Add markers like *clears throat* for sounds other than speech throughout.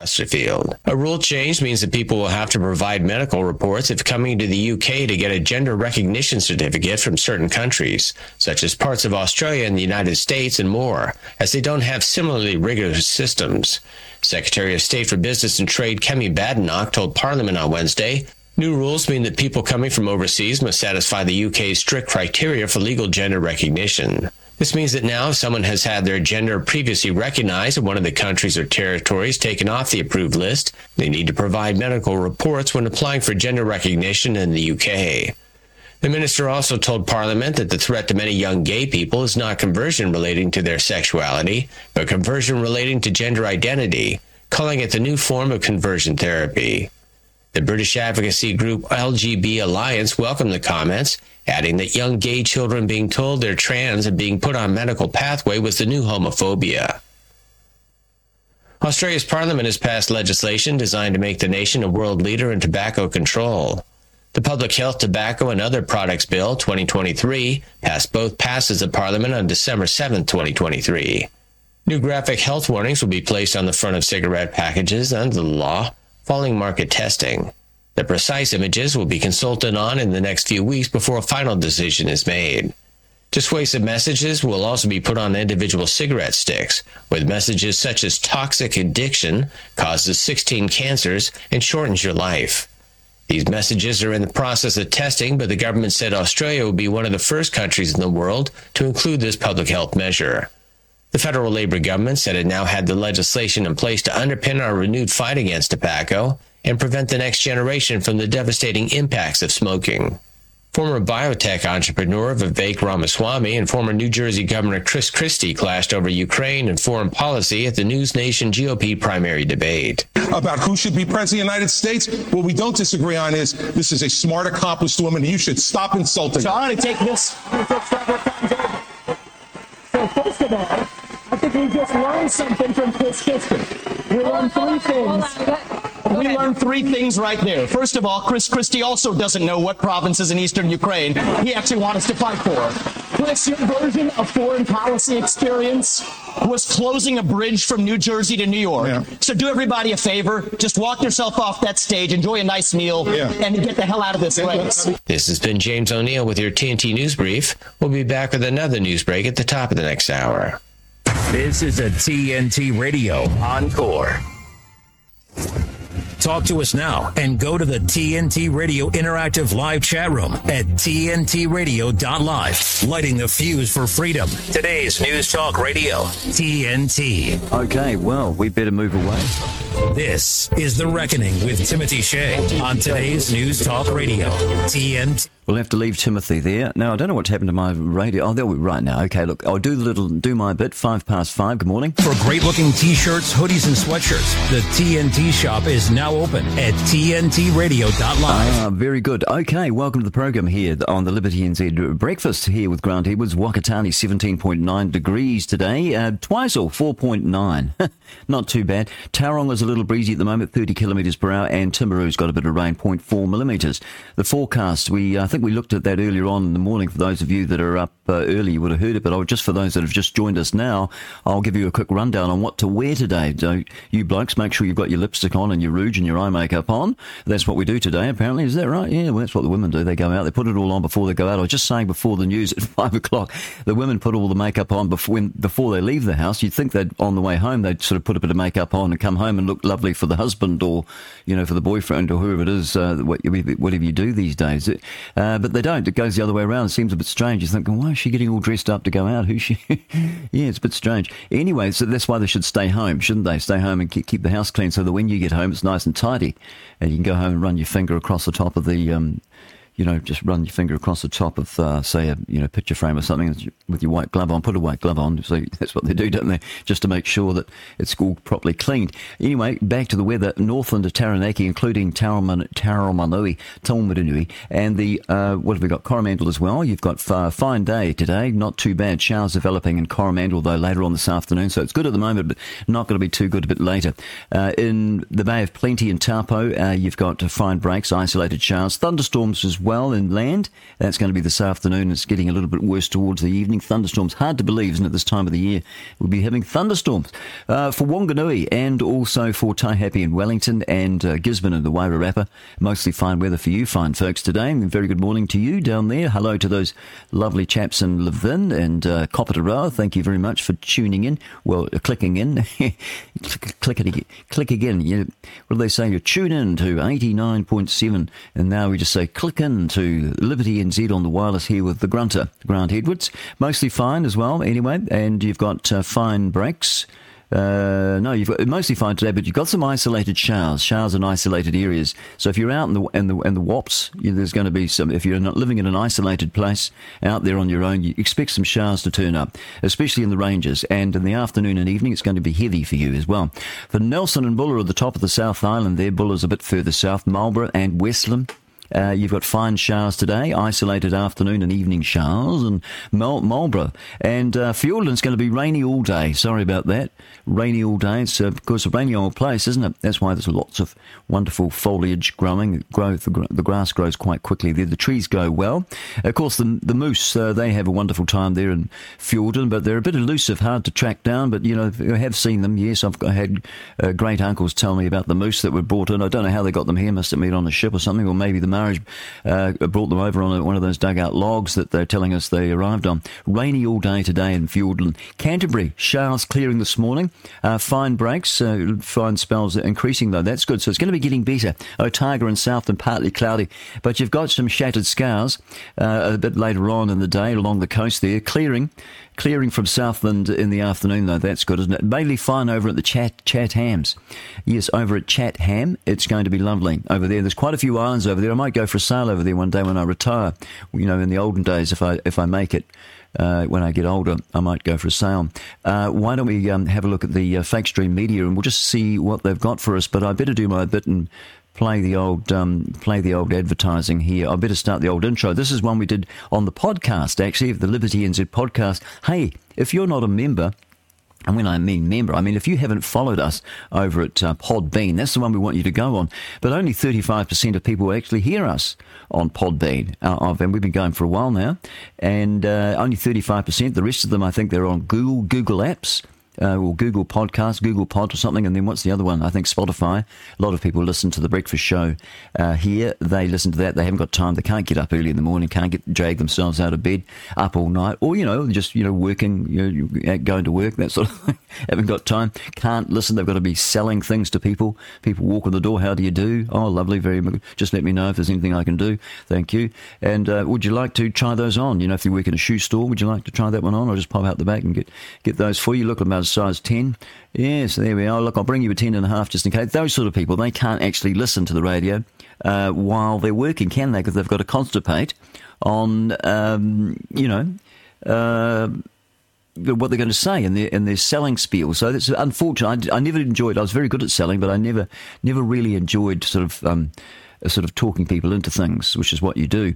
Chesterfield. A rule change means that people will have to provide medical reports if coming to the UK to get a gender recognition certificate from certain countries, such as parts of Australia and the United States and more, as they don't have similarly rigorous systems. Secretary of State for Business and Trade Kemi Badenoch told Parliament on Wednesday New rules mean that people coming from overseas must satisfy the UK's strict criteria for legal gender recognition. This means that now if someone has had their gender previously recognized in one of the countries or territories taken off the approved list, they need to provide medical reports when applying for gender recognition in the UK. The minister also told Parliament that the threat to many young gay people is not conversion relating to their sexuality, but conversion relating to gender identity, calling it the new form of conversion therapy. The British advocacy group LGB Alliance welcomed the comments, adding that young gay children being told they're trans and being put on medical pathway was the new homophobia. Australia's parliament has passed legislation designed to make the nation a world leader in tobacco control. The Public Health Tobacco and Other Products Bill 2023 passed both passes of Parliament on December 7, 2023. New graphic health warnings will be placed on the front of cigarette packages under the law following market testing. The precise images will be consulted on in the next few weeks before a final decision is made. Dissuasive messages will also be put on individual cigarette sticks, with messages such as toxic addiction causes 16 cancers and shortens your life. These messages are in the process of testing, but the government said Australia will be one of the first countries in the world to include this public health measure. The federal Labor government said it now had the legislation in place to underpin our renewed fight against tobacco and prevent the next generation from the devastating impacts of smoking. Former biotech entrepreneur Vivek Ramaswamy and former New Jersey Governor Chris Christie clashed over Ukraine and foreign policy at the News Nation GOP primary debate. About who should be president of the United States, what we don't disagree on is this is a smart, accomplished woman. You should stop insulting. So I want to take this. So first of all, I think we just learned something from Chris Christie. We learned three things. We learned three things right there. First of all, Chris Christie also doesn't know what provinces in eastern Ukraine he actually wants us to fight for. Chris, your version of foreign policy experience was closing a bridge from New Jersey to New York. Yeah. So do everybody a favor, just walk yourself off that stage, enjoy a nice meal, Yeah. and get the hell out of this place. This has been James O'Neill with your TNT News Brief. We'll be back with another news break at the top of the next hour. This is a TNT Radio Encore. Talk to us now and go to the TNT Radio Interactive Live chat room at TNTRadio.live. Lighting the fuse for freedom. Today's News Talk Radio, TNT. Okay, well, we better move away. This is The Reckoning with Timothy Shea on today's News Talk Radio, TNT. We'll have to leave Timothy there. Now, I don't know what's happened to my radio. Oh, there we right now. Okay, look, I'll do the little, do my bit. Five past five. Good morning. For great looking t shirts, hoodies, and sweatshirts, the TNT shop is now open at TNTRadio.live. Ah, very good. Okay, welcome to the program here on the Liberty NZ breakfast here with Grant Edwards. Whakatane 17.9 degrees today. Uh, Twizel 4.9. *laughs* Not too bad. Tauranga is a little breezy at the moment, 30 kilometres per hour, and Timaru's got a bit of rain, 0.4 millimetres. The forecast, we I think we looked at that earlier on in the morning. For those of you that are up uh, early, you would have heard it, but I'll, just for those that have just joined us now, I'll give you a quick rundown on what to wear today. So you blokes, make sure you've got your lipstick on and your rouge and your eye makeup on. That's what we do today, apparently. Is that right? Yeah, well, that's what the women do. They go out, they put it all on before they go out. I was just saying before the news *laughs* at five o'clock, the women put all the makeup on before, when, before they leave the house. You'd think that on the way home, they'd sort of put a bit of makeup on and come home and look lovely for the husband or, you know, for the boyfriend or whoever it is, uh, what- whatever you do these days. Uh, but they don't. It goes the other way around. It seems a bit strange. You're thinking, why is she getting all dressed up to go out? Who's she? *laughs* yeah, it's a bit strange. Anyway, so that's why they should stay home, shouldn't they? Stay home and keep, keep the house clean so that when you get home, nice and tidy. And you can go home and run your finger across the top of the, um, you know, just run your finger across the top of, uh, say, a you know picture frame or something with your white glove on. Put a white glove on. So *laughs* that's what they do, don't they? Just to make sure that it's all properly cleaned. Anyway, back to the weather. Northland to Taranaki, including Taraman, Taramanui, Taumarunui, and the uh, what have we got? Coromandel as well. You've got a fine day today. Not too bad. Showers developing in Coromandel though later on this afternoon. So it's good at the moment, but not going to be too good a bit later. Uh, in the Bay of Plenty in Taupo, uh, you've got fine breaks, isolated showers, thunderstorms as as well inland. That's going to be this afternoon. It's getting a little bit worse towards the evening. Thunderstorms. Hard to believe, isn't it, this time of the year? We'll be having thunderstorms uh, for Wanganui and also for Taihape in Wellington and uh, Gisborne and the Wairarapa. Mostly fine weather for you, fine folks, today. And very good morning to you down there. Hello to those lovely chaps in Levin and uh, Koputaroa. Thank you very much for tuning in. Well, uh, clicking in. *laughs* click, it, click again. You, what do they say? You tune in to 89.7 and now we just say click in to Liberty NZ on the wireless here with the grunter, Grant Edwards. Mostly fine as well, anyway, and you've got uh, fine breaks. Uh, no, you've got mostly fine today, but you've got some isolated showers, showers in isolated areas. So if you're out in the in the in the WAPs, you, there's going to be some. If you're not living in an isolated place out there on your own, you expect some showers to turn up, especially in the ranges. And in the afternoon and evening, it's going to be heavy for you as well. For Nelson and Buller at the top of the South Island, there, Buller's a bit further south, Marlborough and Westland. Uh, you've got fine showers today, isolated afternoon and evening showers, and Marlborough. And uh, Fiordland's going to be rainy all day. Sorry about that. Rainy all day. It's, uh, of course, a rainy old place, isn't it? That's why there's lots of wonderful foliage growing. Growth, the, the grass grows quite quickly there. The trees grow well. Of course, the, the moose, uh, they have a wonderful time there in Fiordland, but they're a bit elusive, hard to track down. But, you know, I have seen them. Yes, I've had uh, great uncles tell me about the moose that were brought in. I don't know how they got them here. Must have been on a ship or something, or maybe the uh, brought them over on one of those dugout logs that they're telling us they arrived on. Rainy all day today in Fiordland. Canterbury, showers clearing this morning. Uh, fine breaks, uh, fine spells increasing though. That's good. So it's going to be getting better. Otago and Southland partly cloudy, but you've got some shattered scars uh, a bit later on in the day along the coast there. Clearing Clearing from Southland in the afternoon, though. That's good, isn't it? Mainly fine over at the Chat Chathams. Yes, over at Chatham, it's going to be lovely over there. There's quite a few islands over there. I might go for a sail over there one day when I retire. You know, in the olden days, if I if I make it. Uh, when I get older, I might go for a sail. Uh, why don't we um, have a look at the uh, Fake Stream Media and we'll just see what they've got for us? But I better do my bit and play the old um, play the old advertising here. I better start the old intro. This is one we did on the podcast, actually, of the Liberty NZ podcast. Hey, if you're not a member. And when I mean member, I mean if you haven't followed us over at uh, Podbean, that's the one we want you to go on. But only 35% of people actually hear us on Podbean. Uh, and we've been going for a while now. And uh, only 35%. The rest of them, I think they're on Google, Google Apps uh, or Google Podcast, Google Pod or something. And then what's the other one? I think Spotify. A lot of people listen to the breakfast show uh, here. They listen to that. They haven't got time. They can't get up early in the morning. Can't get drag themselves out of bed up all night, or you know, just you know, working, you know, going to work, that sort of *laughs* thing. haven't got time. Can't listen. They've got to be selling things to people. People walk in the door. How do you do? Oh, lovely. Very. Much. Just let me know if there's anything I can do. Thank you. And uh, would you like to try those on? You know, if you work in a shoe store, would you like to try that one on, or just pop out the back and get get those for you? Look size 10. Yes, there we are. Look, I'll bring you a 10 and a half just in case. Those sort of people, they can't actually listen to the radio uh, while they're working, can they? Because they've got to constipate on, um, you know, uh, what they're going to say in their in their selling spiel. So that's unfortunate. I, I, never enjoyed. I was very good at selling, but I never never really enjoyed sort of um, sort of talking people into things, which is what you do.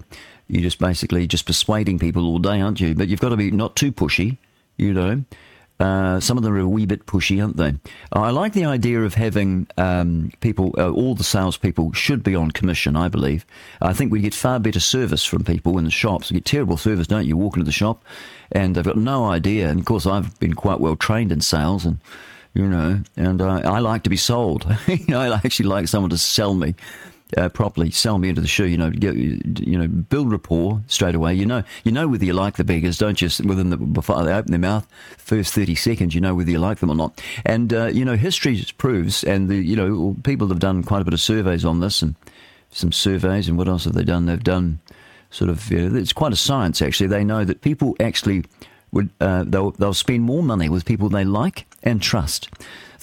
You're just basically just persuading people all day, aren't you? But you've got to be not too pushy, you know. Uh, some of them are a wee bit pushy, aren't they? I like the idea of having um, people, uh, all the salespeople should be on commission, I believe. I think we get far better service from people in the shops. You get terrible service, don't you? Walk into the shop and they've got no idea. And of course, I've been quite well trained in sales and, you know, and uh, I like to be sold. *laughs* you know, I actually like someone to sell me uh, properly, sell me into the shoe. You know, get, you know, build rapport straight away. You know, you know whether you like the beggars, don't you? Within the before they open their mouth, first thirty seconds, you know whether you like them or not. And uh, you know, history proves, and the you know, people have done quite a bit of surveys on this, and some surveys, and what else have they done? They've done sort of. You know, it's quite a science actually. They know that people actually would uh, they'll they'll spend more money with people they like and trust.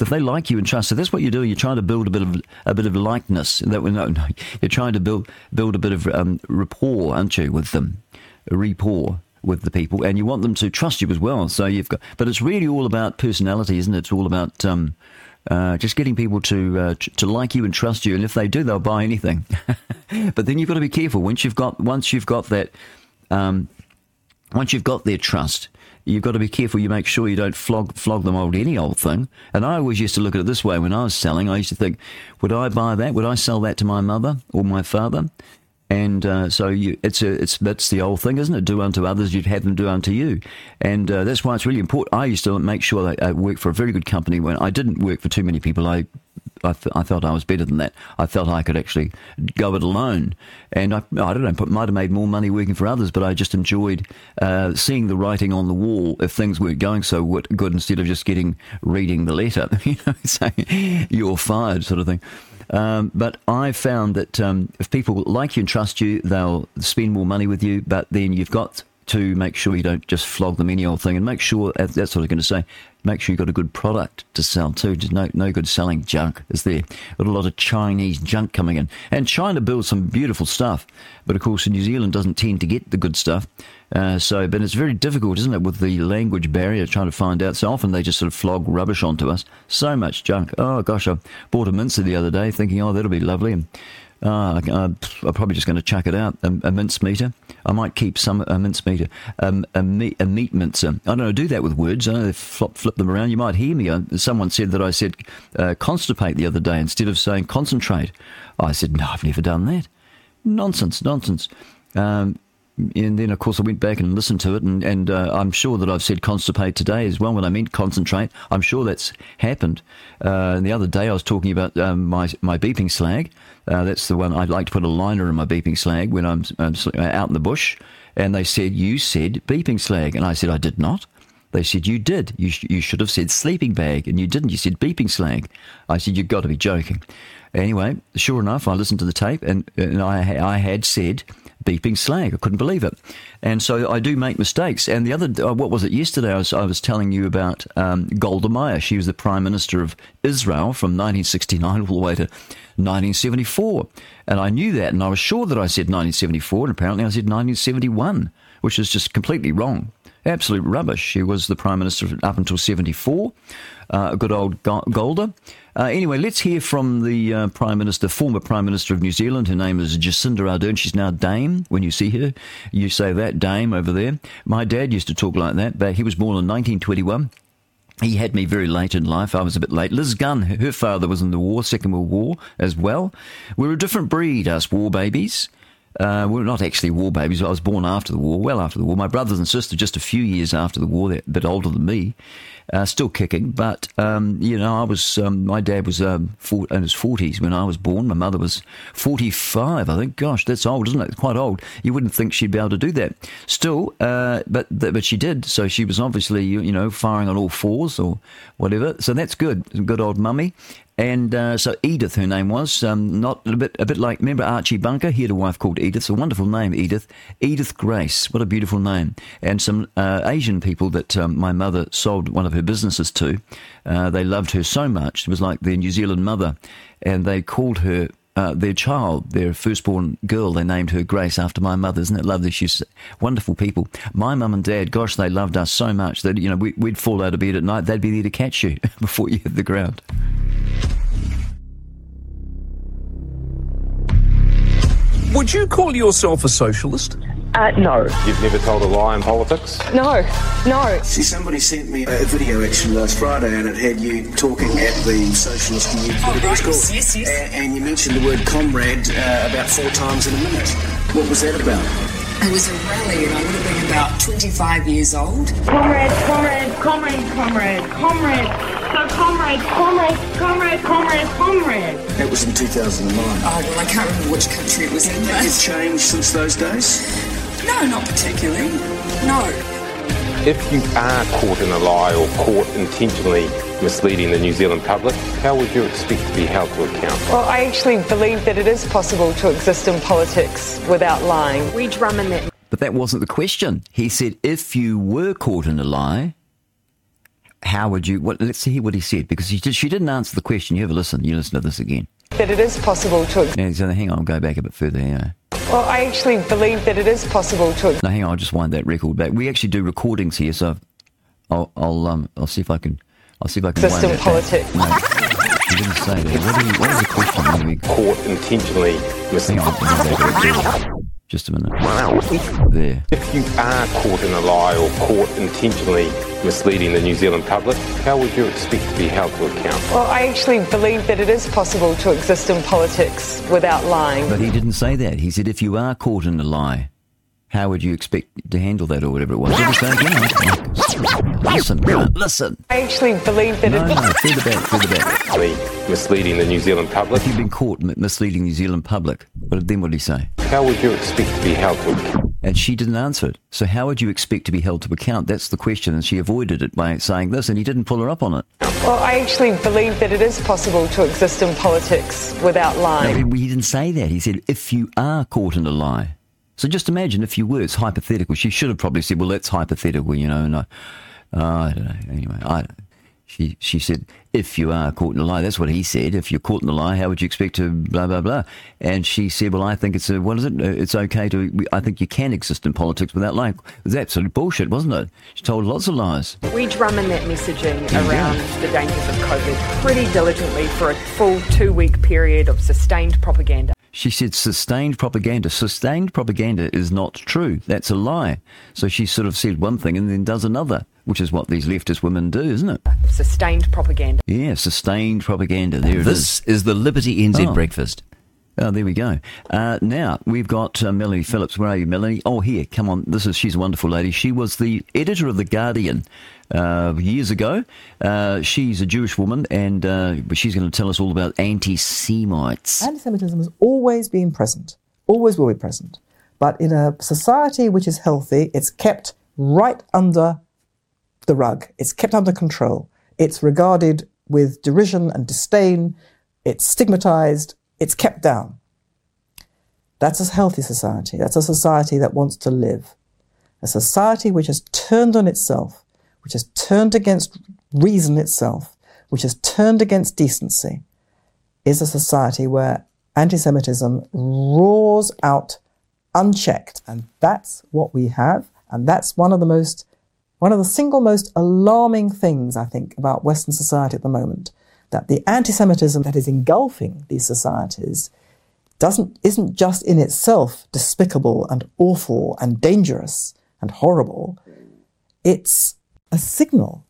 If they like you and trust, so that's what you're doing. You're trying to build a bit of a bit of likeness. That no, no, you're trying to build build a bit of um, rapport, aren't you, with them? Rapport with the people, and you want them to trust you as well. So you've got, but it's really all about personality, isn't it? It's all about um, uh, just getting people to uh, to like you and trust you, and if they do, they'll buy anything. *laughs* but then you've got to be careful once you've got once you've got that um, once you've got their trust you've got to be careful. You make sure you don't flog flog them old any old thing. And I always used to look at it this way when I was selling. I used to think, would I buy that? Would I sell that to my mother or my father? And uh, so you, it's a, it's that's the old thing, isn't it? Do unto others, you'd have them do unto you, and uh, that's why it's really important. I used to make sure that I worked for a very good company when I didn't work for too many people. I I, I felt I was better than that. I felt I could actually go it alone, and I, I don't know, might have made more money working for others, but I just enjoyed uh, seeing the writing on the wall if things weren't going so good, instead of just getting reading the letter, *laughs* you know, saying you're fired, sort of thing. Um, but I found that um, if people like you and trust you, they'll spend more money with you. But then you've got to make sure you don't just flog them any old thing, and make sure that's what I was going to say. Make sure you've got a good product to sell too. Just no no good selling junk, is there? Got a lot of Chinese junk coming in, and China builds some beautiful stuff, but of course New Zealand doesn't tend to get the good stuff. Uh, so, but it's very difficult, isn't it, with the language barrier trying to find out. So often they just sort of flog rubbish onto us. So much junk. Oh gosh, I bought a mincer the other day, thinking, oh, that'll be lovely. And uh, I'm probably just going to chuck it out. A, a mince meter. I might keep some a mince meter. Um, a, meat, a meat mincer. I don't know. Do that with words. I know, flip, flip them around. You might hear me. Uh, someone said that I said uh, constipate the other day instead of saying concentrate. I said no, I've never done that. Nonsense, nonsense. Um, and then, of course, I went back and listened to it, and, and uh, I'm sure that I've said constipate today as well when I meant concentrate. I'm sure that's happened. Uh, the other day, I was talking about um, my my beeping slag. Uh, that's the one I'd like to put a liner in my beeping slag when I'm, I'm out in the bush. And they said, You said beeping slag. And I said, I did not. They said, You did. You, sh- you should have said sleeping bag. And you didn't. You said beeping slag. I said, You've got to be joking. Anyway, sure enough, I listened to the tape and, and I, I had said beeping slag. I couldn't believe it. And so I do make mistakes. And the other, uh, what was it yesterday? I was, I was telling you about um, Golda Meir. She was the Prime Minister of Israel from 1969 all the way to 1974. And I knew that, and I was sure that I said 1974, and apparently I said 1971, which is just completely wrong. Absolute rubbish. She was the Prime Minister up until 74. Uh, good old Golda. Uh, anyway, let's hear from the uh, Prime Minister, former Prime Minister of New Zealand. Her name is Jacinda Ardern. She's now Dame. When you see her, you say that, Dame, over there. My dad used to talk like that. But he was born in 1921. He had me very late in life. I was a bit late. Liz Gunn, her father was in the war, Second World War as well. We're a different breed, us war babies. Uh, we're not actually war babies. I was born after the war, well after the war. My brothers and sister just a few years after the war, they're a bit older than me, uh, still kicking. But um, you know, I was um, my dad was um, four, in his forties when I was born. My mother was forty-five. I think, gosh, that's old, isn't it? Quite old. You wouldn't think she'd be able to do that. Still, uh, but but she did. So she was obviously you know firing on all fours or whatever. So that's good. Good old mummy. And uh, so Edith, her name was, um, not a bit, a bit like, remember Archie Bunker? He had a wife called Edith. A wonderful name, Edith. Edith Grace. What a beautiful name. And some uh, Asian people that um, my mother sold one of her businesses to, uh, they loved her so much. It was like their New Zealand mother. And they called her uh, their child, their firstborn girl, they named her Grace after my mother. Isn't it lovely? She's wonderful people. My mum and dad, gosh, they loved us so much that, you know, we, would fall out of bed at night. They'd be there to catch you *laughs* before you hit the ground. Would you call yourself a socialist? Uh, no. You've never told a lie in politics? No, no. See, somebody sent me a video actually last Friday and it had you talking at the Socialist Community. Oh, right. Yes, yes. And, and, you mentioned the word comrade uh, about four times in a minute. What was that about? It was a rally and I would have been about 25 years old. Comrade, comrade, comrade, comrade, comrade. So comrade, comrade, comrade, comrade, comrade. That was in 2009. Oh, well, I can't remember which country it was in. Has it changed since those days? No, not particularly. No. If you are caught in a lie or caught intentionally misleading the New Zealand public, how would you expect to be held to account? Well, I actually believe that it is possible to exist in politics without lying. We drum in that. But that wasn't the question. He said, if you were caught in a lie, how would you? What, let's see what he said because she, did, she didn't answer the question. You ever listen? You listen to this again. That it is possible to. Yeah, so hang on, I'll go back a bit further. Yeah. Well, I actually believe that it is possible to. No, hang on, I'll just wind that record back. We actually do recordings here, so I'll I'll um I'll see if I can I'll see if I can. System politics. No, you didn't say that. What, you, what is the question? We caught intentionally misleading. Just a minute. There. If you are caught in a lie or caught intentionally misleading the New Zealand public, how would you expect to be held to account? Well, I actually believe that it is possible to exist in politics without lying. But he didn't say that. He said, if you are caught in a lie, how would you expect to handle that or whatever it was? Did he say again? Listen, listen. I actually believe that No, it no, *laughs* further back, further back. The misleading the New Zealand public, If you've been caught mi- misleading New Zealand public, but then what did he say? how would you expect to be held to account? And she didn't answer it. So how would you expect to be held to account? That's the question. And she avoided it by saying this, and he didn't pull her up on it. Well, I actually believe that it is possible to exist in politics without lying. he, he didn't say that. He said, if you are caught in a lie. So just imagine if you were. It's hypothetical. She should have probably said, well, that's hypothetical, you know. And I, uh, I don't know. Anyway, I, she, she said, if you are caught in a lie, that's what he said. If you're caught in a lie, how would you expect to blah, blah, blah? And she said, well, I think it's, a, what is it? Uh, It's okay to, I think you can exist in politics without lying. It was absolute bullshit, wasn't it? She told lots of lies. We drum in that messaging Yeah. around the dangers of COVID pretty diligently for a full two week period of sustained propaganda. She said sustained propaganda. Sustained propaganda is not true. That's a lie. So she sort of said one thing and then does another, which is what these leftist women do, isn't it? Sustained propaganda. Yeah, sustained propaganda. There it This is. is the Liberty NZ Oh. breakfast. Oh, there we go. Uh, now we've got uh, Melanie Phillips. Where are you, Melanie? Oh, here. Come on. This is she's a wonderful lady. She was the editor of the Guardian uh, years ago. Uh, she's a Jewish woman, and uh, she's going to tell us all about anti-Semites. Anti-Semitism has always been present, always will be present. But in a society which is healthy, it's kept right under the rug. It's kept under control. It's regarded with derision and disdain. It's stigmatized. It's kept down. That's a healthy society. That's a society that wants to live. A society which has turned on itself, which has turned against reason itself, which has turned against decency, is a society where anti Semitism roars out unchecked. And that's what we have. And that's one of the most, one of the single most alarming things, I think, about Western society at the moment. That the anti Semitism that is engulfing these societies doesn't, isn't just in itself despicable and awful and dangerous and horrible. It's a signal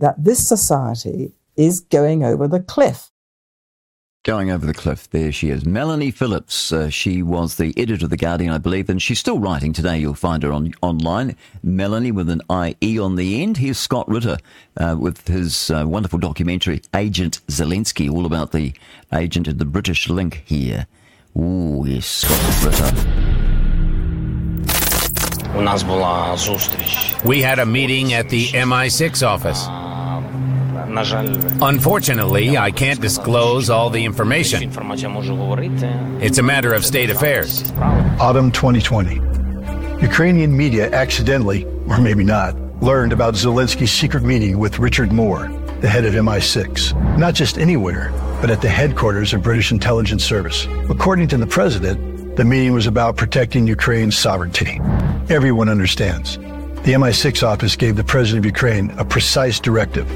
that this society is going over the cliff. Going over the cliff, there she is. Melanie Phillips. Uh, she was the editor of The Guardian, I believe, and she's still writing today. You'll find her on online. Melanie with an IE on the end. Here's Scott Ritter uh, with his uh, wonderful documentary, Agent Zelensky, all about the agent of the British link here. Ooh, yes, Scott Ritter. We had a meeting at the MI6 office. Unfortunately, I can't disclose all the information. It's a matter of state affairs. Autumn 2020. Ukrainian media accidentally, or maybe not, learned about Zelensky's secret meeting with Richard Moore, the head of MI6. Not just anywhere, but at the headquarters of British intelligence service. According to the president, the meeting was about protecting Ukraine's sovereignty. Everyone understands. The MI6 office gave the president of Ukraine a precise directive.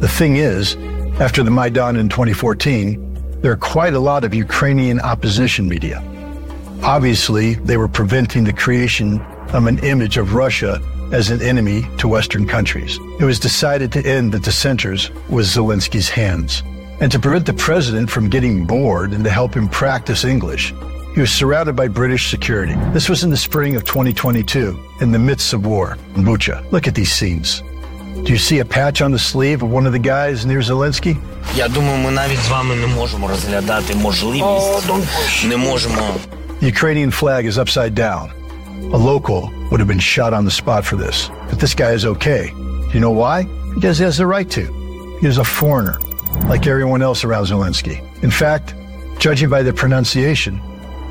The thing is, after the Maidan in 2014, there are quite a lot of Ukrainian opposition media. Obviously, they were preventing the creation of an image of Russia as an enemy to Western countries. It was decided to end the dissenters with Zelensky's hands. And to prevent the president from getting bored and to help him practice English, he was surrounded by British security. This was in the spring of 2022, in the midst of war in Bucha. Look at these scenes. Do you see a patch on the sleeve of one of the guys near Zelensky? Я думаю, ми навіть з вами не можемо розглядати можливість. Не можемо. The Ukrainian flag is upside down. A local would have been shot on the spot for this. But this guy is okay. Do you know why? Because he has the right to. He is a foreigner, like everyone else around Zelensky. In fact, judging by the pronunciation,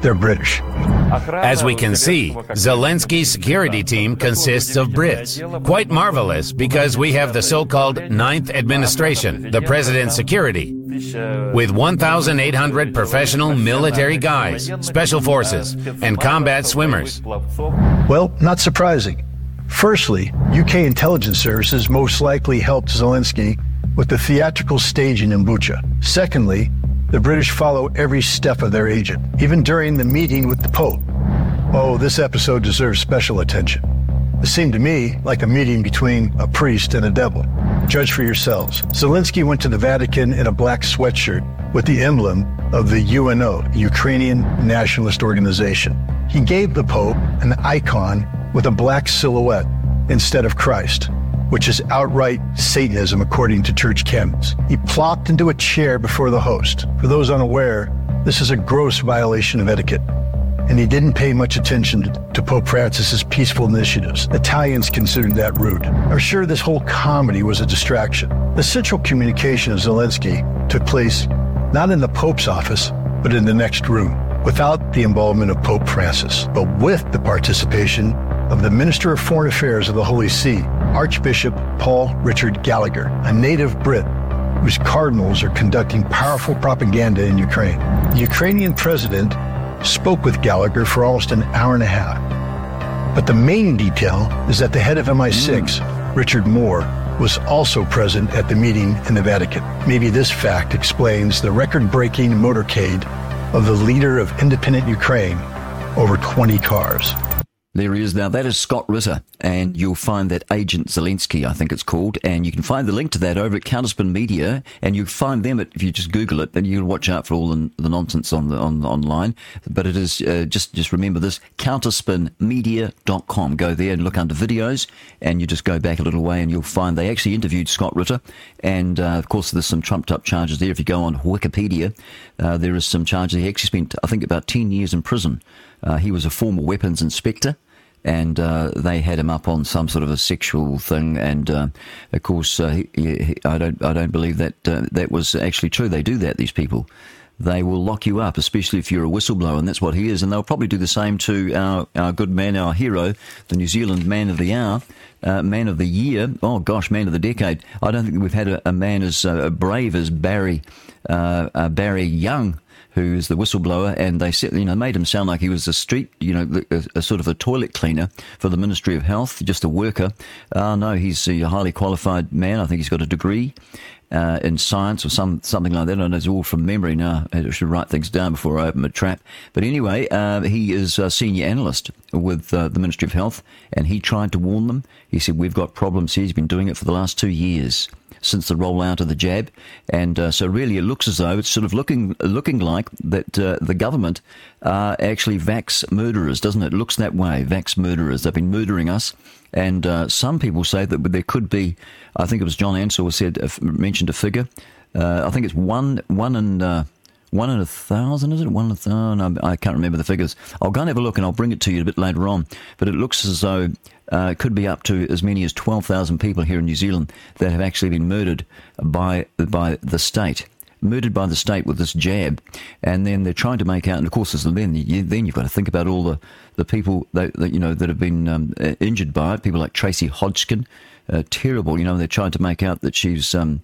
they're British. As we can see, Zelensky's security team consists of Brits. Quite marvelous because we have the so-called Ninth Administration, the President's security, with 1,800 professional military guys, special forces, and combat swimmers. Well, not surprising. Firstly, UK intelligence services most likely helped Zelensky with the theatrical staging in Bucha. Secondly, the British follow every step of their agent, even during the meeting with the Pope. Oh, this episode deserves special attention. It seemed to me like a meeting between a priest and a devil. Judge for yourselves. Zelensky went to the Vatican in a black sweatshirt with the emblem of the UNO, Ukrainian Nationalist Organization. He gave the Pope an icon with a black silhouette instead of Christ, which is outright Satanism according to church canons. He plopped into a chair before the host. For those unaware, this is a gross violation of etiquette and he didn't pay much attention to Pope Francis's peaceful initiatives. Italians considered that rude. I'm sure this whole comedy was a distraction. The central communication of Zelensky took place not in the Pope's office, but in the next room, without the involvement of Pope Francis, but with the participation of the Minister of Foreign Affairs of the Holy See, Archbishop Paul Richard Gallagher, a native Brit whose cardinals are conducting powerful propaganda in Ukraine. The Ukrainian president spoke with Gallagher for almost an hour and a half. But the main detail is that the head of MI6, mm. Richard Moore, was also present at the meeting in the Vatican. Maybe this fact explains the record breaking motorcade of the leader of independent Ukraine over 20 cars. There he is now. That is Scott Ritter, and you'll find that Agent Zelensky, I think it's called, and you can find the link to that over at Counterspin Media, and you find them at, if you just Google it, then you can watch out for all the, the nonsense on the on online. But it is uh, just just remember this: counterspinmedia.com. Go there and look under videos, and you just go back a little way, and you'll find they actually interviewed Scott Ritter, and uh, of course there's some trumped up charges there. If you go on Wikipedia, uh, there is some charges. He actually spent, I think, about ten years in prison. Uh, he was a former weapons inspector and uh, they had him up on some sort of a sexual thing. And uh, of course, uh, he, he, I don't I don't believe that uh, that was actually true. They do that. These people. They will lock you up, especially if you're a whistleblower, and that's what he is. And they'll probably do the same to our, our good man, our hero, the New Zealand Man of the Hour, uh, Man of the Year. Oh gosh, Man of the Decade. I don't think we've had a, a man as uh, brave as Barry Barry Young who is the whistleblower, and they said, you know, made him sound like he was a street, you know, a, a sort of a toilet cleaner for the Ministry of Health, just a worker. Uh, no, he's a highly qualified man. I think he's got a degree. Uh, in science or some something like that. Know it's all from memory now. I should write things down before I open a trap. But anyway, uh, he is a senior analyst with uh, the Ministry of Health, and he tried to warn them. He said, "We've got problems here." He's been doing it for the last two years since the rollout of the jab, and uh, so really it looks as though it's sort of looking looking like that uh, the government are actually vax murderers, doesn't it? It looks that way, vax murderers. They've been murdering us, and uh, some people say that there could be. I think it was John Ansell said uh, mentioned a figure. Uh, I think it's one one uh, one in a thousand, is it? One in a thousand? I can't remember the figures. I'll go and have a look and I'll bring it to you a bit later on. But it looks as though uh, could be up to as many as 12,000 people here in New Zealand that have actually been murdered by, by the state murdered by the state with this jab, and then they're trying to make out. And of course, then you, then you've got to think about all the, the people that, that you know that have been um, injured by it. People like Tracy Hodgkin, uh, terrible. You know, they're trying to make out that she's um,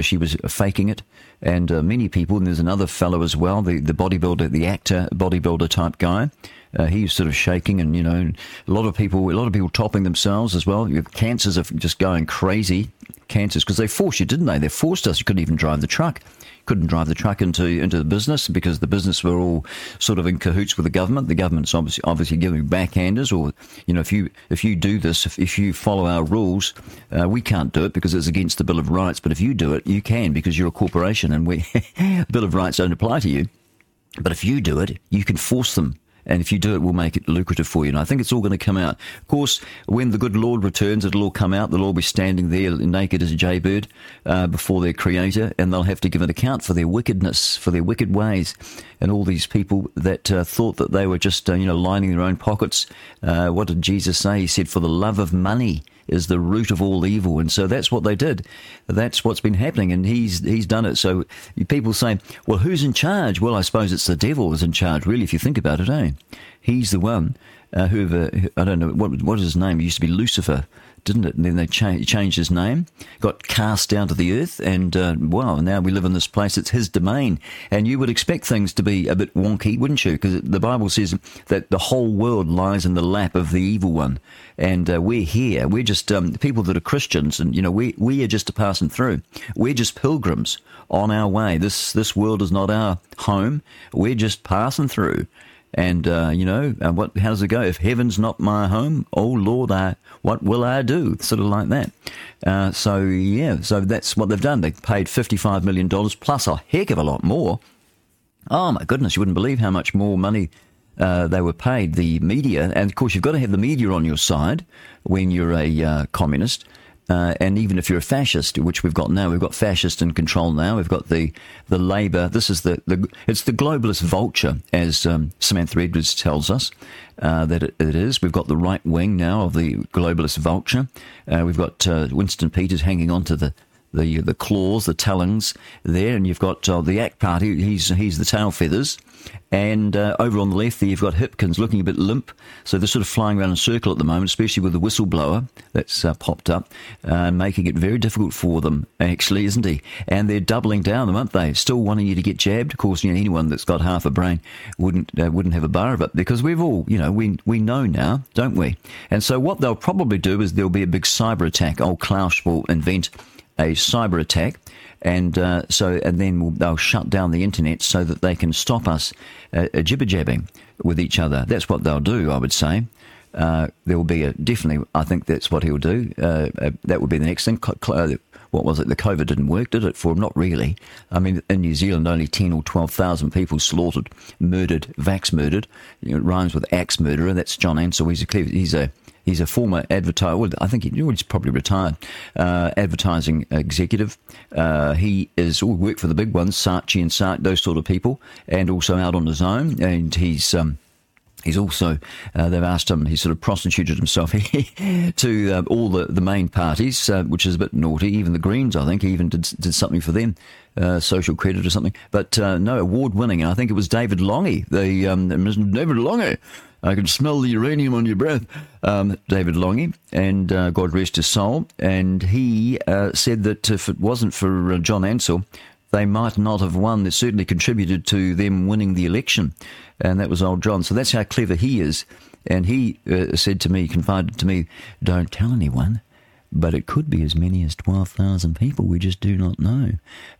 she was faking it, and uh, many people. And there's another fellow as well, the the bodybuilder, the actor bodybuilder type guy. Uh, he's sort of shaking, and you know, a lot of people, a lot of people topping themselves as well. Your Cancers are just going crazy. Cancers because they forced you, didn't they? They forced us. You couldn't even drive the truck couldn't drive the truck into into the business because the business were all sort of in cahoots with the government. The government's obviously obviously giving backhanders, or you know, if you if you do this, if, if you follow our rules, uh, we can't do it because it's against the Bill of Rights. But if you do it, you can because you're a corporation, and we *laughs* Bill of Rights don't apply to you. But if you do it, you can force them and if you do it, we'll make it lucrative for you. And I think it's all going to come out. Of course, when the good Lord returns, it'll all come out. They'll all be standing there naked as a jaybird uh, before their Creator, and they'll have to give an account for their wickedness, for their wicked ways, and all these people that uh, thought that they were just, uh, you know, lining their own pockets. Uh, what did Jesus say? He said, "For the love of money." Is the root of all evil. And so that's what they did. That's what's been happening. And he's, he's done it. So people say, well, who's in charge? Well, I suppose it's the devil is in charge, really, if you think about it, eh? He's the one uh, who, I don't know, what, what is his name? Used to be Lucifer didn't it? And then they cha- changed his name, got cast down to the earth, and uh, well, now we live in this place. It's his domain, and you would expect things to be a bit wonky, wouldn't you? Because the Bible says that the whole world lies in the lap of the evil one, and uh, we're here. We're just um, people that are Christians, and you know, we we are just passing through. We're just pilgrims on our way. This this world is not our home. We're just passing through And uh, you know, uh, what? How does it go? If heaven's not my home, oh Lord, I what will I do? Sort of like that. Uh, so yeah, so that's what they've done. They paid fifty-five million dollars plus a heck of a lot more. Oh my goodness, you wouldn't believe how much more money uh, they were paid. The media, and of course, you've got to have the media on your side when you're a uh, communist. Uh, and even if you're a fascist, which we've got now, we've got fascist in control now. We've got the the Labour. This is the, the it's the globalist vulture, as um, Samantha Edwards tells us uh, that it, it is. We've got the right wing now of the globalist vulture. Uh, we've got uh, Winston Peters hanging on to the the the claws, the talons there, and you've got uh, the ACT Party. He's he's the tail feathers, and uh, over on the left there, you've got Hipkins looking a bit limp. So they're sort of flying around in a circle at the moment, especially with the whistleblower that's uh, popped up, uh, making it very difficult for them, actually, isn't he? And they're doubling down them, aren't they? Still wanting you to get jabbed. Of course, you know, anyone that's got half a brain wouldn't uh, wouldn't have a bar of it because we've all, you know, we we know now, don't we? And so what they'll probably do is there'll be a big cyber attack. Old Klaus will invent a cyber attack and uh, so and then we'll, they'll shut down the internet so that they can stop us uh, uh, jibber jabbing with each other. That's what they'll do, I would say. Uh, there will be a definitely. I think that's what he'll do. Uh, uh, that would be the next thing. what was it? The COVID didn't work, did it? For him, not really. I mean, in New Zealand, only ten or twelve thousand people slaughtered, murdered, vax murdered. You know, it rhymes with axe murderer. That's John Ansell. He's a he's a He's a former advertiser. Well, I think he, he's probably retired. Uh, advertising executive. Uh, he is all worked for the big ones, Saatchi and Saat, those sort of people, and also out on his own. And he's um, He's also, uh, they've asked him, he sort of prostituted himself *laughs* to uh, all the, the main parties, uh, which is a bit naughty. Even the Greens, I think, even did, did something for them, uh, social credit or something. But uh, no, award winning. And I think it was David Lange, the um, David Lange, I can smell the uranium on your breath. Um, David Lange, and uh, God rest his soul. And he uh, said that if it wasn't for uh, John Ansell, they might not have won. They certainly contributed to them winning the election. And that was old John. So that's how clever he is. And he uh, said to me, confided to me, don't tell anyone but it could be as many as 12,000 people. We just do not know.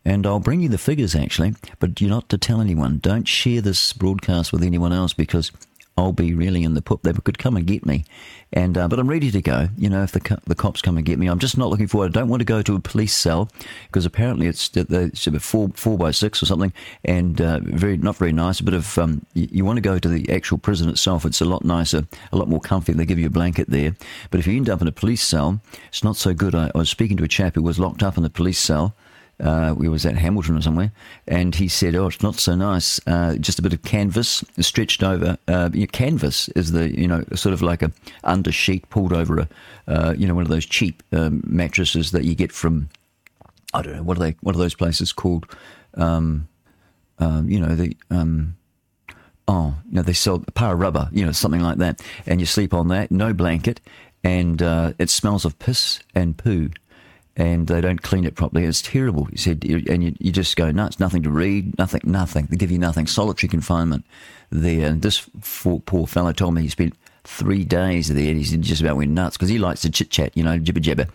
And I'll bring you the figures actually, but you're not to tell anyone. Don't share this broadcast with anyone else because I'll be really in the put. They could come and get me, and uh, but I'm ready to go. You know, if the co- the cops come and get me, I'm just not looking forward. I don't want to go to a police cell because apparently it's it's about four four by six or something, and uh, very not very nice. A bit of um, you, you, want to go to the actual prison itself. It's a lot nicer, a lot more comfy. They give you a blanket there, but if you end up in a police cell, it's not so good. I, I was speaking to a chap who was locked up in a police cell uh, we was at Hamilton or somewhere, and he said, "Oh, it's not so nice. Uh, just a bit of canvas stretched over. Uh, canvas is the you know sort of like a under sheet pulled over a uh, you know one of those cheap um, mattresses that you get from I don't know what are they what are those places called? Um, um, you know the um, oh you know they sell a power rubber you know something like that, and you sleep on that, no blanket, and uh, it smells of piss and poo." And they don't clean it properly. It's terrible. He said, and you, you, just go nuts. Nothing to read, nothing, nothing. They give you nothing. Solitary confinement there. And this poor fellow told me he spent three days there. And he just about went nuts because he likes to chit chat, you know, jibber jabber.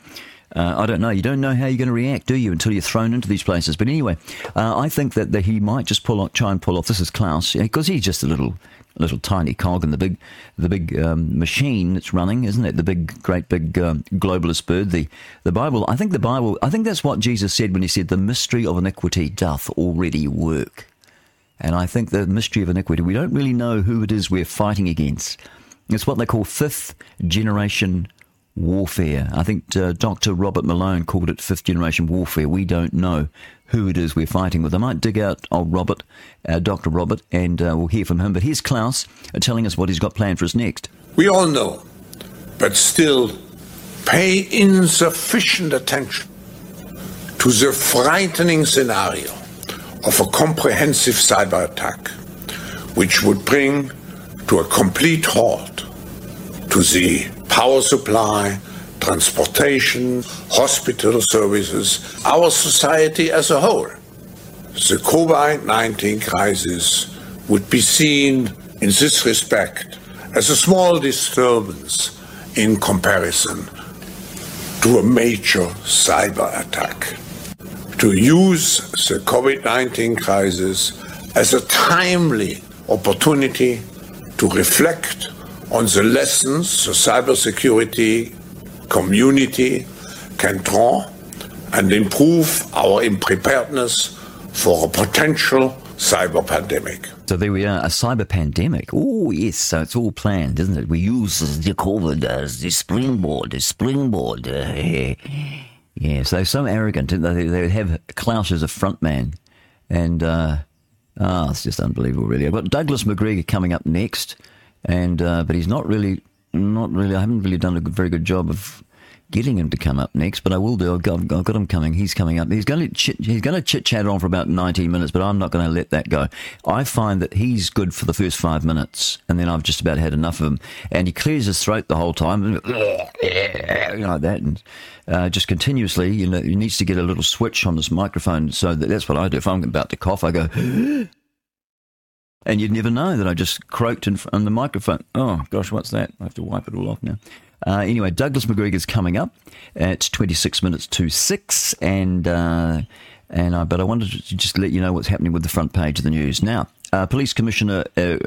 Uh, I don't know. You don't know how you're going to react, do you, until you're thrown into these places. But anyway, uh, I think that, that he might just pull off, try and pull off. This is Klaus because he's just a little little tiny cog in the big, the big um, machine that's running, isn't it? The big, great big um, globalist bird. The the Bible. I think the Bible. I think that's what Jesus said when he said, "The mystery of iniquity doth already work." And I think the mystery of iniquity. We don't really know who it is we're fighting against. It's what they call fifth generation warfare. I think uh, Dr. Robert Malone called it fifth generation warfare. We don't know who it is we're fighting with. I might dig out old Robert, uh, Dr. Robert, and uh, we'll hear from him. But here's Klaus uh, telling us what he's got planned for us next. We all know, but still pay insufficient attention to the frightening scenario of a comprehensive cyber attack, which would bring to a complete halt to the power supply, transportation, hospital services, our society as a whole. The COVID 19 crisis would be seen in this respect as a small disturbance in comparison to a major cyber attack. To use the COVID 19 crisis as a timely opportunity to reflect on the lessons the cybersecurity community can draw and improve our preparedness for a potential cyber pandemic. So there we are, a cyber pandemic. Oh, yes, so it's all planned, isn't it? We use the COVID as the springboard, the springboard. Uh, yes, they're so arrogant. They, they have Klaus as a frontman. And, uh, oh, it's just unbelievable, really. I've got Douglas McGregor coming up next. and uh, But he's not really, not really, I haven't really done a very good job of getting him to come up next, but I will do. I've got, I've got him coming. He's coming up. He's going to chit, he's going to chit chat on for about 19 minutes, but I'm not going to let that go. I find that he's good for the first five minutes, and then I've just about had enough of him. And he clears his throat the whole time, you know, like that, and uh, just continuously. You know, he needs to get a little switch on his microphone. So that, that's what I do. If I'm about to cough, I go. *gasps* *gasps* And you'd never know that I just croaked in, the microphone. Oh, gosh, what's that? I have to wipe it all off now. Uh, anyway, Douglas Macgregor's coming up. It's 26 minutes to 6. And, uh, and uh, but I wanted to just let you know what's happening with the front page of the news. Now, uh, Police Commissioner uh,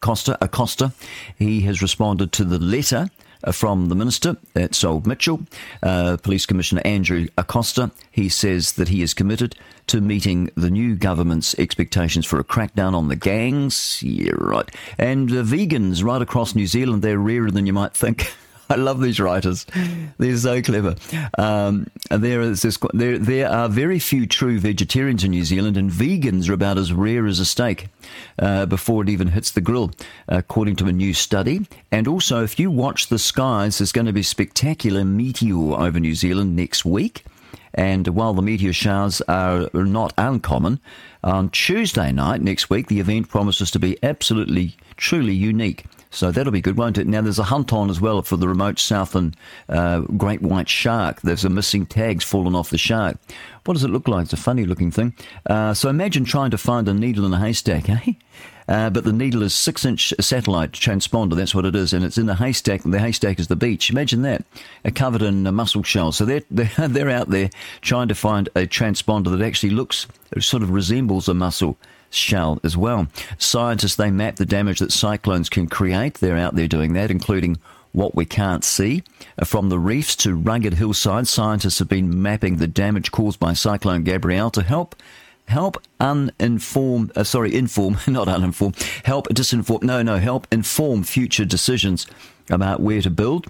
Coster, Acosta, he has responded to the letter uh, from the minister, that's old Mitchell, uh, Police Commissioner Andrew Acosta. He says that he is committed to meeting the new government's expectations for a crackdown on the gangs. Yeah, right. And uh, vegans right across New Zealand, they're rarer than you might think. *laughs* I love these writers. They're so clever. Um, there, is this, there, there are very few true vegetarians in New Zealand, and vegans are about as rare as a steak uh, before it even hits the grill, according to a new study. And also, if you watch the skies, there's going to be spectacular meteor over New Zealand next week. And while the meteor showers are not uncommon, on Tuesday night next week, the event promises to be absolutely, truly unique. So that'll be good, won't it? Now, there's a hunt on as well for the remote southern uh, great white shark. There's a missing tags fallen off the shark. What does it look like? It's a funny looking thing. Uh, so imagine trying to find a needle in a haystack, *laughs* eh? Uh, but the needle is six inch satellite transponder. That's what it is, and it's in the haystack. The haystack is the beach. Imagine that, uh, covered in a mussel shell. So they're, *laughs* they're they're out there trying to find a transponder that actually looks sort of resembles a mussel shell as well. Scientists they map the damage that cyclones can create. They're out there doing that, including what we can't see. Uh, from the reefs to rugged hillsides, scientists have been mapping the damage caused by Cyclone Gabrielle to help help uninform uh, sorry inform *laughs* not uninform help disinform no no help inform future decisions about where to build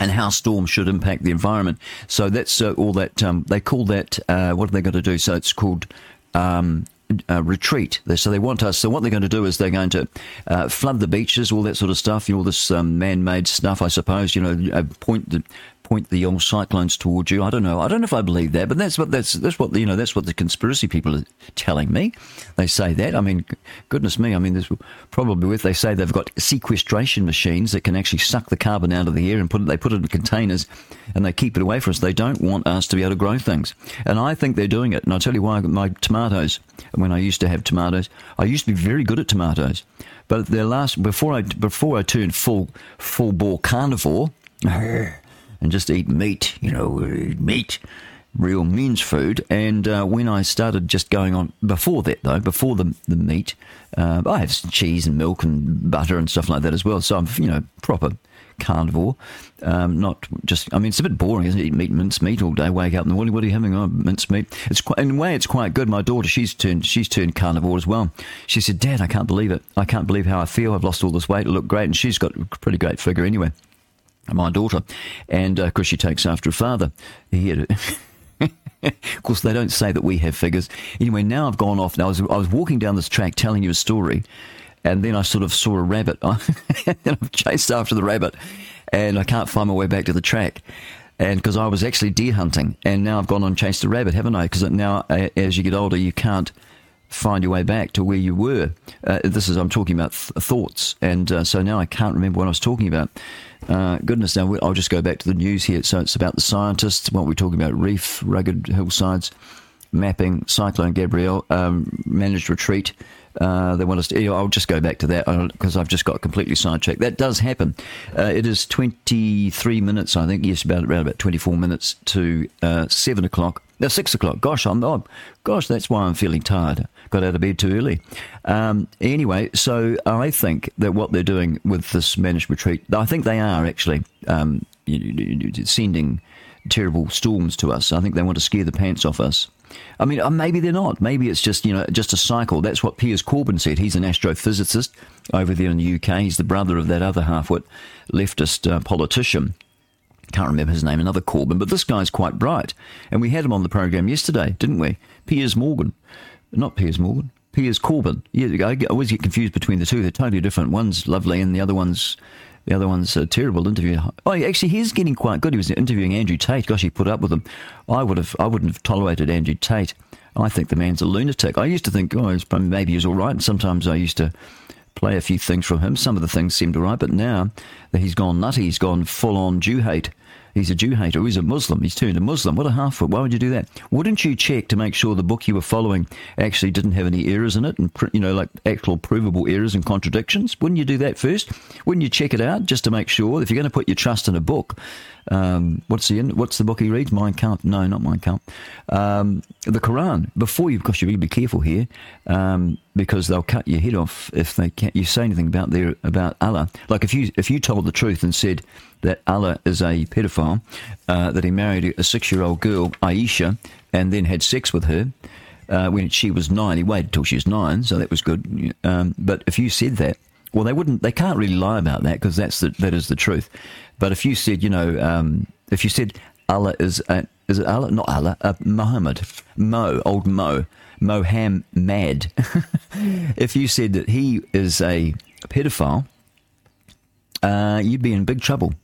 and how storms should impact the environment. So that's uh, all that um, they call that. Uh, what are they going to do? So it's called um, uh, retreat. So they want us. So what they're going to do is they're going to uh, flood the beaches, all that sort of stuff, all this um, man-made stuff, I suppose. You know, uh, point the point the old cyclones towards you. I don't know. I don't know if I believe that, but that's what that's that's what you know. That's what the conspiracy people are telling me. They say that. I mean, goodness me. I mean, there's probably with they say they've got sequestration machines that can actually suck the carbon out of the air and put it. They put it in containers and they keep it away from us. They don't want us to be able to grow things, and I think they're doing it. And I'll tell you why. My tomatoes. When I used to have tomatoes, I used to be very good at tomatoes. But their last before I before I turned full full bore carnivore *laughs* and just eat meat, you know, meat, real men's food. And uh, when I started just going on, before that though, before the, the meat, uh, I have cheese and milk and butter and stuff like that as well. So I'm, you know, proper carnivore. Um, not just, I mean, it's a bit boring, isn't it? Eat meat, mince meat all day, wake up in the morning, what are you having? Oh, mince meat. It's quite, in a way, it's quite good. My daughter, she's turned, she's turned carnivore as well. She said, Dad, I can't believe it. I can't believe how I feel. I've lost all this weight. I look great. And she's got a pretty great figure anyway my daughter, and of uh, course she takes after her father. He had *laughs* of course, they don't say that we have figures. Anyway, now I've gone off. Now I was, I was walking down this track telling you a story, and then I sort of saw a rabbit. *laughs* and I've chased after the rabbit, and I can't find my way back to the track. And because I was actually deer hunting, and now I've gone and chased a rabbit, haven't I? Because now, as you get older, you can't find your way back to where you were. Uh, this is I'm talking about th- thoughts, and uh, so now I can't remember what I was talking about. Uh, goodness, now I'll just go back to the news here. So it's about the scientists. What we're talking about: reef, rugged hillsides, mapping, Cyclone Gabrielle, um, managed retreat. Uh, they want us to. I'll just go back to that because uh, I've just got completely sidetracked. That does happen. Uh, it is 23 minutes, I think. Yes, about around about 24 minutes to uh, seven o'clock No, six o'clock. Gosh, I'm oh, gosh, that's why I'm feeling tired. Got out of bed too early. Um, anyway, so I think that what they're doing with this managed retreat, I think they are actually um, sending terrible storms to us. I think they want to scare the pants off us. I mean, uh, maybe they're not. Maybe it's just you know just a cycle. That's what Piers Corbyn said. He's an astrophysicist over there in the UK. He's the brother of that other half-wit leftist uh, politician. Can't remember his name, another Corbyn, but this guy's quite bright. And we had him on the program yesterday, didn't we? Piers Morgan, not Piers Morgan. Piers Corbyn. Yeah, I always get confused between the two. They're totally different. One's lovely, and the other one's the other one's a terrible interview. Oh, actually, he's getting quite good. He was interviewing Andrew Tate. Gosh, he put up with him. I would have, I wouldn't have tolerated Andrew Tate. I think the man's a lunatic. I used to think, oh, maybe he's all right. And sometimes I used to play a few things from him. Some of the things seemed all right, but now that he's gone nutty, he's gone full on Jew hate. He's a Jew hater. He's a Muslim. He's turned a Muslim. What a half foot. Why would you do that? Wouldn't you check to make sure the book you were following actually didn't have any errors in it and, you know, like actual provable errors and contradictions? Wouldn't you do that first? Wouldn't you check it out just to make sure if you're going to put your trust in a book, um, what's the what's the book he reads? Mein Kampf? No, not Mein Kampf. Um, the Quran. Before you, because you really be careful here, um, because they'll cut your head off if they can't. You say anything about their about Allah. Like if you if you told the truth and said that Allah is a pedophile, uh, that he married a six year old girl, Aisha, and then had sex with her. Uh, when she was nine, he waited till she was nine, so that was good. Um, but if you said that, well, they wouldn't. They can't really lie about that because that's the, that is the truth. But if you said, you know, um, if you said Allah is a, is it Allah? Not Allah. Uh, Muhammad, Mo, old Mo, Moham Mad. *laughs* if you said that he is a pedophile, uh, you'd be in big trouble.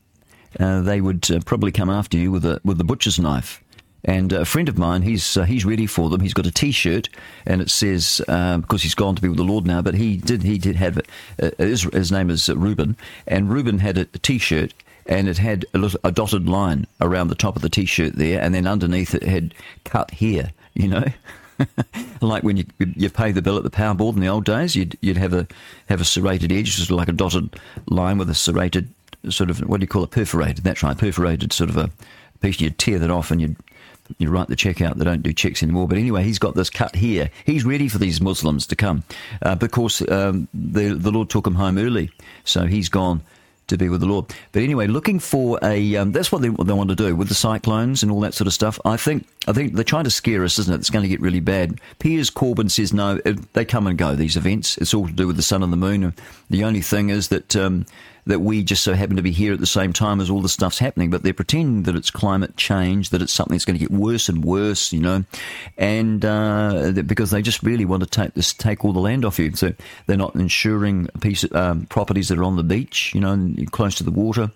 Uh, they would uh, probably come after you with a with the butcher's knife. And a friend of mine, he's uh, he's ready for them. He's got a T-shirt, and it says um, because he's gone to be with the Lord now. But he did he did have uh, his, his name is Reuben, and Reuben had a T-shirt, and it had a, little, a dotted line around the top of the T-shirt there, and then underneath it had cut here. You know. *laughs* like when you you pay the bill at the power board in the old days, you'd you'd have a have a serrated edge, just like a dotted line with a serrated sort of what do you call it, perforated? That's right, perforated sort of a piece. You'd tear that off and you'd you write the check out. They don't do checks anymore. But anyway, he's got this cut here. He's ready for these Muslims to come uh, because um, the the Lord took him home early, so he's gone to be with the Lord. But anyway, looking for a um, that's what they, what they want to do with the cyclones and all that sort of stuff. I think I think they're trying to scare us, isn't it? It's going to get really bad. Piers Corbyn says no, it, they come and go. These events, it's all to do with the sun and the moon. The only thing is that um, that we just so happen to be here at the same time as all the stuff's happening, but they're pretending that it's climate change, that it's something that's going to get worse and worse, you know, and uh, because they just really want to take this, take all the land off you. So they're not insuring piece um, properties that are on the beach, you know, close to the water,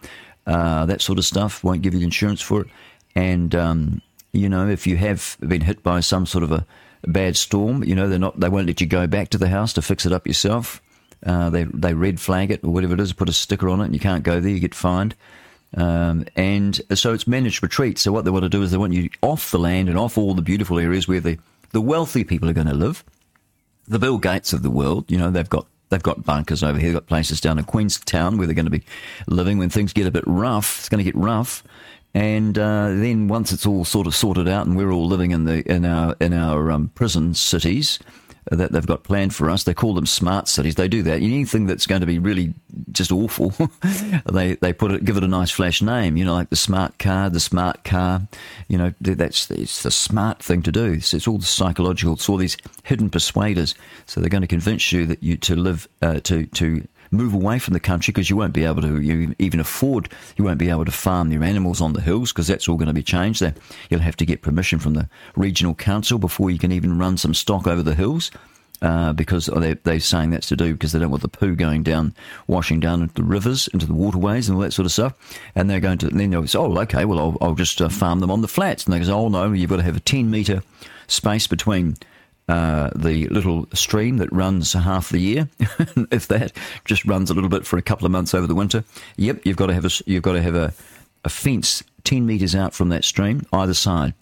uh, that sort of stuff. Won't give you insurance for it, and um, you know, if you have been hit by some sort of a bad storm, you know, they're not, they won't let you go back to the house to fix it up yourself. Uh, they they red flag it or whatever it is, put a sticker on it, and you can't go there. You get fined. Um, and so it's managed retreat. So what they want to do is they want you off the land and off all the beautiful areas where the the wealthy people are going to live. The Bill Gates of the world, you know, they've got they've got bunkers over here. They've got places down in Queenstown where they're going to be living when things get a bit rough. It's going to get rough. And uh, then once it's all sort of sorted out, and we're all living in the in our in our um, prison cities, that they've got planned for us. They call them smart cities. They do that. Anything that's going to be really just awful, *laughs* they they put it, give it a nice flash name. You know, like the smart car, the smart car. You know, that's it's the smart thing to do. So it's all the psychological. It's all these hidden persuaders. So they're going to convince you that you to live uh, to to move away from the country because you won't be able to you even afford, you won't be able to farm your animals on the hills because that's all going to be changed there. You'll have to get permission from the regional council before you can even run some stock over the hills. Uh, because they're, they're saying that's to do because they don't want the poo going down, washing down into the rivers, into the waterways, and all that sort of stuff. And they're going to then they'll say, "Oh, okay, well, I'll, I'll just uh, farm them on the flats." And they go, "Oh no, you've got to have a ten meter space between uh, the little stream that runs half the year, *laughs* if that just runs a little bit for a couple of months over the winter. Yep, you've got to have a you've got to have a, a fence ten meters out from that stream either side.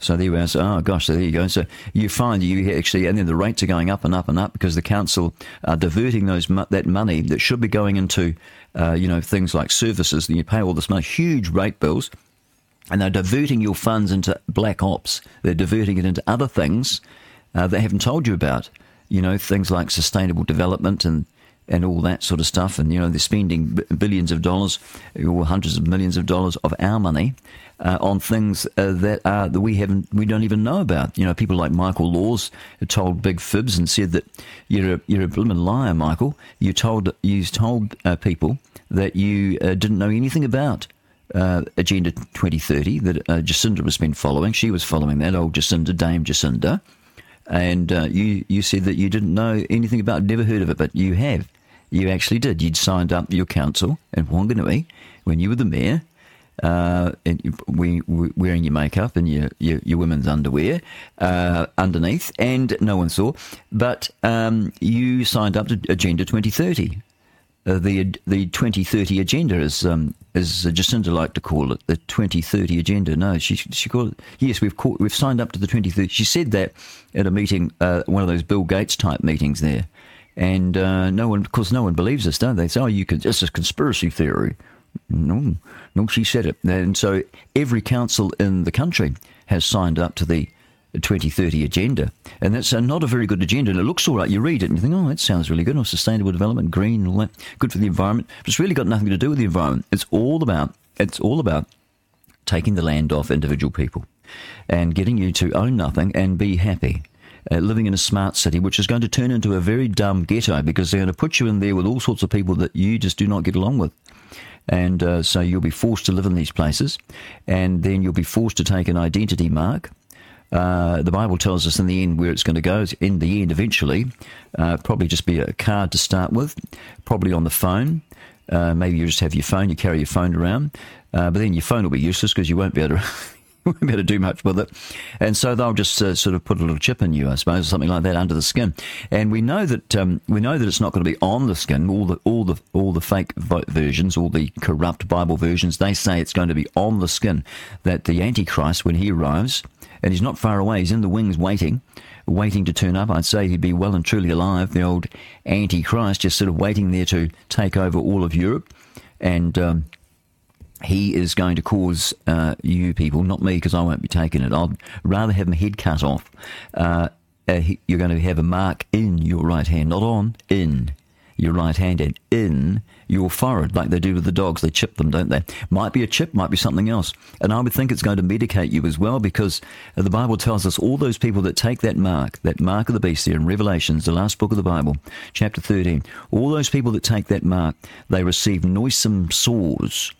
So there you are. So, oh gosh, so there you go. So you find you actually, and then the rates are going up and up and up because the council are diverting those that money that should be going into, uh, you know, things like services. And you pay all this money, huge rate bills and they're diverting your funds into black ops. They're diverting it into other things uh, they haven't told you about. You know, things like sustainable development and and all that sort of stuff. And, you know, they're spending billions of dollars or hundreds of millions of dollars of our money uh, on things uh, that are, that we haven't, we don't even know about. You know, people like Michael Laws told big fibs and said that you're a, you're a blooming liar, Michael. You told, you told uh, people that you uh, didn't know anything about. Uh, Agenda 2030 that uh, Jacinda has been following. She was following that old Jacinda, Dame Jacinda and uh, you you said that you didn't know anything about, never heard of it, but you have. You actually did. You'd signed up your council in Whanganui when you were the mayor, uh, and we, we, wearing your makeup and your, your, your women's underwear uh, underneath, and no one saw. But um, you signed up to Agenda 2030. Uh, the the 2030 agenda, as um, as Jacinda liked to call it, the 2030 agenda. No, she she called it. Yes, we've called, we've signed up to the 2030. She said that at a meeting, uh, one of those Bill Gates type meetings there. And uh, no one, of course, no one believes us, don't they? Say, oh, you can it's a conspiracy theory. No, no, she said it. And so every council in the country has signed up to the 2030 agenda. And that's uh, not a very good agenda. And it looks all right. You read it and you think, oh, that sounds really good. Oh, sustainable development, green, all that, good for the environment. But it's really got nothing to do with the environment. It's all about, it's all about taking the land off individual people and getting you to own nothing and be happy uh, living in a smart city, which is going to turn into a very dumb ghetto because they're going to put you in there with all sorts of people that you just do not get along with. And uh, so you'll be forced to live in these places, and then you'll be forced to take an identity mark. Uh, the Bible tells us in the end where it's going to go. In the end, eventually, uh, probably just be a card to start with, probably on the phone. Uh, maybe you just have your phone, you carry your phone around, uh, but then your phone will be useless because you won't be able to *laughs* won't be able to do much with it. And so they'll just uh, sort of put a little chip in you, I suppose, or something like that under the skin. And we know that um, we know that it's not going to be on the skin. All the all the all the fake versions, all the corrupt Bible versions, they say it's going to be on the skin. That the Antichrist, when he arrives, and he's not far away, he's in the wings waiting. Waiting to turn up, I'd say he'd be well and truly alive. The old Antichrist, just sort of waiting there to take over all of Europe, and um, he is going to cause uh, you people, not me, because I won't be taking it. I'd rather have my head cut off. Uh, uh, you're going to have a mark in your right hand, not on, in your right hand and in your forehead, like they do with the dogs. They chip them, don't they? Might be a chip, might be something else. And I would think it's going to medicate you as well because uh, the Bible tells us all those people that take that mark, that mark of the beast there in Revelations, the last book of the Bible, chapter 13, all those people that take that mark, they receive noisome sores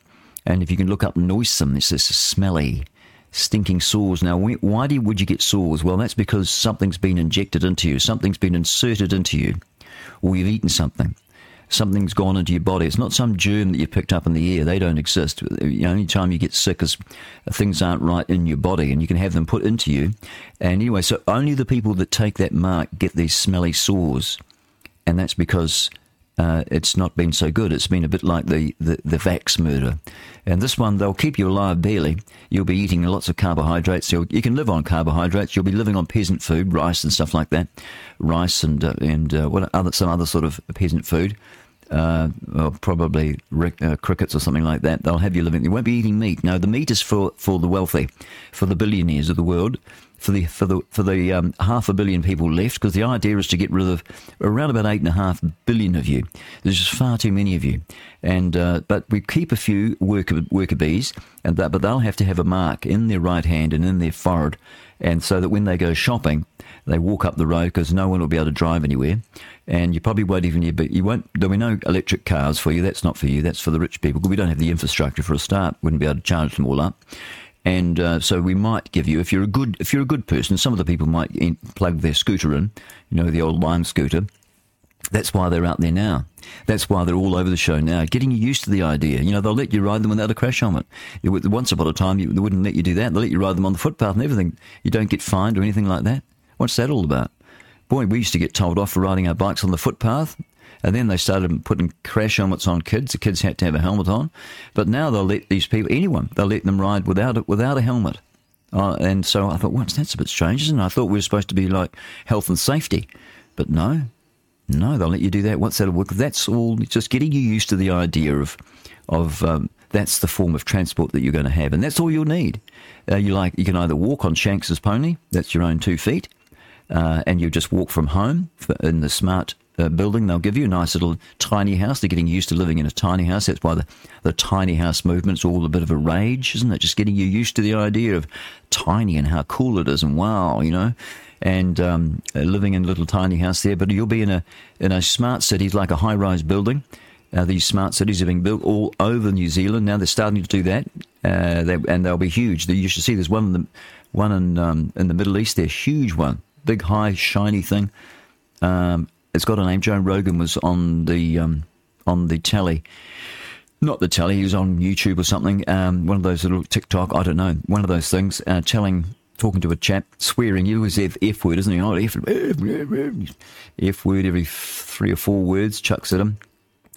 and if you can look up noisome, it's this smelly, stinking sores. Now, why do you, would you get sores? Well, that's because something's been injected into you, something's been inserted into you, or you've eaten something. Something's gone into your body. It's not some germ that you picked up in the air. They don't exist. The only time you get sick is things aren't right in your body, and you can have them put into you. And anyway, so only the people that take that mark get these smelly sores, and that's because uh, it's not been so good. It's been a bit like the, the, the Vax murder. And this one, they'll keep you alive barely. You'll be eating lots of carbohydrates. You'll, you can live on carbohydrates. You'll be living on peasant food, rice and stuff like that. Rice and, uh, and uh, what other, some other sort of peasant food. Uh, well, probably ric- uh, crickets or something like that. They'll have you living. You won't be eating meat. No, the meat is for, for the wealthy, for the billionaires of the world for the for the for the um, half a billion people left, because the idea is to get rid of around about eight and a half billion of you. There's just far too many of you, and uh, but we keep a few worker worker bees, and that but they'll have to have a mark in their right hand and in their forehead, and so that when they go shopping, they walk up the road because no one will be able to drive anywhere, and you probably won't even. But you won't. There'll be no electric cars for you. That's not for you. That's for the rich people. We don't have the infrastructure for a start. Wouldn't be able to charge them all up and uh, so we might give you if you're a good if you're a good person. Some of the people might in, plug their scooter in, you know, the old lime scooter. That's why they're out there now. That's why they're all over the show now, getting you used to the idea. You know, they'll let you ride them without a crash helmet. Once upon a time, you, they wouldn't let you do that. They'll let you ride them on the footpath and everything. You don't get fined or anything like that. What's that all about? Boy, we used to get told off for riding our bikes on the footpath. And then they started putting crash helmets on kids. The kids had to have a helmet on. But now they'll let these people, anyone, they'll let them ride without a, without a helmet. Uh, and so I thought, well, that's a bit strange, isn't it? I thought we were supposed to be like health and safety. But no, no, they'll let you do that. What's that? That's all just getting you used to the idea of, of um, that's the form of transport that you're going to have, and that's all you'll need. Uh, you like you can either walk on Shanks's pony, that's your own two feet, uh, and you just walk from home in the smart uh, building. They'll give you a nice little tiny house. They're getting used to living in a tiny house. That's why the, the tiny house movement's all a bit of a rage, isn't it? Just getting you used to the idea of tiny and how cool it is, and wow, you know and um, uh, living in a little tiny house there. But you'll be in a in a smart city, like a high rise building. Uh, these smart cities are being built all over New Zealand now. They're starting to do that, uh, they, and they'll be huge. You should see there's one in the one in um, in the Middle East. They're huge one, big, high, shiny thing. Um, it's got a name. Joe Rogan was on the um, on the telly. Not the telly, he was on YouTube or something. Um, one of those little TikTok, I don't know, one of those things, uh, telling talking to a chap, swearing. He was F, F word, isn't he? Oh, F, F word every three or four words, chucks at him.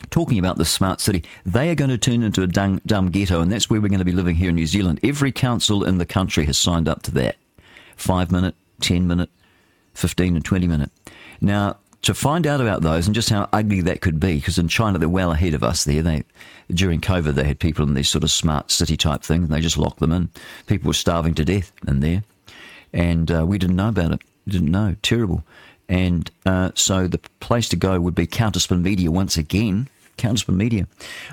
Talking about the smart city, they are going to turn into a dumb, dumb ghetto, and that's where we're going to be living here in New Zealand. Every council in the country has signed up to that. Five minute, ten minute, 15 and 20 minute. Now, to find out about those and just how ugly that could be, because in China they're well ahead of us there. They during COVID they had people in these sort of smart city type things, and they just locked them in. People were starving to death in there and uh, we didn't know about it. We didn't know. Terrible. And uh, so the place to go would be Counterspin Media once again. Counterspin Media.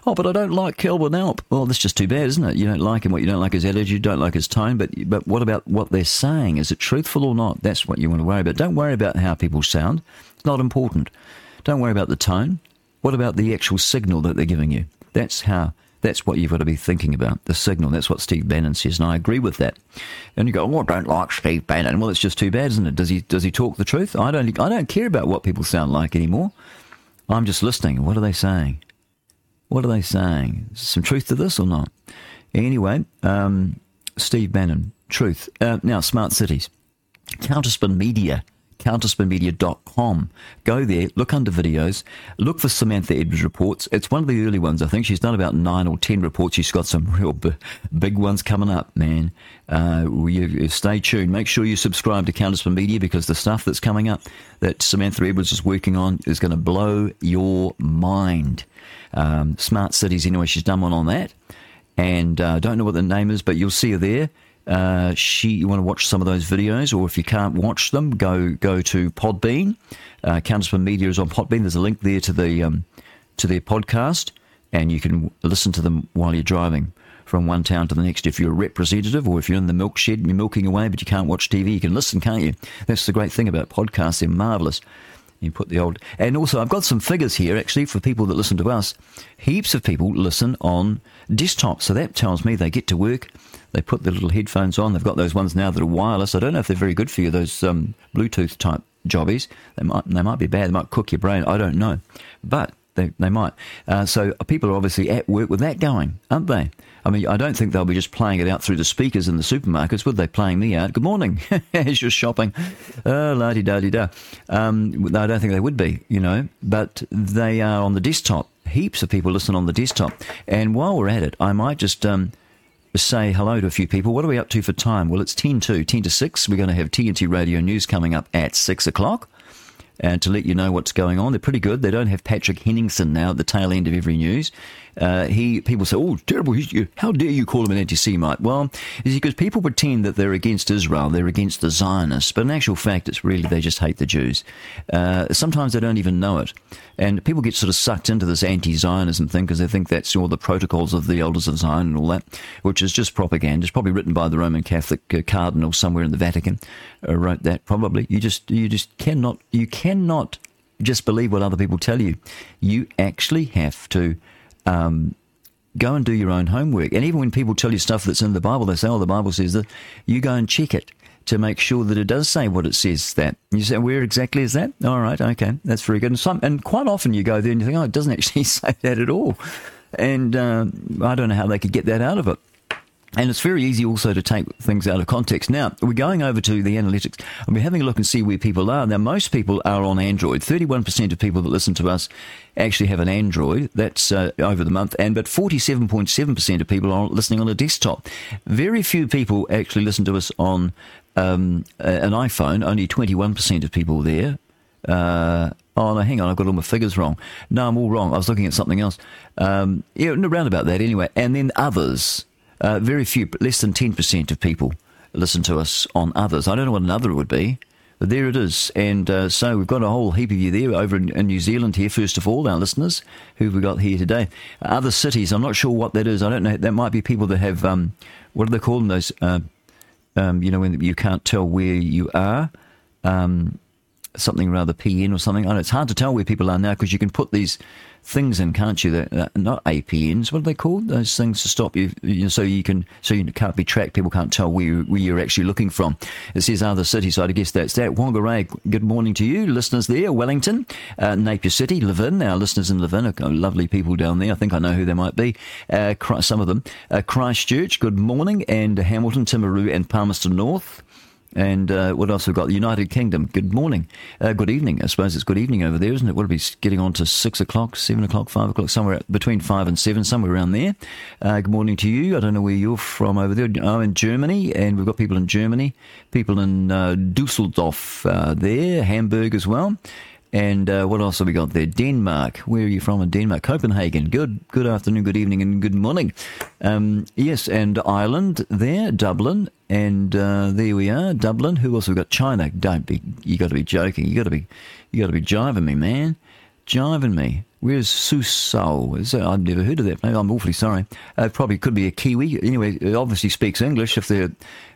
Oh, but I don't like Kelvin Alp. Well, that's just too bad, isn't it? You don't like him. What you don't like his attitude, you don't like his tone. But but what about what they're saying? Is it truthful or not? That's what you want to worry about. Don't worry about how people sound. It's not important. Don't worry about the tone. What about the actual signal that they're giving you? That's how that's what you've got to be thinking about, the signal. That's what Steve Bannon says, and I agree with that. And you go, oh, I don't like Steve Bannon. Well, it's just too bad, isn't it? Does he does he talk the truth? I don't I don't care about what people sound like anymore. I'm just listening. What are they saying? What are they saying? Some truth to this or not? Anyway, um, Steve Bannon, truth. Uh, now, smart cities. Counterspin Media counterspinmedia.com. Go there, look under videos, look for Samantha Edwards reports. It's one of the early ones, I think. She's done about nine or ten reports. She's got some *laughs* real b- big ones coming up, man. Uh, you, stay tuned. Make sure you subscribe to Counterspin Media because the stuff that's coming up that Samantha Edwards is working on is going to blow your mind. Um, smart cities, anyway, she's done one on that. And I uh, don't know what the name is, but you'll see her there. Uh, she, you want to watch some of those videos, or if you can't watch them, go go to Podbean. Uh, Counterspin Media is on Podbean. There's a link there to the um, to their podcast, and you can listen to them while you're driving from one town to the next. If you're a representative, or if you're in the milk shed and you're milking away, but you can't watch TV, you can listen, can't you? That's the great thing about podcasts; they're marvelous. You put the old, and also I've got some figures here actually for people that listen to us. Heaps of people listen on desktop, so that tells me they get to work they put the little headphones on. They've got those ones now that are wireless. I don't know if they're very good for you. Those um, Bluetooth type jobbies. They might they might be bad. They might cook your brain. I don't know, but they they might. Uh, so people are obviously at work with that going, aren't they? I mean, I don't think they'll be just playing it out through the speakers in the supermarkets, would they? Playing me out. Good morning, *laughs* as you're shopping. Oh, la di da di da. Um, I don't think they would be, you know, but they are on the desktop. Heaps of people listen on the desktop. And while we're at it, I might just um, say hello to a few people. What are we up to for time? Well, it's 10 to, 10 to 6. We're going to have TNT Radio News coming up at 6 o'clock. And to let you know what's going on, they're pretty good. They don't have Patrick Henningsen now at the tail end of every news. Uh, he people say, "Oh, terrible! How dare you call him an anti-Semite?" Well, is because people pretend that they're against Israel, they're against the Zionists, but in actual fact, it's really they just hate the Jews. Uh, sometimes they don't even know it, and people get sort of sucked into this anti-Zionism thing because they think that's all the protocols of the elders of Zion and all that, which is just propaganda. It's probably written by the Roman Catholic uh, cardinal somewhere in the Vatican. Uh, wrote that probably. You just you just cannot you cannot just believe what other people tell you. You actually have to um, go and do your own homework. And even when people tell you stuff that's in the Bible, they say, oh, the Bible says that, you go and check it to make sure that it does say what it says that. You say, where exactly is that? All right, okay, that's very good. And, some, and quite often you go there and you think, oh, it doesn't *laughs* actually say that at all. And uh, I don't know how they could get that out of it. And it's very easy also to take things out of context. Now, we're going over to the analytics and we're having a look and see where people are. Now, most people are on Android. 31% of people that listen to us actually have an Android. That's uh, over the month. And but 47.7% of people are listening on a desktop. Very few people actually listen to us on um, an iPhone. Only 21% of people there Uh, oh, no, hang on, I've got all my figures wrong. No, I'm all wrong. I was looking at something else. Um, yeah, around about that anyway. And then others. Uh, very few, less than 10% of people listen to us on others. I don't know what another would be. But there it is. And uh, so we've got a whole heap of you there over in, in, New Zealand here, first of all, our listeners, who we got here today. Other cities, I'm not sure what that is. I don't know. That might be people that have, um, what are they called? Those, uh, um, you know, when you can't tell where you are. Um, something rather PN or something. I know it's hard to tell where people are now because you can put these things in, can't you? That uh, not APNs. What are they called? Those things to stop you, you know, so you can so you can't be tracked. People can't tell where, you, where you're actually looking from. It says other cities, so I guess that's that. Whangarei, good morning to you, listeners there. Wellington, uh, Napier City, Levin. Our listeners in Levin are lovely people down there. I think I know who they might be. Uh, some of them. Uh, Christchurch, good morning, and Hamilton, Timaru, and Palmerston North. And uh, what else we've got? The United Kingdom. Good morning. Uh, good evening. I suppose it's good evening over there, isn't it? We'll be getting on to six o'clock, seven o'clock, five o'clock, somewhere between five and seven, somewhere around there. Uh, good morning to you. I don't know where you're from over there. I'm in Germany, and we've got people in Germany, people in uh, Dusseldorf uh, there, Hamburg as well. And uh, what else have we got there? Denmark. Where are you from in Denmark? Copenhagen. Good, good afternoon, good evening, and good morning. Um, yes, and Ireland there, Dublin, and uh, there we are, Dublin. Who else have we got? China. Don't be. You got to be joking. You got to be. You got to be jiving me, man. Jiving me. Where's that, I've never heard of that. I'm awfully sorry. Uh, probably could be a Kiwi. Anyway, obviously speaks English if they're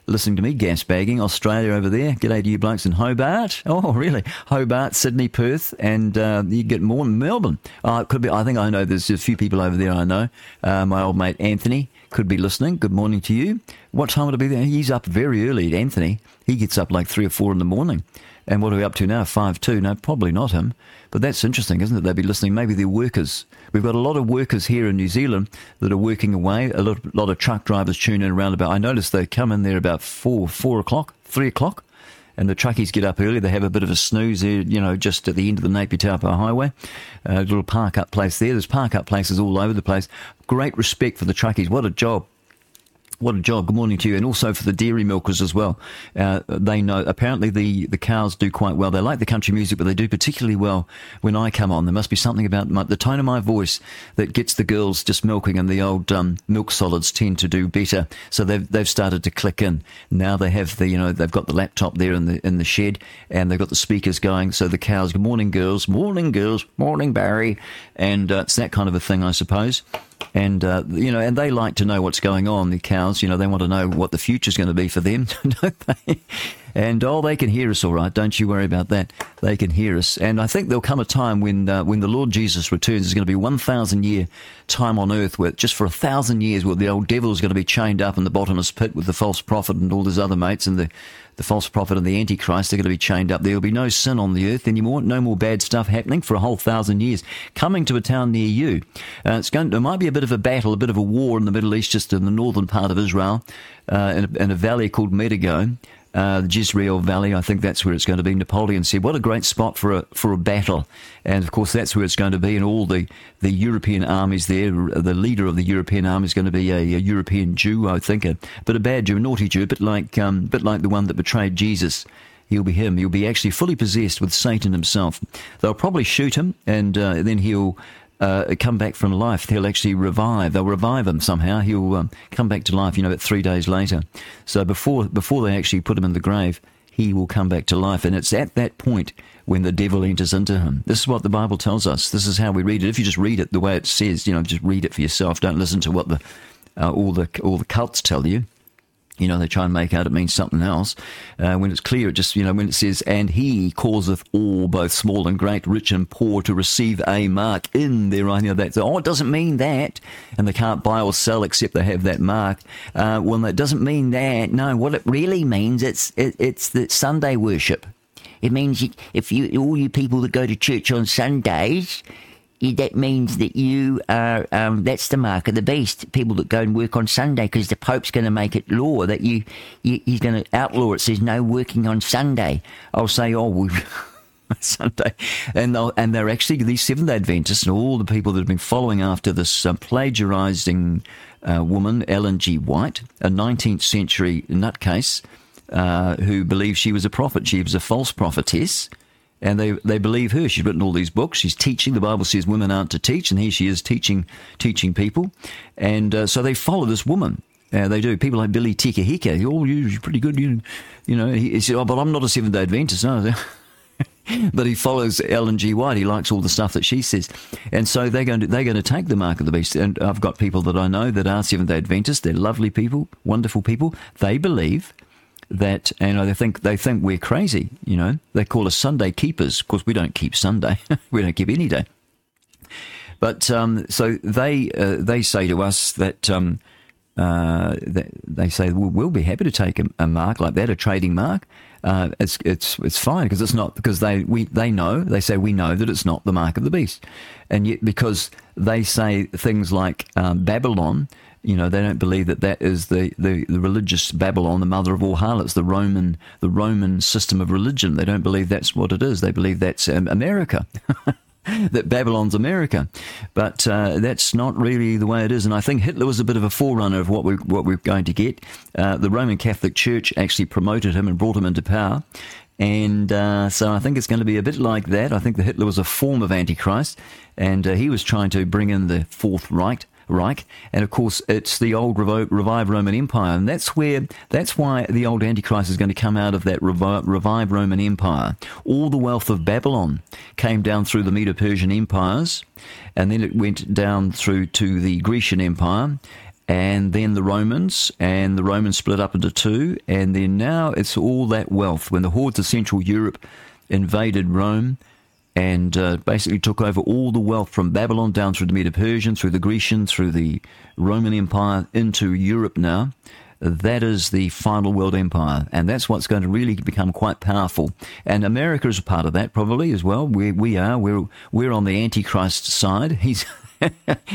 listening to me gasbagging. Australia over there. G'day to you blokes in Hobart. Oh, really? Hobart, Sydney, Perth, and uh, you get more in Melbourne. It could be. I think I know. There's a few people over there. I know. Uh, my old mate Anthony could be listening. Good morning to you. What time would it be there? He's up very early. Anthony. He gets up like three or four in the morning. And what are we up to now? Five two? No, probably not him. But that's interesting, isn't it? They'd be listening. Maybe they're workers. We've got a lot of workers here in New Zealand that are working away. A lot, lot of truck drivers tune in around about. I notice they come in there about four, four o'clock, three o'clock, and the truckies get up early. They have a bit of a snooze there, you know, just at the end of the Napier Taupo Highway. A little park up place there. There's park up places all over the place. Great respect for the truckies. What a job. What a job. Good morning to you. And also for the dairy milkers as well. Uh, they know, apparently the, the cows do quite well. They like the country music, but they do particularly well when I come on. There must be something about my, the tone of my voice that gets the girls just milking and the old um, milk solids tend to do better. So they've, they've started to click in. Now they have the, you know, they've got the laptop there in the, in the shed and they've got the speakers going. So the cows, good morning girls, morning girls, morning Barry. And uh, it's that kind of a thing, I suppose and uh, you know, and they like to know what's going on. The cows, you know, they want to know what the future's going to be for them, *laughs* don't they? And oh, they can hear us all right. Don't you worry about that. They can hear us. And I think there'll come a time when uh, when the Lord Jesus returns. There's going to be one thousand year time on earth where just for a thousand years, where the old devil is going to be chained up in the bottomless pit with the false prophet and all his other mates and the the false prophet and the antichrist they're going to be chained up. There will be no sin on the earth anymore. No more bad stuff happening for a whole thousand years. Coming to a town near you, uh, it's going. There might be a bit of a battle, a bit of a war in the Middle East, just in the northern part of Israel, uh, in, a, in a valley called Megiddo uh, the Jezreel Valley. I think that's where it's going to be. Napoleon said, "What a great spot for a for a battle," and of course that's where it's going to be. And all the, the European armies there. The leader of the European army is going to be a, a European Jew, I think, a, but a bad Jew, a naughty Jew, a bit like um, bit like the one that betrayed Jesus. He'll be him. He'll be actually fully possessed with Satan himself. They'll probably shoot him, and uh, then he'll uh, come back from life. He'll actually revive. They'll revive him somehow. He'll um, come back to life. You know, about three days later. So before before they actually put him in the grave, he will come back to life. And it's at that point when the devil enters into him. This is what the Bible tells us. This is how we read it. If you just read it the way it says, you know, just read it for yourself. Don't listen to what the uh, all the all the cults tell you you know, they try and make out it means something else. Uh, when it's clear, it just, you know, when it says, and he causeth all, both small and great, rich and poor, to receive a mark in their right hand. That, oh, it doesn't mean that. And they can't buy or sell except they have that mark. Uh, well, that doesn't mean that. No, what it really means, it's, it, it's the Sunday worship. It means if you, all you people that go to church on Sundays, that means that you are, um, that's the mark of the beast. People that go and work on Sunday because the Pope's going to make it law that you, you he's going to outlaw it. Says no working on Sunday. I'll say, oh, we *laughs* Sunday, and and they're actually these Seventh Adventists and all the people that have been following after this uh, plagiarizing uh, woman, Ellen G. White, a 19th century nutcase uh, who believed she was a prophet. She was a false prophetess and they, they believe her. She's written all these books. She's teaching. The Bible says women aren't to teach, and here she is teaching teaching people. And uh, so they follow this woman. Uh, they do. People like Billy Te Kahika, oh, you're pretty good. You, you know, he, he said, oh, but I'm not a Seventh Day Adventist. No. *laughs* but he follows Ellen G. White. He likes all the stuff that she says, and so they're going to they're going to take the mark of the beast. And I've got people that I know that are Seventh Day Adventists. They're lovely people, wonderful people. They believe that know they think they think we're crazy. You know, they call us Sunday keepers. Of course, we don't keep Sunday. *laughs* we don't keep any day. But um, so they uh, they say to us that. Um, uh, they, they say we'll, we'll, be happy to take a, a, mark like that, a trading mark. Uh, it's it's it's fine because it's not because they we they know they say we know that it's not the mark of the beast, and yet because they say things like um, Babylon you know, they don't believe that that is the, the, the, religious Babylon, the mother of all harlots, the Roman the Roman system of religion. They don't believe that's what it is. They believe that's um, America. *laughs* that Babylon's America, but uh, that's not really the way it is. And I think Hitler was a bit of a forerunner of what we what we're going to get. Uh, the Roman Catholic Church actually promoted him and brought him into power, and uh, so I think it's going to be a bit like that. I think that Hitler was a form of Antichrist, and uh, he was trying to bring in the Fourth Reich, Reich, and of course it's the old revo- revived Roman Empire, and that's where that's why the old Antichrist is going to come out of that revi- revived Roman Empire. All the wealth of Babylon came down through the Medo-Persian empires, and then it went down through to the Grecian Empire, and then the Romans, and the Romans split up into two, and then now it's all that wealth. When the hordes of Central Europe invaded Rome, and uh, basically took over all the wealth from Babylon down through the Medo-Persian, through the Grecian, through the Roman Empire into Europe now. That is the final world empire, and that's what's going to really become quite powerful. And America is a part of that, probably as well. We we are we're we're on the Antichrist side. *laughs* He's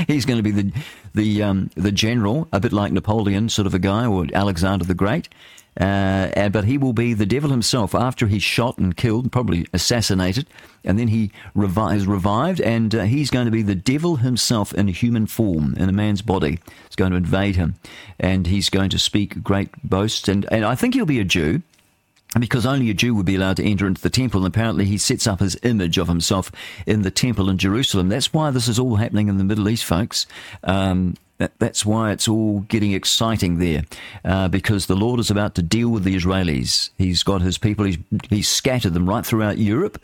he's going to be the the um, the general, a bit like Napoleon, sort of a guy, or Alexander the Great. Uh, but he will be the devil himself after he's shot and killed, probably assassinated, and then he revi- is revived, and uh, he's going to be the devil himself in human form, in a man's body. He's going to invade him, and he's going to speak great boasts, and, and I think he'll be a Jew because only a Jew would be allowed to enter into the temple. And apparently, he sets up his image of himself in the temple in Jerusalem. That's why this is all happening in the Middle East, folks. Um, that, that's why it's all getting exciting there, uh, because the Lord is about to deal with the Israelis. He's got his people. He's he's scattered them right throughout Europe.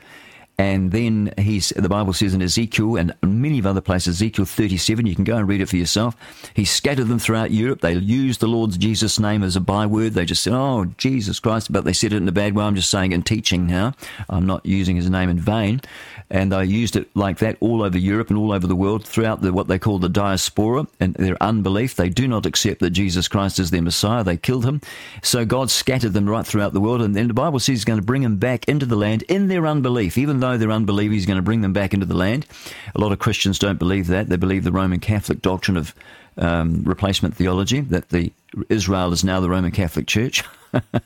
And then he's, the Bible says in Ezekiel and many of other places, Ezekiel 37, you can go and read it for yourself. He scattered them throughout Europe. They used the Lord's Jesus name as a byword. They just said, oh, Jesus Christ, but they said it in a bad way. I'm just saying in teaching now. I'm not using his name in vain and they used it like that all over Europe and all over the world throughout the, what they call the diaspora and their unbelief. They do not accept that Jesus Christ is their Messiah. They killed him. So God scattered them right throughout the world. And then the Bible says he's going to bring them back into the land in their unbelief. Even though they're unbelievers, he's going to bring them back into the land. A lot of Christians don't believe that. They believe the Roman Catholic doctrine of um, replacement theology, that the Israel is now the Roman Catholic Church. *laughs* uh,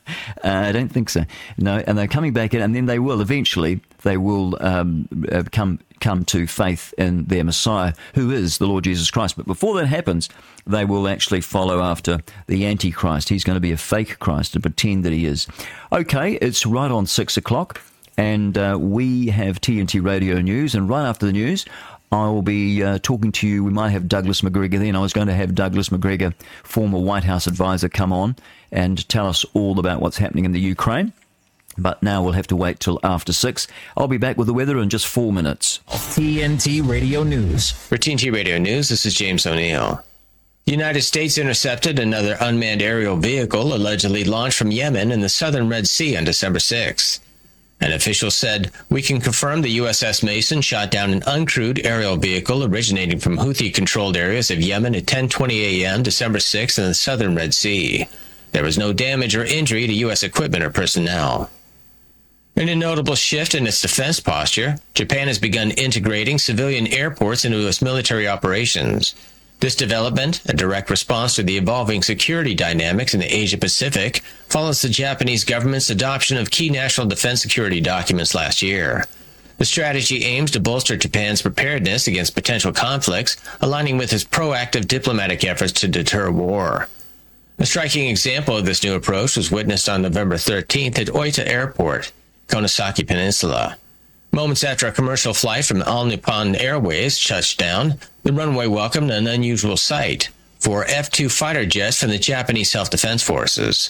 I don't think so. No, and they're coming back in, and then they will eventually they will um, uh, come come to faith in their Messiah, who is the Lord Jesus Christ. But before that happens, they will actually follow after the Antichrist. He's going to be a fake Christ and pretend that he is. Okay, it's right on six o'clock. And uh, we have TNT Radio News, and right after the news, I will be uh, talking to you. We might have Douglas Macgregor then. I was going to have Douglas Macgregor, former White House advisor, come on and tell us all about what's happening in the Ukraine. But now we'll have to wait till after six. I'll be back with the weather in just four minutes. TNT Radio News. For TNT Radio News, this is James O'Neill. The United States intercepted another unmanned aerial vehicle allegedly launched from Yemen in the southern Red Sea on December 6. An official said, We can confirm the USS Mason shot down an uncrewed aerial vehicle originating from Houthi controlled areas of Yemen at 10:20 a.m. December 6 in the southern Red Sea. There was no damage or injury to U.S. equipment or personnel. In a notable shift in its defense posture, Japan has begun integrating civilian airports into its military operations. This development, a direct response to the evolving security dynamics in the Asia Pacific, follows the Japanese government's adoption of key national defense security documents last year. The strategy aims to bolster Japan's preparedness against potential conflicts, aligning with its proactive diplomatic efforts to deter war. A striking example of this new approach was witnessed on November 13th at Oita Airport, Kunisaki Peninsula. Moments after a commercial flight from All Nippon Airways touched down, the runway welcomed an unusual sight four F 2 fighter jets from the Japanese Self Defense Forces.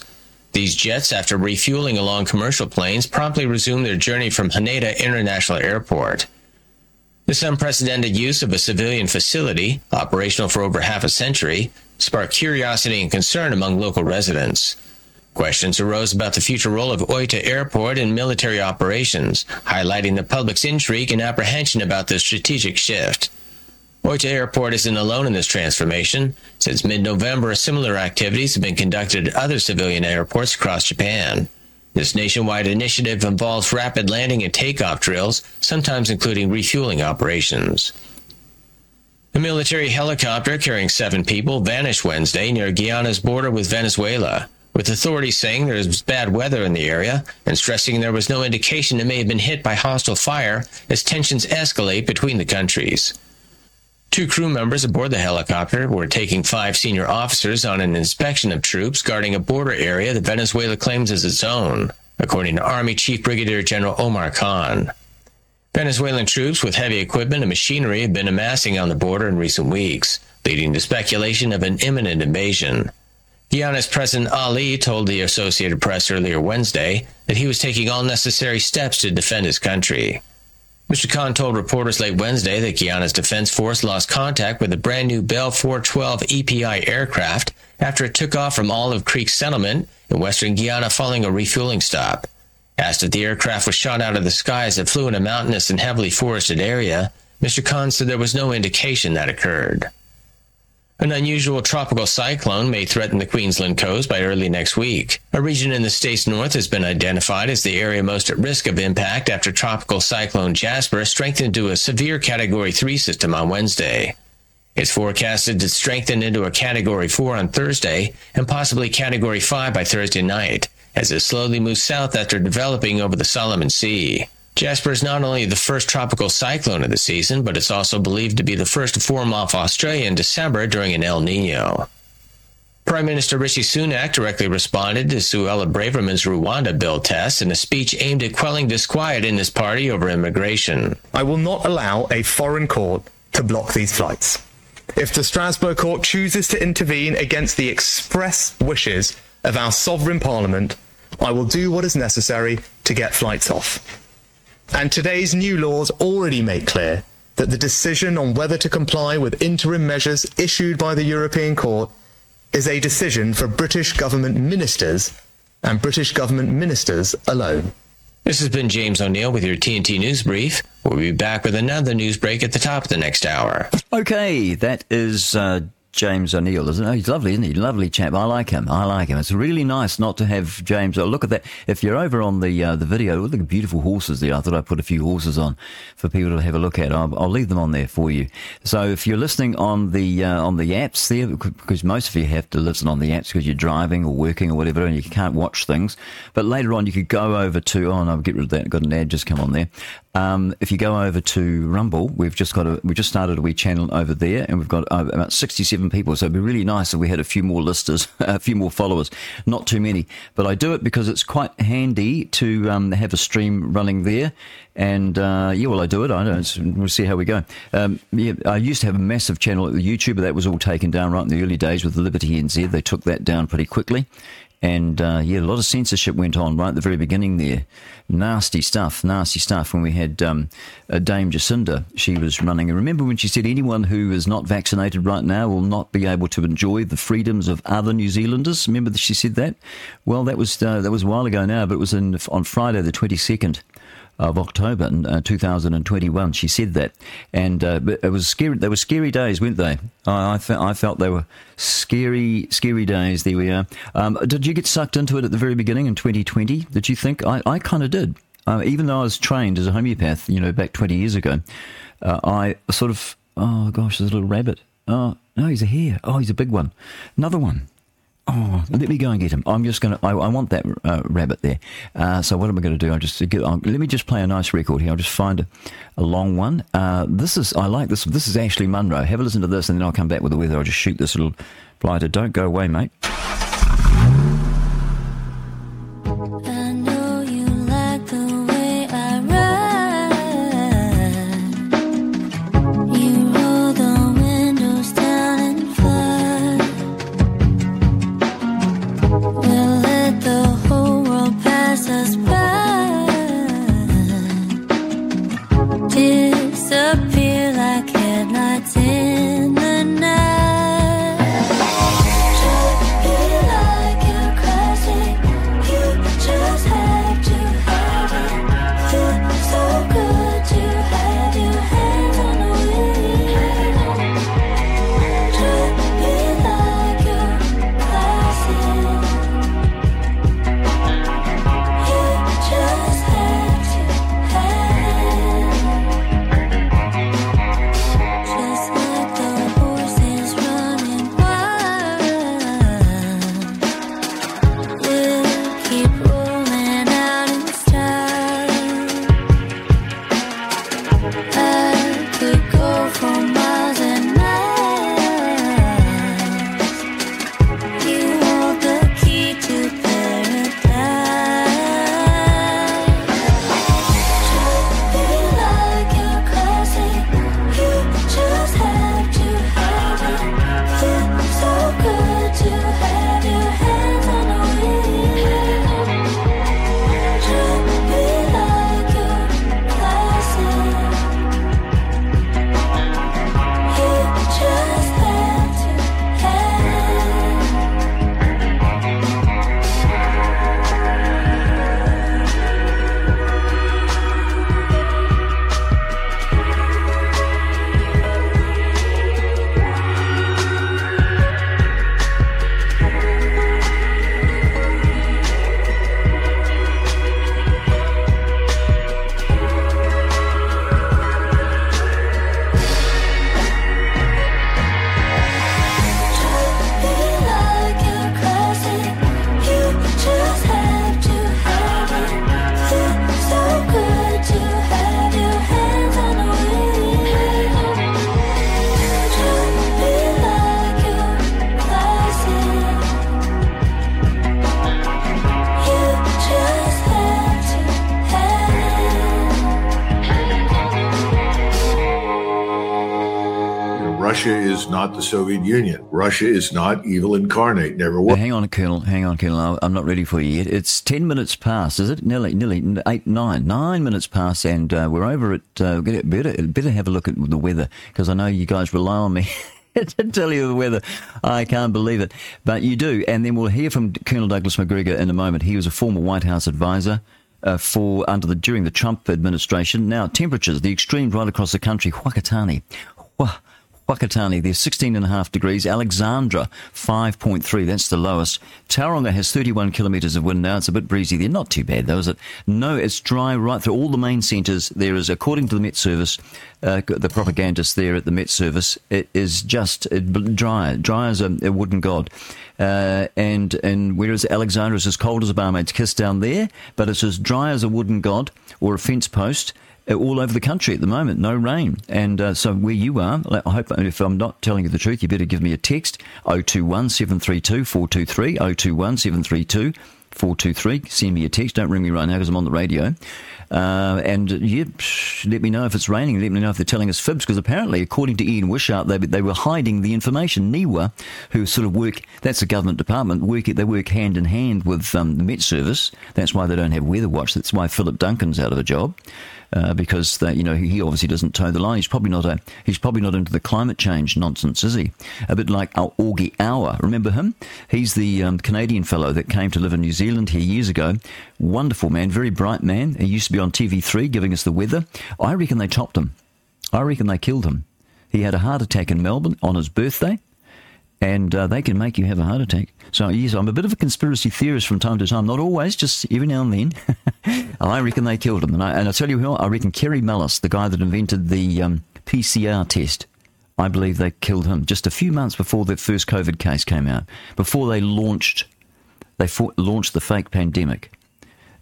These jets, after refueling along commercial planes, promptly resumed their journey from Haneda International Airport. This unprecedented use of a civilian facility, operational for over half a century, sparked curiosity and concern among local residents. Questions arose about the future role of Oita Airport in military operations, highlighting the public's intrigue and apprehension about this strategic shift. Oita Airport isn't alone in this transformation. Since mid November, similar activities have been conducted at other civilian airports across Japan. This nationwide initiative involves rapid landing and takeoff drills, sometimes including refueling operations. A military helicopter carrying seven people vanished Wednesday near Guyana's border with Venezuela, with authorities saying there is bad weather in the area and stressing there was no indication it may have been hit by hostile fire as tensions escalate between the countries. Two crew members aboard the helicopter were taking five senior officers on an inspection of troops guarding a border area that Venezuela claims as its own, according to Army Chief Brigadier General Omar Khan. Venezuelan troops with heavy equipment and machinery have been amassing on the border in recent weeks, leading to speculation of an imminent invasion. Guyana's President Ali told the Associated Press earlier Wednesday that he was taking all necessary steps to defend his country. Mr. Khan told reporters late Wednesday that Guyana's Defense Force lost contact with a brand new Bell 412 EPI aircraft after it took off from Olive Creek Settlement in western Guyana following a refueling stop. Asked if the aircraft was shot out of the sky as it flew in a mountainous and heavily forested area, Mr. Khan said there was no indication that occurred. An unusual tropical cyclone may threaten the Queensland coast by early next week. A region in the state's north has been identified as the area most at risk of impact after tropical cyclone Jasper strengthened to a severe Category 3 system on Wednesday. It's forecasted to strengthen into a Category 4 on Thursday and possibly Category 5 by Thursday night, as it slowly moves south after developing over the Solomon Sea. Jasper is not only the first tropical cyclone of the season, but it's also believed to be the first to form off Australia in December during an El Nino. Prime Minister Rishi Sunak directly responded to Suella Braverman's Rwanda bill test in a speech aimed at quelling disquiet in his party over immigration. I will not allow a foreign court to block these flights. If the Strasbourg court chooses to intervene against the express wishes of our sovereign parliament, I will do what is necessary to get flights off. And today's new laws already make clear that the decision on whether to comply with interim measures issued by the European Court is a decision for British government ministers and British government ministers alone. This has been James O'Neill with your TNT News Brief. We'll be back with another news break at the top of the next hour. Okay, that is uh, James O'Neill, isn't he? He's lovely, isn't he? Lovely chap. I like him. I like him. It's really nice not to have James. Oh, look at that. If you're over on the uh, the video, look at the beautiful horses there. I thought I'd put a few horses on for people to have a look at. I'll, I'll leave them on there for you. So if you're listening on the uh, on the apps there, because most of you have to listen on the apps because you're driving or working or whatever, and you can't watch things. But later on, you could go over to. Oh no, get rid of that. Got an ad just come on there. Um, if you go over to Rumble, we've just got a we just started a wee channel over there, and we've got uh, about 67 people. So it'd be really nice if we had a few more listers, *laughs* a few more followers. Not too many, but I do it because it's quite handy to um, have a stream running there. And uh, yeah, well, I do it. I don't. We'll see how we go. Um, yeah, I used to have a massive channel at the YouTube, but that was all taken down right in the early days with Liberty NZ. They took that down pretty quickly. And uh, yeah, a lot of censorship went on right at the very beginning there. Nasty stuff, nasty stuff. When we had um, Dame Jacinda, she was running. And remember when she said anyone who is not vaccinated right now will not be able to enjoy the freedoms of other New Zealanders? Remember that she said that? Well, that was uh, that was a while ago now, but it was in, on Friday the twenty second of October uh, 2021. She said that, and uh, it was scary. They were scary days, weren't they? I, I, fe- I, felt they were scary, scary days. There we are. Um, did you get sucked into it at the very beginning in 2020? Did you think? I, I kind of did. Uh, even though I was trained as a homeopath, you know, back 20 years ago, uh, I sort of, oh gosh, there's a little rabbit. Oh, no, he's a hare. Oh, he's a big one. Another one. Oh, let me go and get him. I'm just going to, I want that uh, rabbit there. Uh, so what am I going to do? I just um, let me just play a nice record here. I'll just find a, a long one. Uh, this is, I like this. This is Ashley Monroe. Have a listen to this and then I'll come back with the weather. I'll just shoot this little blighter. Don't go away, mate. I could go for the Soviet Union. Russia is not evil incarnate. Never was. hang on, Colonel. Hang on, Colonel. I'm not ready for you yet. It's ten minutes past, is it? Nearly, nearly eight, nine, nine minutes past, and uh, we're over at. Uh, better, better have a look at the weather because I know you guys rely on me. *laughs* to tell you the weather, I can't believe it, but you do. And then we'll hear from Colonel Douglas Macgregor in a moment. He was a former White House advisor uh, for under the during the Trump administration. Now temperatures, the extremes right across the country. Whakatane, Wah, Whakatane, there's 16 and a half degrees. Alexandra, 5.3, that's the lowest. Tauranga has 31 kilometres of wind now. It's a bit breezy there. Not too bad, though, is it? No, it's dry right through all the main centres. There is, according to the Met Service, uh, the propagandist there at the Met Service, it is just dry, dry as a, a wooden god. Uh, and and whereas Alexandra is as cold as a barmaid's kiss down there, but it's as dry as a wooden god or a fence post all over the country at the moment. No rain, and uh, so where you are, I hope if I'm not telling you the truth, you better give me a text 021 732 423 021 732 423. Send me a text. Don't ring me right now because I'm on the radio. Uh, and yeah, let me know if it's raining. Let me know if they're telling us fibs because apparently, according to Ian Wishart, they, they were hiding the information. NIWA, who sort of work, that's a government department, work they work hand in hand with um, the Met Service. That's why they don't have Weather Watch. That's why Philip Duncan's out of a job. Uh, because you know he obviously doesn't toe the line. He's probably not a he's probably not into the climate change nonsense, is he? A bit like our Augie Auer. Remember him? He's the um, Canadian fellow that came to live in New Zealand here years ago. Wonderful man, very bright man. He used to be on TV3 giving us the weather. I reckon they chopped him. I reckon they killed him. He had a heart attack in Melbourne on his birthday and uh, they can make you have a heart attack. So, yes, I'm a bit of a conspiracy theorist from time to time. Not always, just every now and then. *laughs* I reckon they killed him. And I, and I tell you who, I reckon Kary Mullis, the guy that invented the um, PCR test, I believe they killed him just a few months before the first COVID case came out, before they launched, they fought, launched the fake pandemic,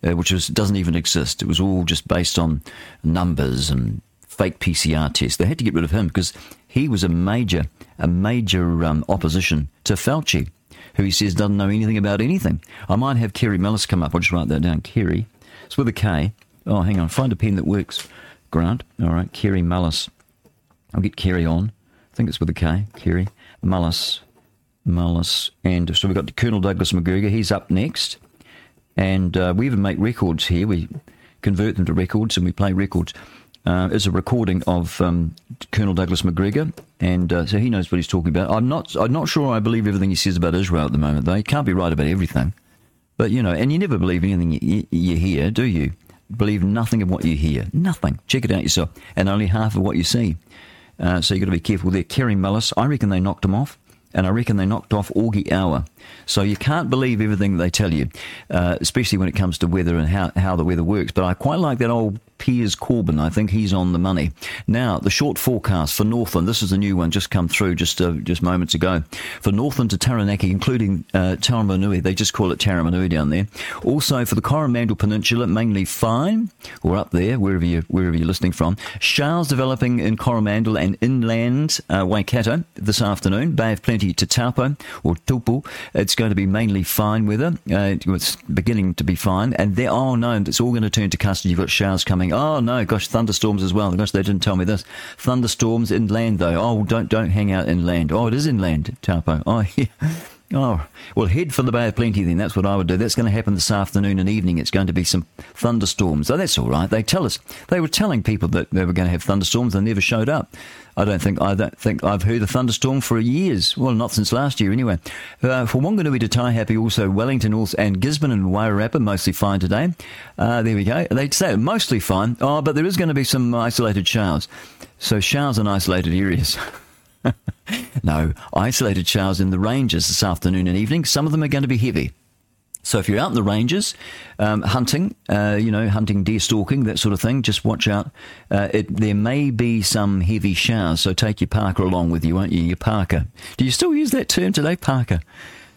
uh, which was, doesn't even exist. It was all just based on numbers and fake PCR tests. They had to get rid of him because he was a major, a major um, opposition to Fauci, who he says doesn't know anything about anything. I might have Kary Mellis come up. I'll just write that down. Kary. It's with a K. Oh, hang on. Find a pen that works. Grant. All right. Kary Mullis. I'll get Kary on. I think it's with a K. Kary Mullis. Mullis. And so we've got Colonel Douglas Macgregor. He's up next. And uh, we even make records here. We convert them to records and we play records. Uh, is a recording of um, Colonel Douglas Macgregor, and uh, so he knows what he's talking about. I'm not. I'm not sure I believe everything he says about Israel at the moment. Though he can't be right about everything, but you know, and you never believe anything you, you hear, do you? Believe nothing of what you hear. Nothing. Check it out yourself, and only half of what you see. Uh, so you've got to be careful there. Kary Mullis, I reckon they knocked him off and I reckon they knocked off Augie Auer. So you can't believe everything they tell you, uh, especially when it comes to weather and how, how the weather works. But I quite like that old Piers Corbyn. I think he's on the money. Now, the short forecast for Northland. This is a new one just come through just uh, just moments ago. For Northland to Taranaki, including uh, Taramanui, they just call it Taramanui down there. Also for the Coromandel Peninsula, mainly fine, or up there, wherever, you, wherever you're listening from. Showers developing in Coromandel and inland uh, Waikato this afternoon. Bay of Plenty to Taupo or Tupu. It's going to be mainly fine weather. Uh, it's beginning to be fine. And there, oh no, it's all going to turn to custard. You've got showers coming. Oh no, gosh, thunderstorms as well. Gosh, they didn't tell me this. Thunderstorms inland though. Oh, don't don't hang out inland. Oh, it is inland, Taupo. *laughs* Oh, yeah. Oh, well, head for the Bay of Plenty then. That's what I would do. That's going to happen this afternoon and evening. It's going to be some thunderstorms. Oh, that's all right. They tell us. They were telling people that they were going to have thunderstorms. They never showed up. I don't think I don't think I've heard a thunderstorm for years. Well, not since last year anyway. Uh, for Wanganui to Taihape, also Wellington also, and Gisborne and Wairarapa, mostly fine today. Uh, there we go. They say mostly fine. Oh, but there is going to be some isolated showers. So showers in isolated areas. *laughs* no, isolated showers in the ranges this afternoon and evening. Some of them are going to be heavy. So if you're out in the ranges, um, hunting, uh, you know, hunting, deer stalking, that sort of thing, just watch out. Uh, it, there may be some heavy showers, so take your parker along with you, won't you? Your parker. Do you still use that term today, parker?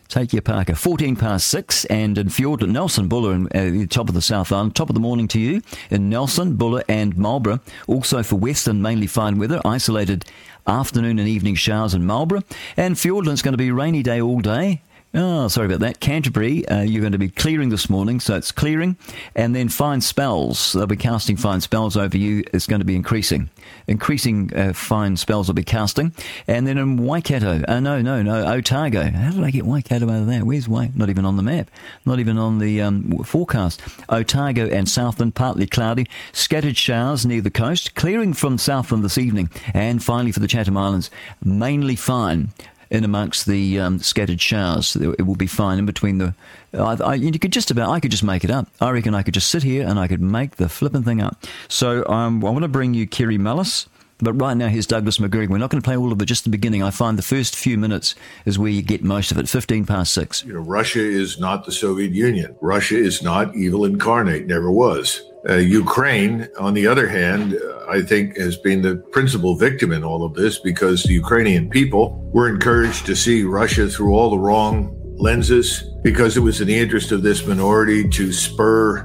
Take your parker. 14 past 6 and in Fjord, Nelson, Buller, and uh, top of the South Island. Top of the morning to you in Nelson, Buller and Marlborough. Also for Western, mainly fine weather. Isolated afternoon and evening showers in Marlborough. And Fiordland's going to be rainy day all day. Oh, sorry about that. Canterbury, uh, you're going to be clearing this morning, so it's clearing, and then fine spells. They'll be casting fine spells over you. It's going to be increasing, increasing uh, fine spells will be casting, and then in Waikato, uh, no, no, no, Otago. How did I get Waikato out of there? Where's Waikato? Not even on the map. Not even on the um, forecast. Otago and Southland partly cloudy, scattered showers near the coast, clearing from Southland this evening, and finally for the Chatham Islands, mainly fine in amongst the um, scattered showers. It will be fine in between the. I, I, you could just about. I could just make it up. I reckon I could just sit here and I could make the flipping thing up. So um, I want to bring you Kary Mullis. But right now, here's Douglas Macgregor. We're not going to play all of it, just the beginning. I find the first few minutes is where you get most of it. 15 past six. You know, Russia is not the Soviet Union. Russia is not evil incarnate, never was. Uh, Ukraine, on the other hand, I think has been the principal victim in all of this because the Ukrainian people were encouraged to see Russia through all the wrong lenses because it was in the interest of this minority to spur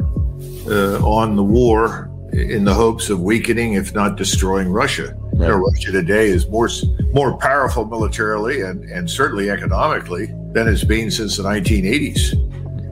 uh, on the war in the hopes of weakening, if not destroying Russia. You know, Russia today is more more powerful militarily and, and certainly economically than it's been since the 1980s.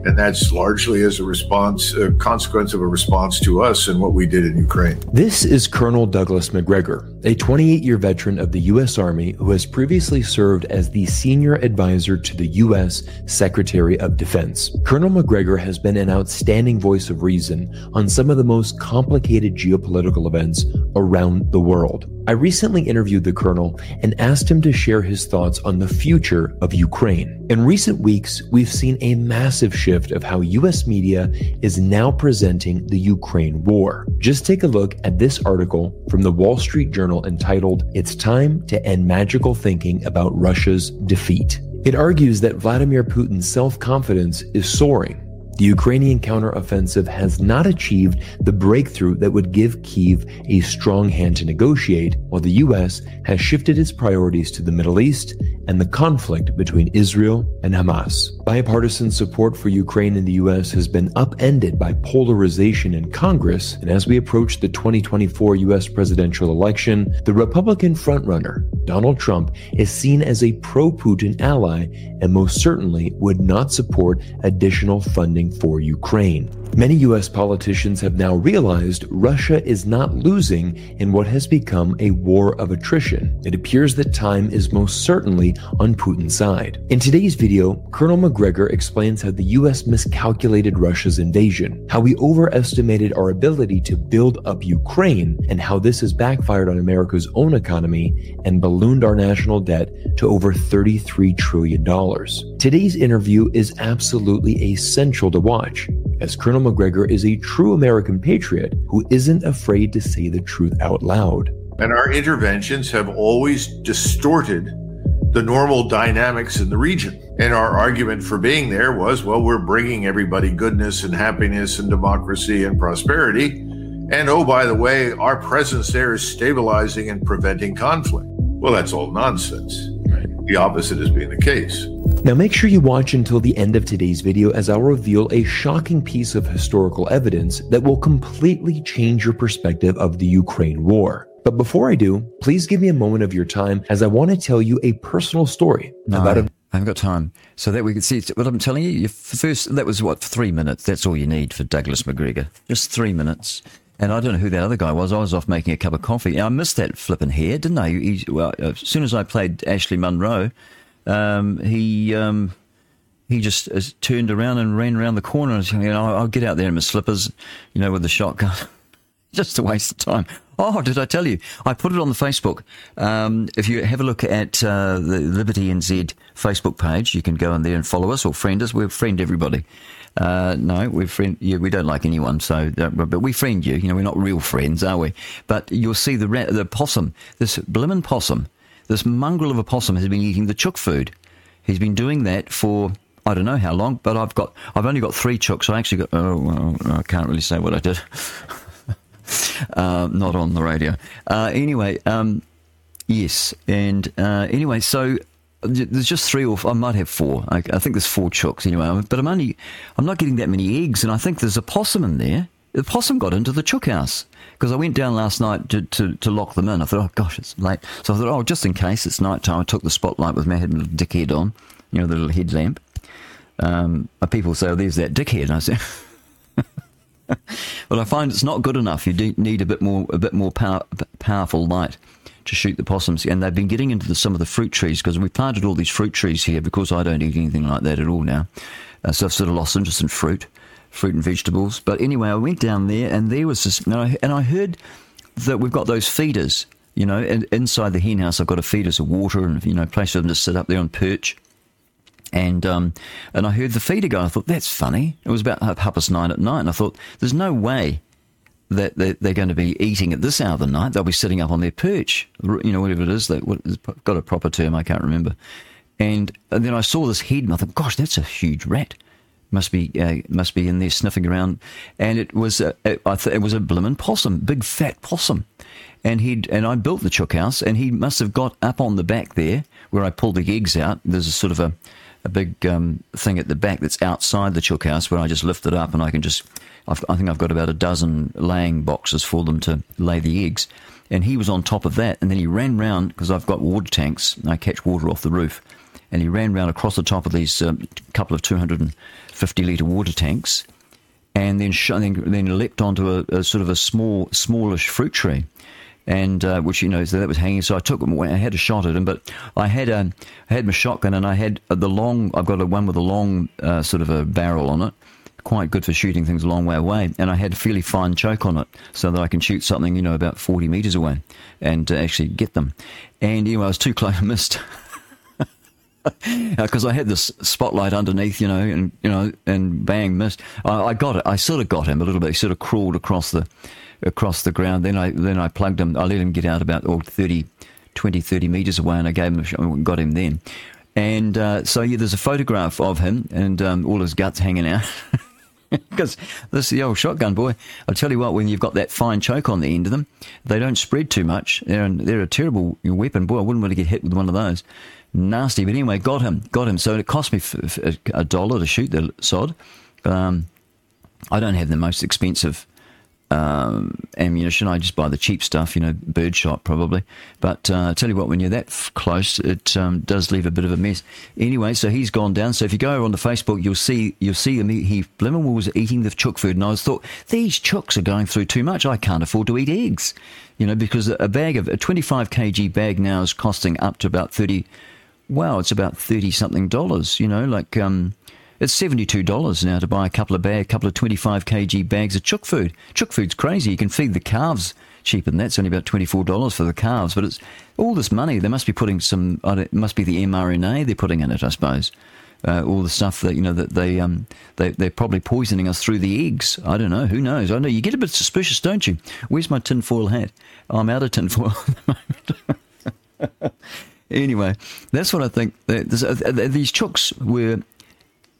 And that's largely as a response, a consequence of a response to us and what we did in Ukraine. This is Colonel Douglas Macgregor, a 28 year veteran of the U.S. Army who has previously served as the senior advisor to the U.S. Secretary of Defense. Colonel Macgregor has been an outstanding voice of reason on some of the most complicated geopolitical events around the world. I recently interviewed the colonel and asked him to share his thoughts on the future of Ukraine. In recent weeks, we've seen a massive shift of how US media is now presenting the Ukraine war. Just take a look at this article from the Wall Street Journal entitled, It's Time to End Magical Thinking About Russia's Defeat. It argues that Vladimir Putin's self confidence is soaring. The Ukrainian counteroffensive has not achieved the breakthrough that would give Kiev a strong hand to negotiate, while the US has shifted its priorities to the Middle East and the conflict between Israel and Hamas. Bipartisan support for Ukraine in the US has been upended by polarization in Congress, and as we approach the 2024 US presidential election, the Republican frontrunner, Donald Trump, is seen as a pro Putin ally and most certainly would not support additional funding for Ukraine. Many US politicians have now realized Russia is not losing in what has become a war of attrition. It appears that time is most certainly on Putin's side. In today's video, Colonel Macgregor explains how the US miscalculated Russia's invasion, how we overestimated our ability to build up Ukraine, and how this has backfired on America's own economy and ballooned our national debt to over $33 trillion. Today's interview is absolutely essential to watch, as Colonel Macgregor is a true American patriot who isn't afraid to say the truth out loud. And our interventions have always distorted the normal dynamics in the region. And our argument for being there was well, we're bringing everybody goodness and happiness and democracy and prosperity. And oh, by the way, our presence there is stabilizing and preventing conflict. Well, that's all nonsense. The opposite has been the case. Now make sure you watch until the end of today's video as I'll reveal a shocking piece of historical evidence that will completely change your perspective of the Ukraine war. But before I do, please give me a moment of your time as I want to tell you a personal story No, about a I haven't got time. So that we can see what I'm telling you. you first, that was what three minutes. That's all you need for Douglas Macgregor. Just three minutes. And I don't know who that other guy was. I was off making a cup of coffee. I missed that flipping hare, didn't I? He, well, as soon as I played Ashley Monroe, um, he um, he just uh, turned around and ran around the corner. And, you know, I'll get out there in my slippers, you know, with the shotgun. *laughs* *laughs* just a waste of time. Oh, did I tell you? I put it on the Facebook. Um, if you have a look at uh, the Liberty NZ Facebook page, you can go in there and follow us or friend us. We friend everybody. Uh, no, we friend. Yeah, we don't like anyone, so but we friend you. You know, we're not real friends, are we? But you'll see the rat, the possum, this blimmin' possum, this mongrel of a possum has been eating the chook food. He's been doing that for I don't know how long, but I've got I've only got three chooks. I actually got. Oh, well, I can't really say what I did. *laughs* *laughs* uh, not on the radio. Uh, anyway, um, yes, and uh, anyway, so there's just three or I might have four. I, I think there's four chooks anyway, but I'm only I'm not getting that many eggs, and I think there's a possum in there. The possum got into the chook house because I went down last night to, to, to lock them in. I thought, oh gosh, it's late, so I thought, oh, just in case it's night time, I took the spotlight with my head little dickhead on, you know, the little headlamp. Um, people say, oh, there's that dickhead. And I said. *laughs* *laughs* But I find it's not good enough. You do need a bit more, a bit more power, powerful light to shoot the possums. And they've been getting into the, some of the fruit trees because we planted all these fruit trees here. Because I don't eat anything like that at all now, uh, so I've sort of lost interest in fruit, fruit and vegetables. But anyway, I went down there, and there was this, and I, and I heard that we've got those feeders. You know, and inside the hen house, I've got a feeders of water and you know, place for them to sit up there on perch. And um, and I heard the feeder go. I thought that's funny. It was about half past nine at night, and I thought there's no way that they're, going to be eating at this hour of the night. They'll be sitting up on their perch, you know, whatever it is. That what, got a proper term. I can't remember. And, and then I saw this head, and I thought, gosh, that's a huge rat. Must be uh, must be in there sniffing around, and it was a, a, I th- it was a blimmin' possum, big fat possum, and he'd and I built the chook house, and he must have got up on the back there where I pulled the eggs out. There's a sort of a a big um, thing at the back that's outside the chook house where I just lift it up and I can just, I've, I think I've got about a dozen laying boxes for them to lay the eggs. And he was on top of that, and then he ran round because I've got water tanks. And I catch water off the roof, and he ran round across the top of these um, couple of 250 litre water tanks, and then sh- then, then leapt onto a, a sort of a small, smallish fruit tree and uh, which you know so that was hanging. So I took him. I had a shot at him, but I had a I had my shotgun, and I had the long. I've got a one with a long uh, sort of a barrel on it, quite good for shooting things a long way away. And I had a fairly fine choke on it, so that I can shoot something you know about forty meters away, and uh, actually get them. And anyway, I was too *laughs* close, I missed. Because *laughs* I had this spotlight underneath, you know, and you know, and bang, missed. I, I got it. I sort of got him a little bit. He sort of crawled across the across the ground. Then I then I plugged him. I let him get out about oh, 30, 20, 30 meters away, and I gave him a shot got him then. And uh, so yeah, there's a photograph of him and um, all his guts hanging out. *laughs* Because this is the old shotgun boy. I'll tell you what, when you've got that fine choke on the end of them, they don't spread too much. They're, they're a terrible weapon. Boy, I wouldn't want to get hit with one of those. Nasty. But anyway, got him. Got him. So it cost me a dollar to shoot the sod. Um, I don't have the most expensive um, ammunition. I just buy the cheap stuff, you know, birdshot probably. But uh, I tell you what, when you're that f- close, it um, does leave a bit of a mess. Anyway, so he's gone down. So if you go over on the Facebook, you'll see you'll see him. He, he was eating the chook food, and I thought these chooks are going through too much. I can't afford to eat eggs, you know, because a bag of a 25 kg bag now is costing up to about 30. Wow, it's about 30 something dollars. You know, like um, it's seventy-two dollars now to buy a couple of bag, a couple of twenty-five kg bags of chook food. Chook food's crazy. You can feed the calves cheaper than that. It's only about twenty-four dollars for the calves, but it's all this money. They must be putting some. It must be the mRNA they're putting in it, I suppose. Uh, all the stuff that you know that they um they they're probably poisoning us through the eggs. I don't know. Who knows? I know you get a bit suspicious, don't you? Where's my tinfoil hat? I'm out of tinfoil *laughs* at the moment. *laughs* anyway, that's what I think. Uh, These chooks were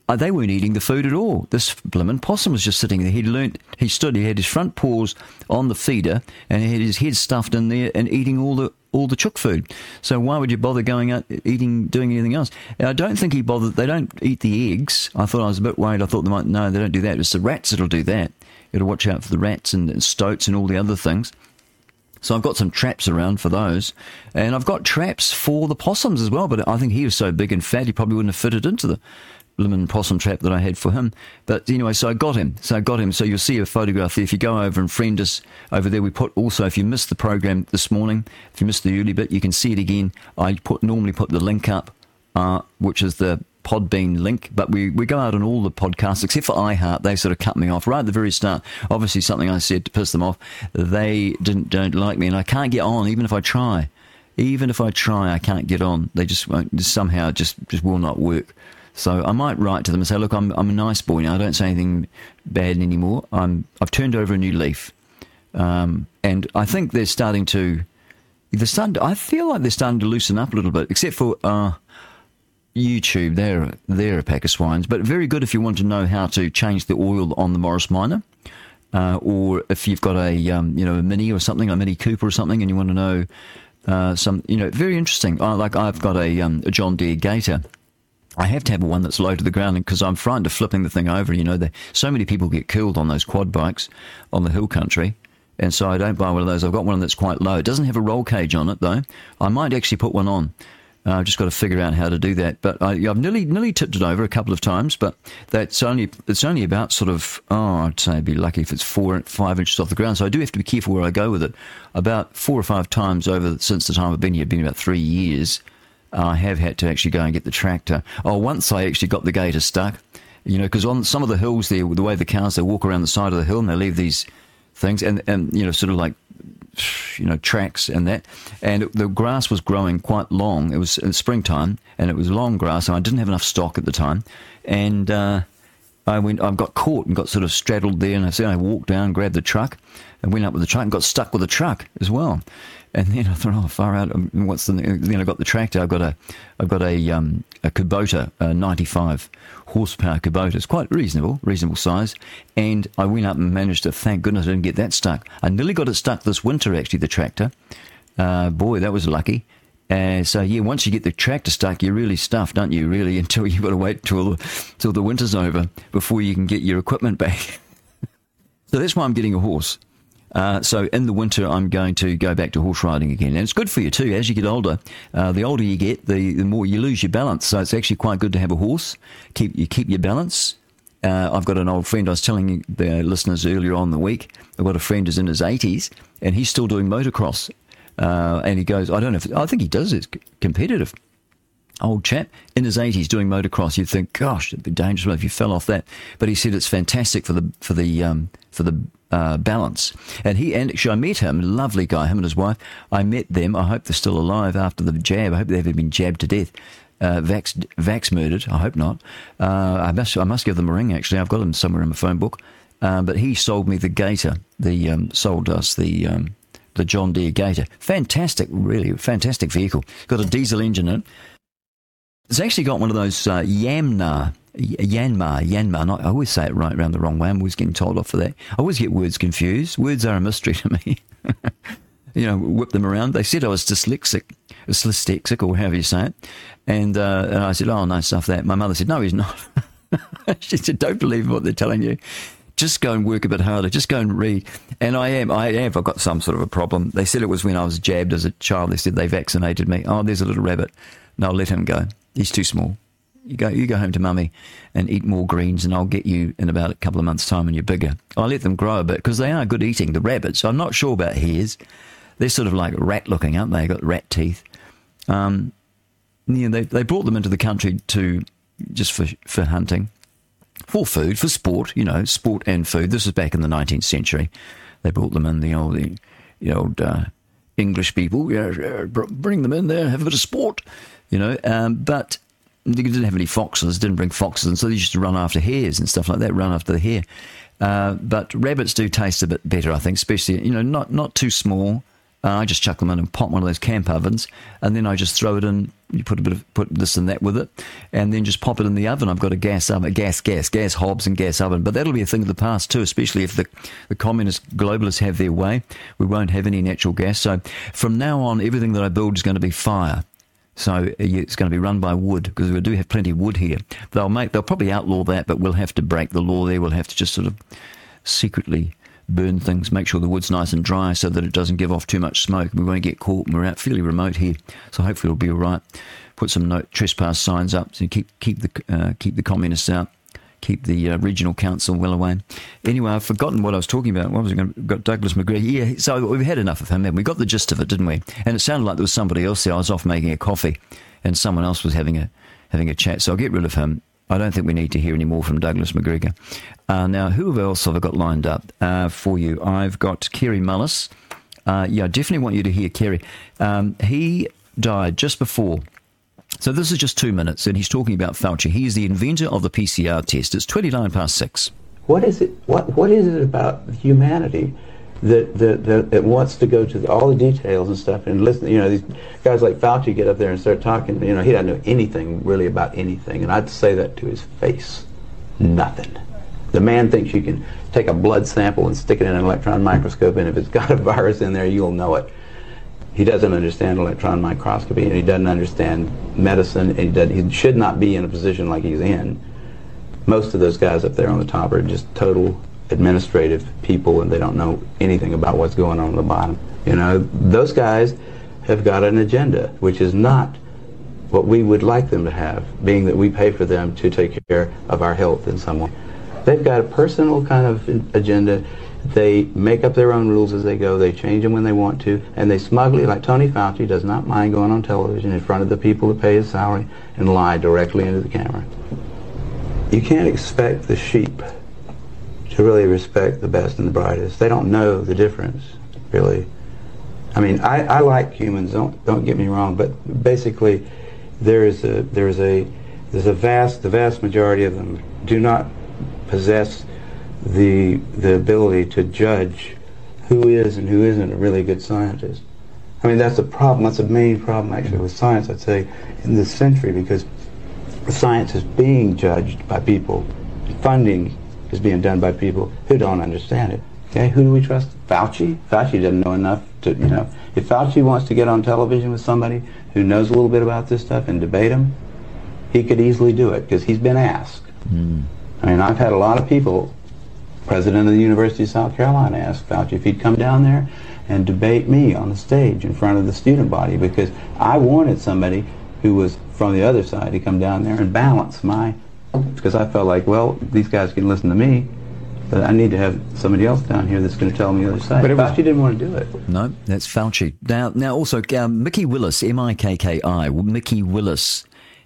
uh, they weren't eating the food at all. This blimmin' possum was just sitting there. He'd learnt, he stood, he had his front paws on the feeder and he had his head stuffed in there and eating all the all the chook food. So why would you bother going out eating, doing anything else? I don't think he bothered. They don't eat the eggs. I thought I was a bit worried. I thought they might. No, they don't do that. It's the rats that'll do that. You got to watch out for the rats and, and stoats and all the other things. So I've got some traps around for those, and I've got traps for the possums as well. But I think he was so big and fat, he probably wouldn't have fitted into the lemon possum trap that I had for him. But anyway, so I got him. So I got him. So you'll see a photograph there. If you go over and friend us over there, we put also, if you missed the program this morning, if you missed the early bit, you can see it again. I put normally put the link up, uh, which is the Podbean link, but we, we go out on all the podcasts except for iHeart. They sort of cut me off right at the very start. Obviously, something I said to piss them off. They didn't don't like me, and I can't get on even if I try. Even if I try, I can't get on. They just won't. Somehow, just just will not work. So I might write to them and say, "Look, I'm I'm a nice boy now. I don't say anything bad anymore. I'm I've turned over a new leaf." Um, and I think they're starting to. They're starting. To, I feel like they're starting to loosen up a little bit, except for uh, YouTube. They're they're a pack of swines, but very good if you want to know how to change the oil on the Morris Minor, uh, or if you've got a um, you know a Mini or something, a Mini Cooper or something, and you want to know uh, some you know very interesting. I, like I've got a, um, a John Deere Gator. I have to have one that's low to the ground because I'm frightened of flipping the thing over. You know, the, so many people get killed on those quad bikes on the hill country. And so I don't buy one of those. I've got one that's quite low. It doesn't have a roll cage on it, though. I might actually put one on. Uh, I've just got to figure out how to do that. But I, I've nearly nearly tipped it over a couple of times. But that's only it's only about sort of oh I'd say I'd be lucky if it's four five inches off the ground. So I do have to be careful where I go with it. About four or five times over since the time I've been here, been about three years. I have had to actually go and get the tractor. Oh, once I actually got the gator stuck. You know, because on some of the hills there, the way the cars they walk around the side of the hill and they leave these things, and and you know, sort of like you know tracks and that and the grass was growing quite long it was in springtime and it was long grass and i didn't have enough stock at the time and uh, i went i got caught and got sort of straddled there and i said i walked down grabbed the truck and went up with the truck and got stuck with the truck as well and then I thought, oh, far out. um, What's the? Then I got the tractor. I've got a, I've got a um, a Kubota, a 95 horsepower Kubota. It's quite reasonable, reasonable size. And I went up and managed to. Thank goodness I didn't get that stuck. I nearly got it stuck this winter. Actually, the tractor. Uh, boy, that was lucky. Uh, so yeah, once you get the tractor stuck, you're really stuffed, aren't you? Really, *laughs* until you've got to wait till till the winter's over before you can get your equipment back. *laughs* so that's why I'm getting a horse. Uh, so in the winter, I'm going to go back to horse riding again, and it's good for you too. As you get older, uh, the older you get, the, the more you lose your balance. So it's actually quite good to have a horse. Keep you keep your balance. Uh, I've got an old friend. I was telling the listeners earlier on the week. I've got a friend who's in his 80s, and he's still doing motocross. Uh, and he goes, I don't know if I think he does. It's competitive old chap in his 80s doing motocross you'd think gosh it'd be dangerous if you fell off that but he said it's fantastic for the for the um, for the uh, balance. And he and actually I met him lovely guy him and his wife. I met them I hope they're still alive after the jab. I hope they haven't been jabbed to death uh, vax vax murdered. I hope not. Uh, I must I must give them a ring actually. I've got them somewhere in my phone book. Uh, but he sold me the Gator the um, sold us the um, the John Deere Gator. Fantastic really fantastic vehicle. Got a diesel engine in it. It's actually got one of those uh, Yamna, Yanmar, Yanmar. Not, I always say it right around the wrong way. I'm always getting told off for that. I always get words confused. Words are a mystery *laughs* to me. *laughs* you know, whip them around. They said I was dyslexic, dyslexic, or however you say it. And, uh, and I said, oh, no stuff that. My mother said, no, he's not. *laughs* she said, don't believe what they're telling you. just go and work a bit harder. Just go and read. And I am. I have. I've got some sort of a problem. They said it was when I was jabbed as a child. They said they vaccinated me. Oh, there's a little rabbit. No, let him go. He's too small. You go. You go home to mummy and eat more greens, and I'll get you in about a couple of months' time when you're bigger. I'll let them grow a bit because they are good eating. The rabbits. I'm not sure about hares. They're sort of like rat looking, aren't they? Got rat teeth. Um, yeah, they they brought them into the country to just for for hunting for food, for sport, you know, sport and food. This is back in the 19th century. They brought them in, the old, the, the old uh, English people, yeah, bring them in there, have a bit of sport, you know. Um, but they didn't have any foxes, didn't bring foxes, and so they used to run after hares and stuff like that, run after the hare. Uh, but rabbits do taste a bit better, I think, especially, you know, not, not too small. Uh, I just chuck them in and pop one of those camp ovens, and then I just throw it in. You put a bit of put this and that with it, and then just pop it in the oven. I've got a gas oven, gas, gas, gas hobs and gas oven. But that'll be a thing of the past too, especially if the the communist globalists have their way. We won't have any natural gas. So from now on, everything that I build is going to be fire. So uh, it's going to be run by wood because we do have plenty of wood here. They'll make they'll probably outlaw that, but we'll have to break the law there. We'll have to just sort of secretly burn things, make sure the wood's nice and dry so that it doesn't give off too much smoke. We won't get caught. And we're out fairly remote here, so hopefully it'll be all right. Put some no trespass signs up to keep keep the uh, keep the communists out. Keep the uh, regional council well away. Anyway, I've forgotten what I was talking about. What was I going? to... Got Douglas Macgregor. Yeah, so we've had enough of him. And we got the gist of it, didn't we? And it sounded like there was somebody else there. I was off making a coffee, and someone else was having a having a chat. So I'll get rid of him. I don't think we need to hear any more from Douglas Macgregor. Uh, now, who else have I got lined up uh, for you? I've got Kary Mullis. Uh, yeah, I definitely want you to hear Kary. Um, he died just before. So this is just two minutes, and he's talking about Fauci. He is the inventor of the PCR test. It's 29 past six. What is it? What What is it about humanity that that, that, wants to go to the, all the details and stuff and listen? You know, these guys like Fauci get up there and start talking. You know, he doesn't know anything really about anything, and I'd say that to his face. Nothing. The man thinks you can take a blood sample and stick it in an electron microscope, and if it's got a virus in there, you'll know it. He doesn't understand electron microscopy, and he doesn't understand medicine, and he, does, he should not be in a position like he's in. Most of those guys up there on the top are just total administrative people, and they don't know anything about what's going on at the bottom. You know, those guys have got an agenda, which is not what we would like them to have, being that we pay for them to take care of our health in some way. They've got a personal kind of agenda. They make up their own rules as they go. They change them when they want to. And they smugly, like Tony Fauci, does not mind going on television in front of the people that pay his salary and lie directly into the camera. You can't expect the sheep to really respect the best and the brightest. They don't know the difference, really. I mean, I, I like humans. Don't don't get me wrong, but basically, there is a there is a there's a vast the vast majority of them do not possess the the ability to judge who is and who isn't a really good scientist. I mean, that's a problem. That's a main problem actually with science. I'd say in this century because science is being judged by people. Funding is being done by people who don't understand it. Okay, who do we trust? Fauci. Fauci doesn't know enough to, you know. If Fauci wants to get on television with somebody who knows a little bit about this stuff and debate him, he could easily do it because he's been asked. Hmm. I mean, I've had a lot of people, president of the University of South Carolina asked Fauci if he'd come down there and debate me on the stage in front of the student body because I wanted somebody who was from the other side to come down there and balance my, because I felt like, well, these guys can listen to me, but I need to have somebody else down here that's going to tell me the other side. But it was- Fauci didn't want to do it. No, that's Fauci. Now, now also um, Mikki Willis, M I K K I, Mikki Willis.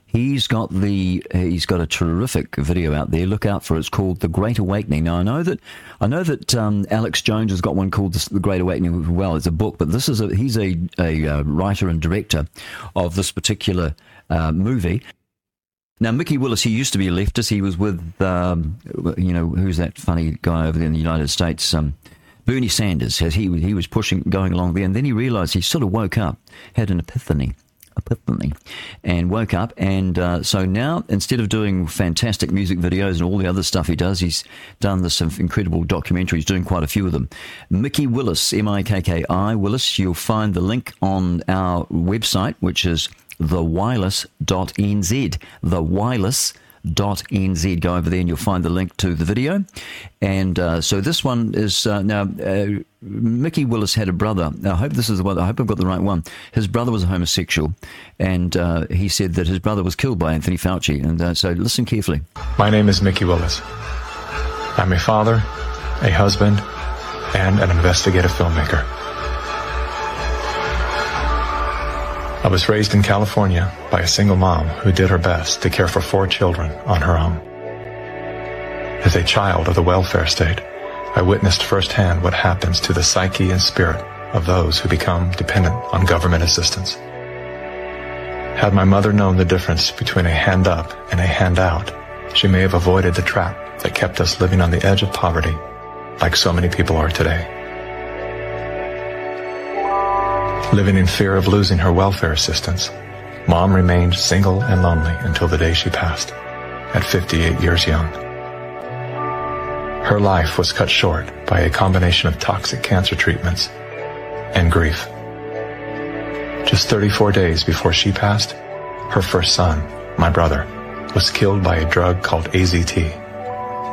He's got the he's got a terrific video out there. Look out for it. It's called The Great Awakening. Now I know that I know that um, Alex Jones has got one called The, Great Awakening as well. It's a book, but this is a he's a a uh, writer and director of this particular uh, movie. Now, Mikki Willis, he used to be a leftist. He was with, um, you know, who's that funny guy over there in the United States? Um, Bernie Sanders. He he was pushing, going along there, and then he realised he sort of woke up, had an epiphany, and woke up. And uh, so now, instead of doing fantastic music videos and all the other stuff he does, he's done this incredible documentary. He's doing quite a few of them. Mikki Willis, M I K K I Willis. You'll find the link on our website, which is thewireless.nz. Thewireless nz. Go over there and you'll find the link to the video. And uh, so this one is uh, now. Uh, Mikki Willis had a brother. I hope this is the one. I hope I've got the right one. His brother was a homosexual, and uh, he said that his brother was killed by Anthony Fauci. And uh, so listen carefully. My name is Mikki Willis. I'm a father, a husband, and an investigative filmmaker. I was raised in California by a single mom who did her best to care for four children on her own. As a child of the welfare state, I witnessed firsthand what happens to the psyche and spirit of those who become dependent on government assistance. Had my mother known the difference between a hand up and a hand out, she may have avoided the trap that kept us living on the edge of poverty like so many people are today. Living in fear of losing her welfare assistance, Mom remained single and lonely until the day she passed, at 58 years young. Her life was cut short by a combination of toxic cancer treatments and grief. Just 34 days before she passed, her first son, my brother, was killed by a drug called AZT.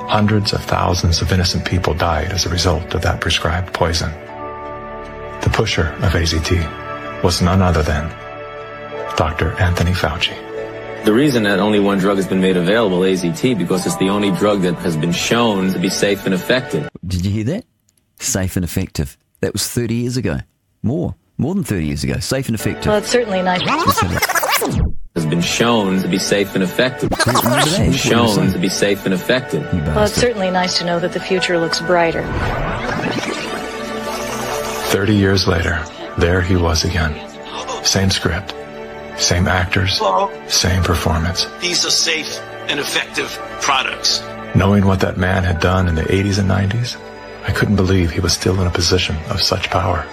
Hundreds of thousands of innocent people died as a result of that prescribed poison. The pusher of AZT was none other than Dr. Anthony Fauci. The reason that only one drug has been made available, AZT, because it's the only drug that has been shown to be safe and effective. Did you hear that? Safe and effective. That was 30 years ago. More. More than 30 years ago. Safe and effective. Well, it's certainly nice. Has been shown to be safe and effective. Shown to be safe and effective. Well, it's certainly nice to know that the future looks brighter. 30 years later, there he was again. Same script, same actors, same performance. These are safe and effective products. Knowing what that man had done in the 80s and 90s, I couldn't believe he was still in a position of such power.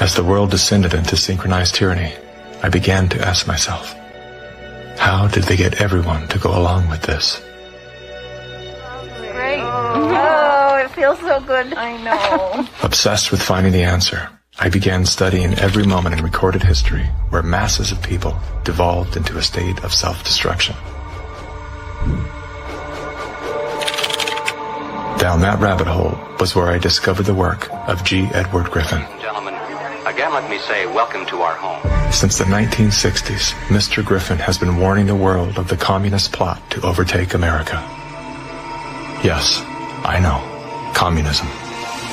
As the world descended into synchronized tyranny, I began to ask myself, how did they get everyone to go along with this? Great. Oh, it feels so good. I know. Obsessed with finding the answer, I began studying every moment in recorded history where masses of people devolved into a state of self-destruction. Down that rabbit hole was where I discovered the work of G. Edward Griffin. Gentlemen, again let me say welcome to our home. Since the 1960s, Mr. Griffin has been warning the world of the communist plot to overtake America. Yes, I know. Communism.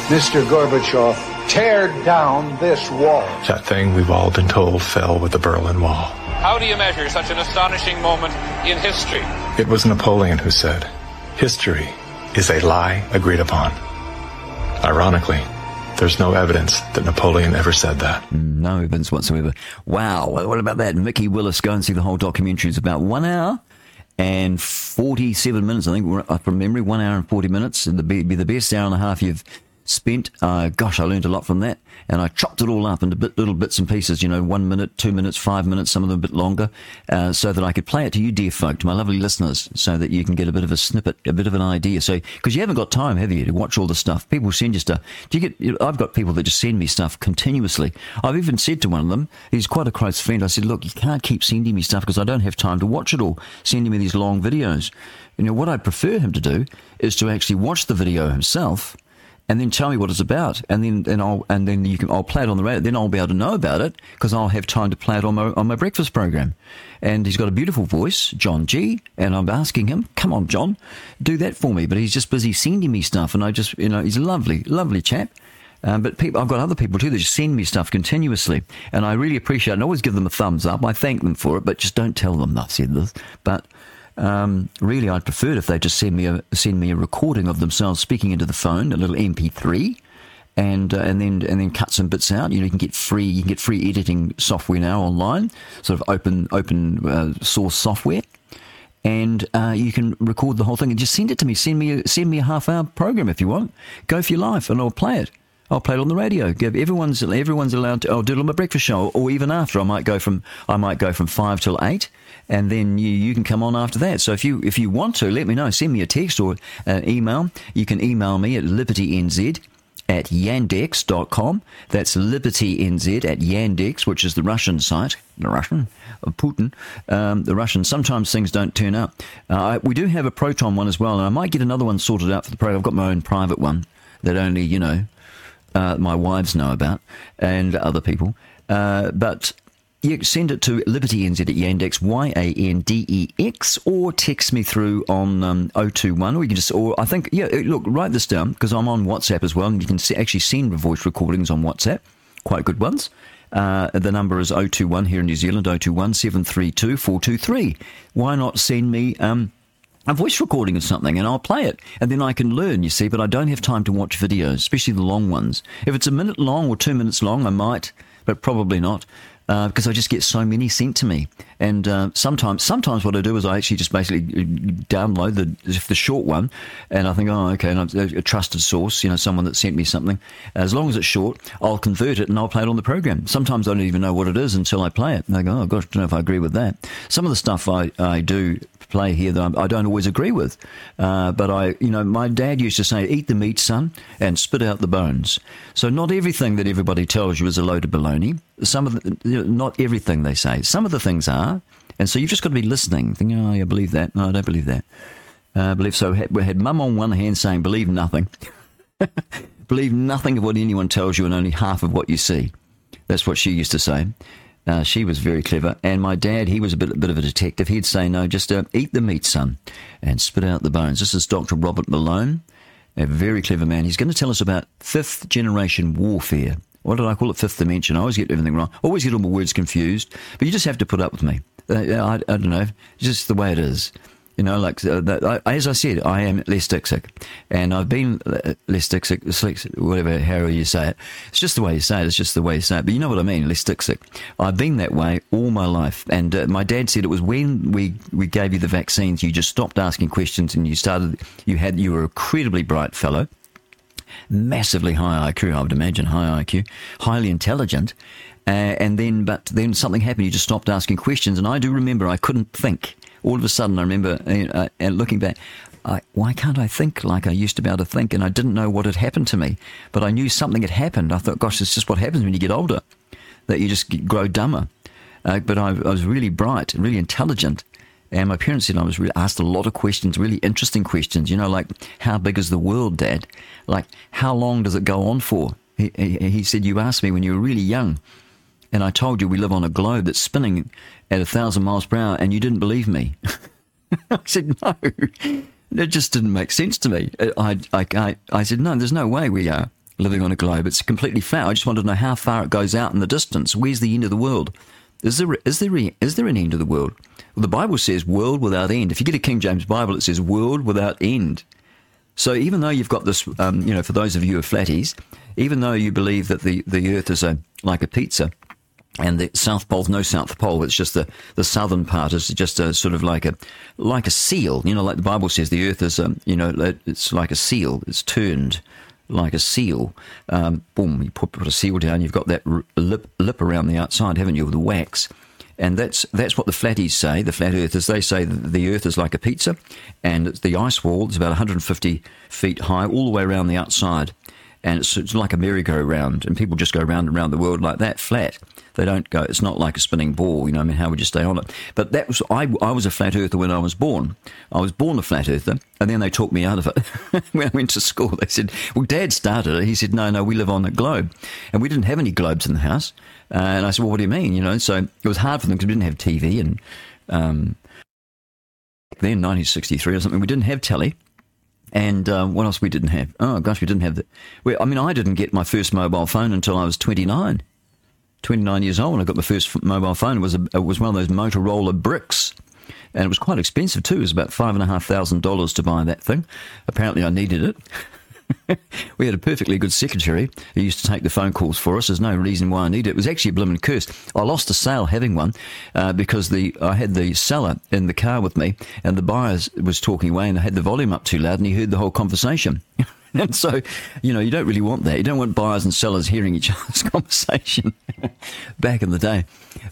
Mr. Gorbachev, tear down this wall. That thing we've all been told fell with the Berlin Wall. How do you measure such an astonishing moment in history? It was Napoleon who said, History is a lie agreed upon. Ironically, there's no evidence that Napoleon ever said that. No evidence whatsoever. Wow. What about that? Mikki Willis. Go and see the whole documentary. It's about one hour and 47 minutes, I think, from memory. One hour and 40 minutes. Be, be the best hour and a half you've spent. Uh, gosh, I learned a lot from that. And I chopped it all up into bit, little bits and pieces, you know, one minute, two minutes, five minutes, some of them a bit longer, uh, so that I could play it to you, dear folk, to my lovely listeners, so that you can get a bit of a snippet, a bit of an idea. So, because you haven't got time, have you, to watch all the stuff? People send you stuff. Do you get, you know, I've got people that just send me stuff continuously. I've even said to one of them, he's quite a close friend, I said, look, you can't keep sending me stuff because I don't have time to watch it all, sending me these long videos. You know, what I'd prefer him to do is to actually watch the video himself and then tell me what it's about, and then and I'll and then you can I'll play it on the radio. Then I'll be able to know about it because I'll have time to play it on my on my breakfast program. And he's got a beautiful voice, John G. And I'm asking him, come on, John, do that for me. But he's just busy sending me stuff, and I just you know he's a lovely, lovely chap. Um, but people, I've got other people too that just send me stuff continuously, and I really appreciate it. And I always give them a thumbs up. I thank them for it, but just don't tell them I said this. But um, really, I'd prefer if they just send me a send me a recording of themselves speaking into the phone, a little MP3, and uh, and then and then cut some bits out. You know, you can get free you can get free editing software now online, sort of open open uh, source software, and uh, you can record the whole thing and just send it to me. Send me a, send me a half hour program if you want. Go for your life, and I'll play it. I'll play it on the radio. Give everyone's everyone's allowed to. I'll do it on my breakfast show, or even after. I might go from I might go from five till eight, and then you, you can come on after that. So if you if you want to, let me know. Send me a text or an email. You can email me at libertynz at yandex.com. That's Liberty NZ at Yandex, which is the Russian site. The Russian of Putin. Um, the Russian. Sometimes things don't turn up. Uh, we do have a Proton one as well, and I might get another one sorted out for the program. I've got my own private one that only you know uh, my wives know about and other people. Uh, but you send it to LibertyNZ at Yandex, Y A N D E X, or text me through on um, 021, or you can just, or I think, yeah, uh, look, write this down because I'm on WhatsApp as well, and you can actually send voice recordings on WhatsApp, quite good ones. Uh, the number is 021 here in New Zealand, 021 732 423. Why not send me um, a voice recording of something and I'll play it and then I can learn, you see, but I don't have time to watch videos, especially the long ones. If it's a minute long or two minutes long, I might, but probably not. Uh, because I just get so many sent to me, and uh, sometimes, sometimes what I do is I actually just basically uh, download the the short one, and I think, oh, okay, and I'm a trusted source, you know, someone that sent me something. As long as it's short, I'll convert it and I'll play it on the program. Sometimes I don't even know what it is until I play it. And I go, oh gosh, I don't know if I agree with that. Some of the stuff I, I do play here that I don't always agree with. Uh, but I, you know, my dad used to say, eat the meat, son, and spit out the bones. So not everything that everybody tells you is a load of baloney. Some of the, you know, not everything they say. Some of the things are. And so you've just got to be listening, thinking, oh, I believe that. No, I don't believe that. Uh, I believe so. We had mum on one hand saying, believe nothing. *laughs* believe nothing of what anyone tells you and only half of what you see. That's what she used to say. Uh, she was very clever. And my dad, he was a bit, a bit of a detective. He'd say, no, just uh, eat the meat, son, and spit out the bones. This is Dr. Robert Malone, a very clever man. He's going to tell us about fifth generation warfare. What did I call it? Fifth dimension. I always get everything wrong. Always get all my words confused. But you just have to put up with me. Uh, I, I don't know. Just the way it is. You know, like uh, I, as I said, I am dyslexic, and I've been uh, dyslexic, dyslexic, whatever, however you say it. It's just the way you say it. It's just the way you say it. But you know what I mean, dyslexic. I've been that way all my life, and uh, my dad said it was when we we gave you the vaccines, you just stopped asking questions, and you started. You had you were a incredibly bright fellow, massively high IQ, I would imagine, high IQ, highly intelligent. Uh, and then, but then something happened. You just stopped asking questions, and I do remember I couldn't think all of a sudden, I remember uh, uh, looking back. I, why can't I think like I used to be able to think? And I didn't know what had happened to me, but I knew something had happened. I thought, gosh, it's just what happens when you get older, that you just grow dumber. Uh, but I, I was really bright, and really intelligent. And my parents said I was really asked a lot of questions, really interesting questions. You know, like how big is the world, Dad? Like how long does it go on for? He, he, he said you asked me when you were really young, and I told you we live on a globe that's spinning at a thousand miles per hour, and you didn't believe me. *laughs* I said no. It just didn't make sense to me. I, I, I, I said no. There's no way we are living on a globe. It's completely flat. I just wanted to know how far it goes out in the distance. Where's the end of the world? Is there is there is there an end of the world? Well, the Bible says world without end. If you get a King James Bible, it says world without end. So even though you've got this, um, you know, for those of you who are flatties, even though you believe that the, the Earth is a like a pizza, and the South Pole's no South Pole. It's just the, the southern part is just a sort of like a like a seal. You know, like the Bible says, the Earth is um, you know it's like a seal. It's turned like a seal. Um, boom, you put, put a seal down. You've got that r- lip lip around the outside, haven't you, with the wax. And that's that's what the flatties say. The flat earthers they say the Earth is like a pizza, and the ice wall is about 150 feet high all the way around the outside, and it's, it's like a merry-go-round, and people just go round and round the world like that, flat. They don't go. It's not like a spinning ball, you know. I mean, how would you stay on it? But that was I. I was a flat earther when I was born. I was born a flat earther, and then they talked me out of it *laughs* when I went to school. They said, "Well, Dad started it." He said, "No, no, we live on a globe, and we didn't have any globes in the house." Uh, and I said, "Well, what do you mean?" You know, so it was hard for them because we didn't have TV, and um, then 1963 or something, we didn't have telly. And um, what else we didn't have? Oh gosh, we didn't have the. I mean, I didn't get my first mobile phone until I was 29. 29 years old when I got my first mobile phone. It was, a, it was one of those Motorola bricks. And it was quite expensive too. It was about five and a half thousand dollars to buy that thing. Apparently, I needed it. *laughs* we had a perfectly good secretary who used to take the phone calls for us. There's no reason why I needed it. It was actually a blooming curse. I lost a sale having one uh, because the I had the seller in the car with me, and the buyer was talking away, and I had the volume up too loud, and he heard the whole conversation. *laughs* *laughs* and so, you know, you don't really want that. You don't want buyers and sellers hearing each *laughs* other's conversation. *laughs* back in the day,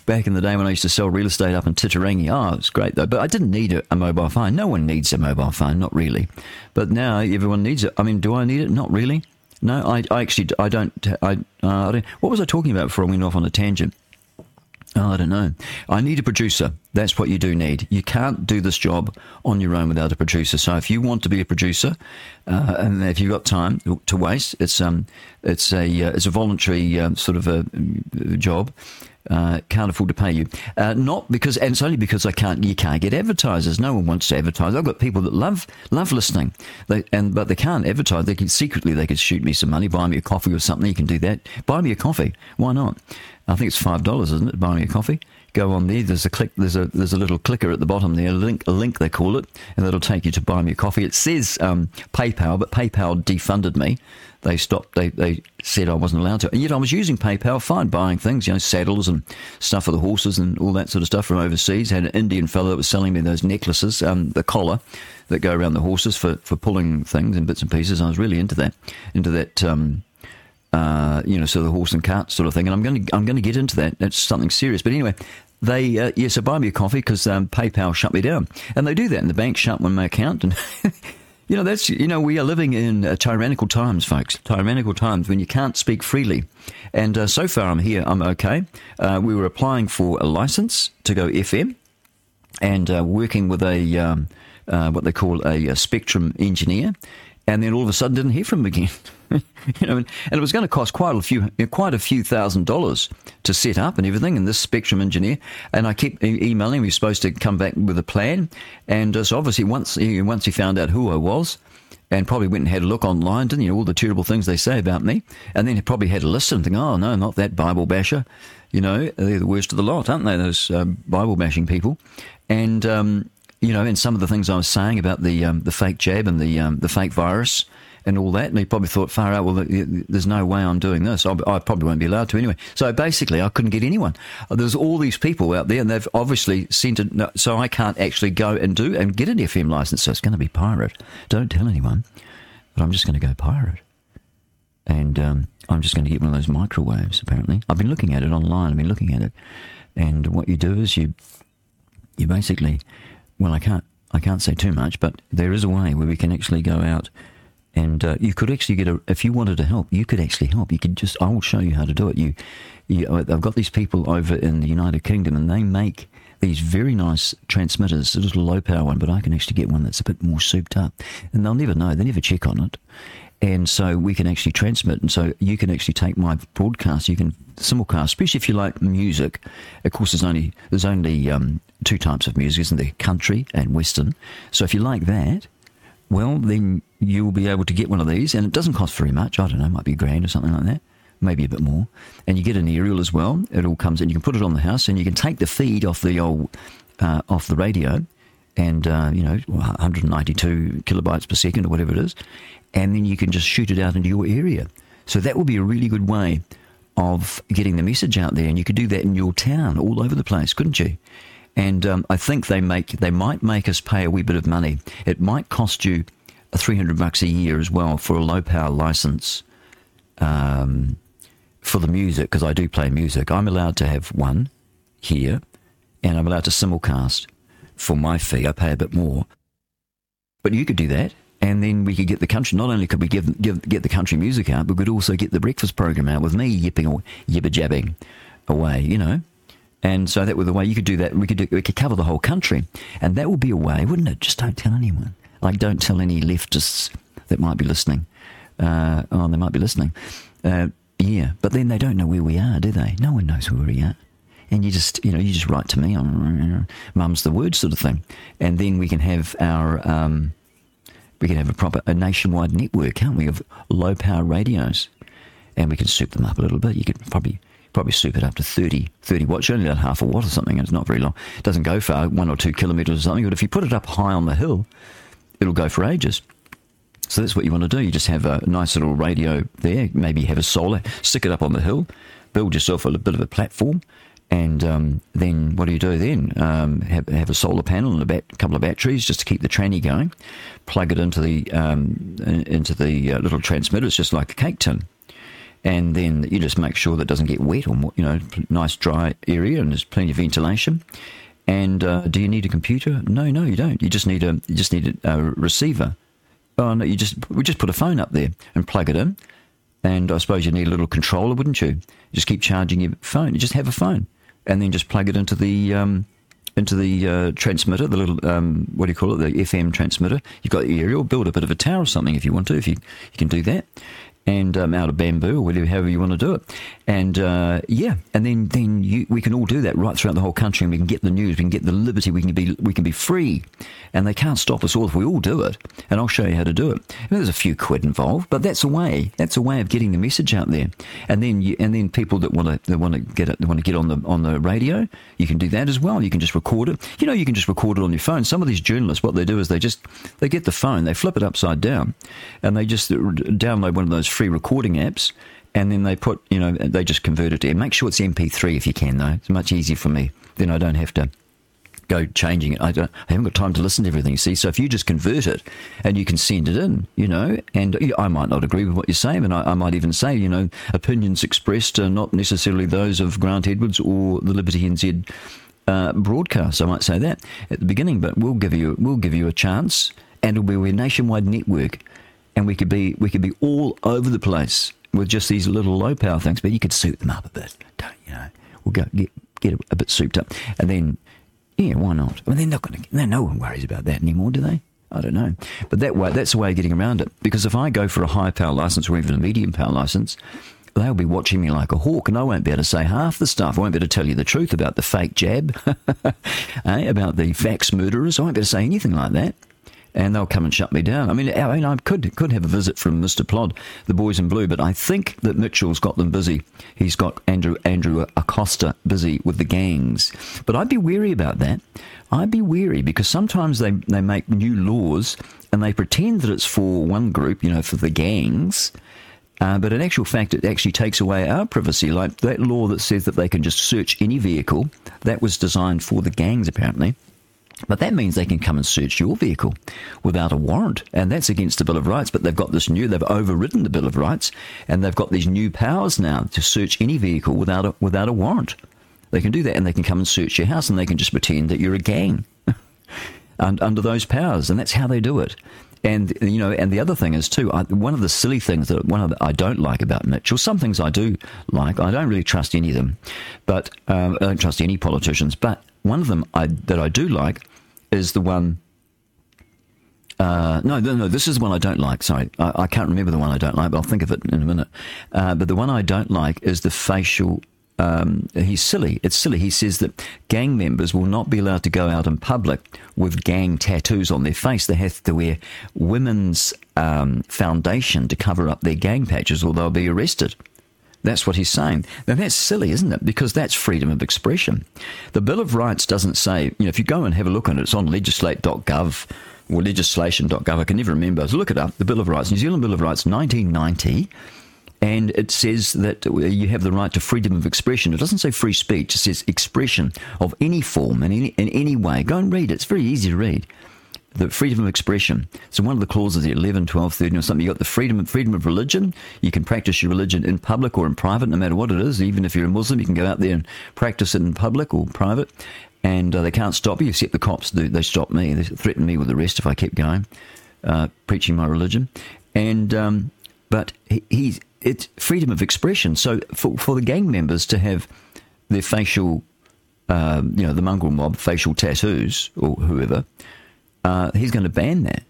back in the day when I used to sell real estate up in Titirangi, oh, it was great though. But I didn't need a, a mobile phone. No one needs a mobile phone, not really. But now everyone needs it. I mean, do I need it? Not really. No, I, I actually I don't. I, uh, I don't. What was I talking about before I went off on a tangent? Oh, I don't know. I need a producer. That's what you do need. You can't do this job on your own without a producer. So if you want to be a producer, uh, and if you've got time to waste, it's um, it's a uh, it's a voluntary uh, sort of a, uh, job. Uh, can't afford to pay you. Uh, not because, and it's only because I can't. You can't get advertisers. No one wants to advertise. I've got people that love love listening, they, and but they can't advertise. They can secretly they could shoot me some money, buy me a coffee or something. You can do that. Buy me a coffee. Why not? I think it's five dollars, isn't it? Buying a coffee. Go on there. There's a click. There's a there's a little clicker at the bottom there. A link. A link they call it, and that'll take you to buy me a coffee. It says um, PayPal, but PayPal defunded me. They stopped. They they said I wasn't allowed to, and yet I was using PayPal fine, buying things, you know, saddles and stuff for the horses and all that sort of stuff from overseas. Had an Indian fellow that was selling me those necklaces, um, the collar that go around the horses for for pulling things and bits and pieces. I was really into that, into that. Um, uh, you know, so the horse and cart sort of thing. And I'm going to I'm going to get into that. That's something serious. But anyway, they uh, yeah, so buy me a coffee because um, PayPal shut me down, and they do that, and the bank shut my account, and *laughs* you know that's you know we are living in uh, tyrannical times, folks. Tyrannical times when you can't speak freely. And uh, so far, I'm here. I'm okay. Uh, we were applying for a license to go FM, and uh, working with a um, what they call a, a spectrum engineer, and then all of a sudden didn't hear from him again. *laughs* you know, and, and, it was going to cost quite a few, quite a few thousand dollars to set up and everything. And this spectrum engineer, and I kept e- emailing. He was supposed to come back with a plan, and uh, so obviously once he, once he found out who I was, and probably went and had a look online, didn't you? All the terrible things they say about me, and then he probably had a listen, and think, oh no, not that Bible basher. You know, they're the worst of the lot, aren't they? Those um, Bible bashing people, and. Um, you know, and some of the things I was saying about the um, the fake jab and the um, the fake virus and all that, and he probably thought far out. Well, there's no way I'm doing this. I, I probably won't be allowed to anyway. So basically, I couldn't get anyone. There's all these people out there, and they've obviously sent it. So I can't actually go and do and get an FM license. So it's going to be pirate. Don't tell anyone, but I'm just going to go pirate, and um, I'm just going to get one of those microwaves. Apparently, I've been looking at it online. I've been looking at it, and what you do is you you basically well, I can't I can't say too much, but there is a way where we can actually go out and uh, you could actually get a if you wanted to help, you could actually help. You could just I will show you how to do it. You, you I've got these people over in the United Kingdom, and they make these very nice transmitters, a little low power one, but I can actually get one that's a bit more souped up, and they'll never know. They never check on it. And so we can actually transmit, and so you can actually take my broadcast. You can simulcast, especially if you like music. Of course, there's only there's only um, two types of music, isn't there? Country and Western. So if you like that, well, then you'll be able to get one of these, and it doesn't cost very much. I don't know, it might be a grand or something like that, maybe a bit more. And you get an aerial as well. It all comes in. You can put it on the house, and you can take the feed off the old uh, off the radio, and uh, you know, 192 kilobytes per second or whatever it is, and then you can just shoot it out into your area. So that will be a really good way of getting the message out there, and you could do that in your town, all over the place, couldn't you? And um, I think they make they might make us pay a wee bit of money. It might cost you three hundred bucks a year as well for a low power license um, for the music because I do play music. I'm allowed to have one here, and I'm allowed to simulcast for my fee. I pay a bit more, but you could do that and then we could get the country. Not only could we give, give, get the country music out, but we could also get the breakfast program out with me yipping or yibber jabbing away, you know. And so that was the way you could do that. We could do, we could cover the whole country, and that would be a way, wouldn't it? Just don't tell anyone. Like, don't tell any leftists that might be listening. Uh, oh, they might be listening. Uh, yeah, but then they don't know where we are, do they? No one knows where we are. And you just, you know, you just write to me on mum's the word sort of thing. And then we can have our, um, we can have a proper, a nationwide network, can't we, of low power radios. And we can soup them up a little bit. You could probably probably soup it up to 30, 30 watts, only about half a watt or something, and it's not very long. It doesn't go far, one or two kilometres or something, but if you put it up high on the hill, it'll go for ages. So that's what you want to do. You just have a nice little radio there, maybe have a solar, stick it up on the hill, build yourself a bit of a platform, and um, then what do you do then? Um, have, have a solar panel and a bat, couple of batteries just to keep the tranny going. Plug it into the um, into the uh, little transmitter. It's just like a cake tin and then you just make sure that it doesn't get wet or you know nice dry area and there's plenty of ventilation. And uh, do you need a computer? No, no, you don't. You just need a you just need a, a receiver. Oh no, you just we just put a phone up there and plug it in, And I suppose you need a little controller, wouldn't you? Just keep charging your phone. You just have a phone, and then just plug it into the um, into the uh, transmitter, the little um, what do you call it, the FM transmitter. You've got the aerial. Build a bit of a tower or something if you want to. If you you can do that, and um, out of bamboo or whatever, however you want to do it. And uh, yeah, and then then you, we can all do that right throughout the whole country, and we can get the news, we can get the liberty, we can be we can be free, and they can't stop us all if we all do it. And I'll show you how to do it. And there's a few quid involved, but that's a way. That's a way of getting the message out there. And then you, and then people that want to they want to get it, they want to get on the on the radio, you can do that as well. You can just record it. You know, you can just record it on your phone. Some of these journalists, what they do is they just they get the phone, they flip it upside down, and they just download one of those free recording apps. And then they put, you know, they just convert it to. Make sure it's MP3 if you can, though. It's much easier for me. Then I don't have to go changing it. I don't. I haven't got time to listen to everything. You see, so if you just convert it and you can send it in, you know, and I might not agree with what you're saying, and I, I might even say, you know, opinions expressed are not necessarily those of Grant Edwards or the Liberty NZ uh, broadcast. I might say that at the beginning, but we'll give you we'll give you a chance, and it'll be a nationwide network, and we could be we could be all over the place with just these little low power things, but you could suit them up a bit, don't you know? We'll go get get a, bit souped up, and then yeah, why not? I mean, they're not going to. No one worries about that anymore, do they? I don't know, but that way that's a way of getting around it. Because if I go for a high power license or even a medium power license, they'll be watching me like a hawk, and I won't be able to say half the stuff. I won't be able to tell you the truth about the fake jab, *laughs* eh, about the fax murderers. I won't be able to say anything like that. And they'll come and shut me down. I mean, I mean, I could could have a visit from Mr. Plod, the boys in blue, but I think that Mitchell's got them busy. He's got Andrew Andrew Coster busy with the gangs. But I'd be wary about that. I'd be wary because sometimes they, they make new laws and they pretend that it's for one group, you know, for the gangs. Uh, but in actual fact, it actually takes away our privacy. Like that law that says that they can just search any vehicle, that was designed for the gangs, apparently. But that means they can come and search your vehicle without a warrant. And that's against the Bill of Rights. But they've got this new, they've overridden the Bill of Rights, and they've got these new powers now to search any vehicle without a, without a warrant. They can do that, and they can come and search your house, and they can just pretend that you're a gang *laughs* and, under those powers. And that's how they do it. And you know, and the other thing is too. I, one of the silly things that one of the, I don't like about Mitchell. Some things I do like. I don't really trust any of them, but um, I don't trust any politicians. But one of them I, that I do like is the one. Uh, no, no, no. This is the one I don't like. Sorry, I, I can't remember the one I don't like, but I'll think of it in a minute. Uh, but the one I don't like is the facial um, he's silly. It's silly. He says that gang members will not be allowed to go out in public with gang tattoos on their face. They have to wear women's um, foundation to cover up their gang patches or they'll be arrested. That's what he's saying. Now that's silly, isn't it? Because that's freedom of expression. The Bill of Rights doesn't say, you know, if you go and have a look at it, it's on legislate.gov or legislation.gov. I can never remember. So look it up. The Bill of Rights, New Zealand Bill of Rights, 1990 and it says that you have the right to freedom of expression. It doesn't say free speech, it says expression of any form any, in any way. Go and read it, it's very easy to read. The freedom of expression. So one of the clauses, 11, 12, 13 or something, you've got the freedom of, freedom of religion. You can practice your religion in public or in private, no matter what it is. Even if you're a Muslim, you can go out there and practice it in public or private. And uh, they can't stop you, except the cops do. They stop me. They threaten me with arrest if I keep going, uh, preaching my religion. And um, but he, he's it's freedom of expression. So for, for the gang members to have their facial, um, you know, the mongrel mob facial tattoos or whoever, uh, he's going to ban that.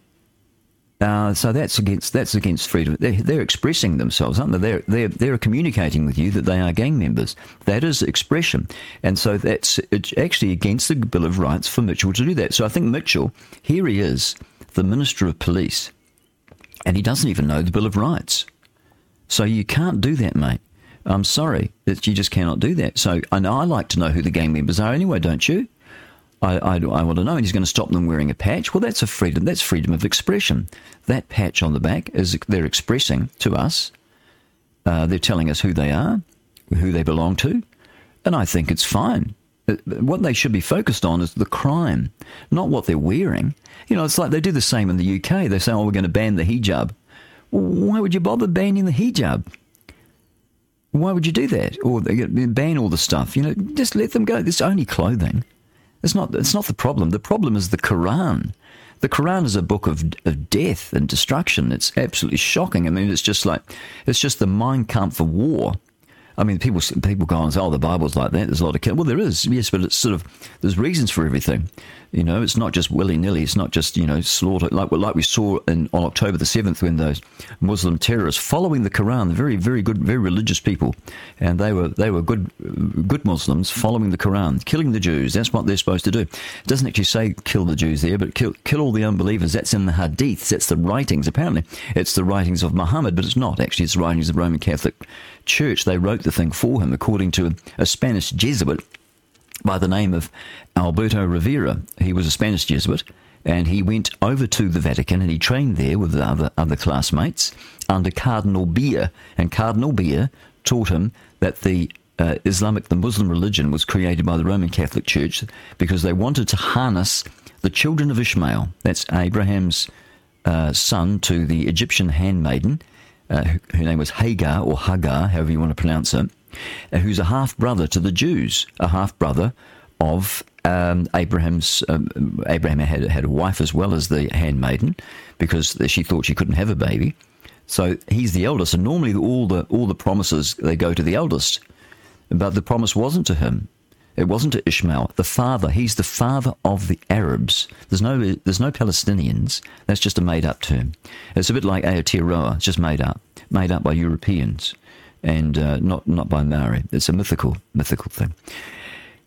Uh, so that's against that's against freedom. They're, they're expressing themselves, aren't they? They're, they're they're communicating with you that they are gang members. That is expression, and so that's it's actually against the Bill of Rights for Mitchell to do that. So I think Mitchell, here he is, the Minister of Police, and he doesn't even know the Bill of Rights. So you can't do that, mate. I'm sorry that you just cannot do that. So know I like to know who the gang members are anyway, don't you? I, I, I want to know. And he's going to stop them wearing a patch. Well, that's a freedom. That's freedom of expression. That patch on the back is they're expressing to us. Uh, they're telling us who they are, who they belong to, and I think it's fine. Uh, What they should be focused on is the crime, not what they're wearing. You know, it's like they do the same in the UK. They say, "Oh, we're going to ban the hijab." Why would you bother banning the hijab? Why would you do that? Or ban all the stuff? You know, just let them go. It's only clothing. It's not. It's not the problem. The problem is the Quran. The Quran is a book of, of death and destruction. It's absolutely shocking. I mean, it's just like it's just the Mein Kampf for war. I mean, people people go and say, "Oh, the Bible's like that." There's a lot of. Well, there is, yes, but it's sort of there's reasons for everything. You know, it's not just willy nilly. It's not just you know slaughter like like we saw in, on October the seventh when those Muslim terrorists following the Quran, very very good, very religious people, and they were they were good good Muslims following the Quran, killing the Jews. That's what they're supposed to do. It doesn't actually say kill the Jews there, but kill kill all the unbelievers. That's in the Hadiths. That's the writings. Apparently, it's the writings of Muhammad, but it's not actually. It's the writings of Roman Catholic Church. They wrote the thing for him, according to a, Spanish Jesuit by the name of Alberto Rivera. He was a Spanish Jesuit, and he went over to the Vatican and he trained there with other other classmates under Cardinal Bea, and Cardinal Bea taught him that the uh, Islamic, the Muslim religion, was created by the Roman Catholic Church because they wanted to harness the children of Ishmael. That's Abraham's uh, son to the Egyptian handmaiden, uh, her name was Hagar or Hagar, however you want to pronounce it, uh, who's a half brother to the Jews, a half brother of um, Abraham's. Um, Abraham had had a wife as well as the handmaiden because she thought she couldn't have a baby. So he's the eldest, and normally all the all the promises they go to the eldest, but the promise wasn't to him. It wasn't to Ishmael, the father. He's the father of the Arabs. There's no there's no Palestinians. That's just a made up term. It's a bit like Aotearoa. It's just made up, made up by Europeans, and uh, not not by Maori. It's a mythical mythical thing.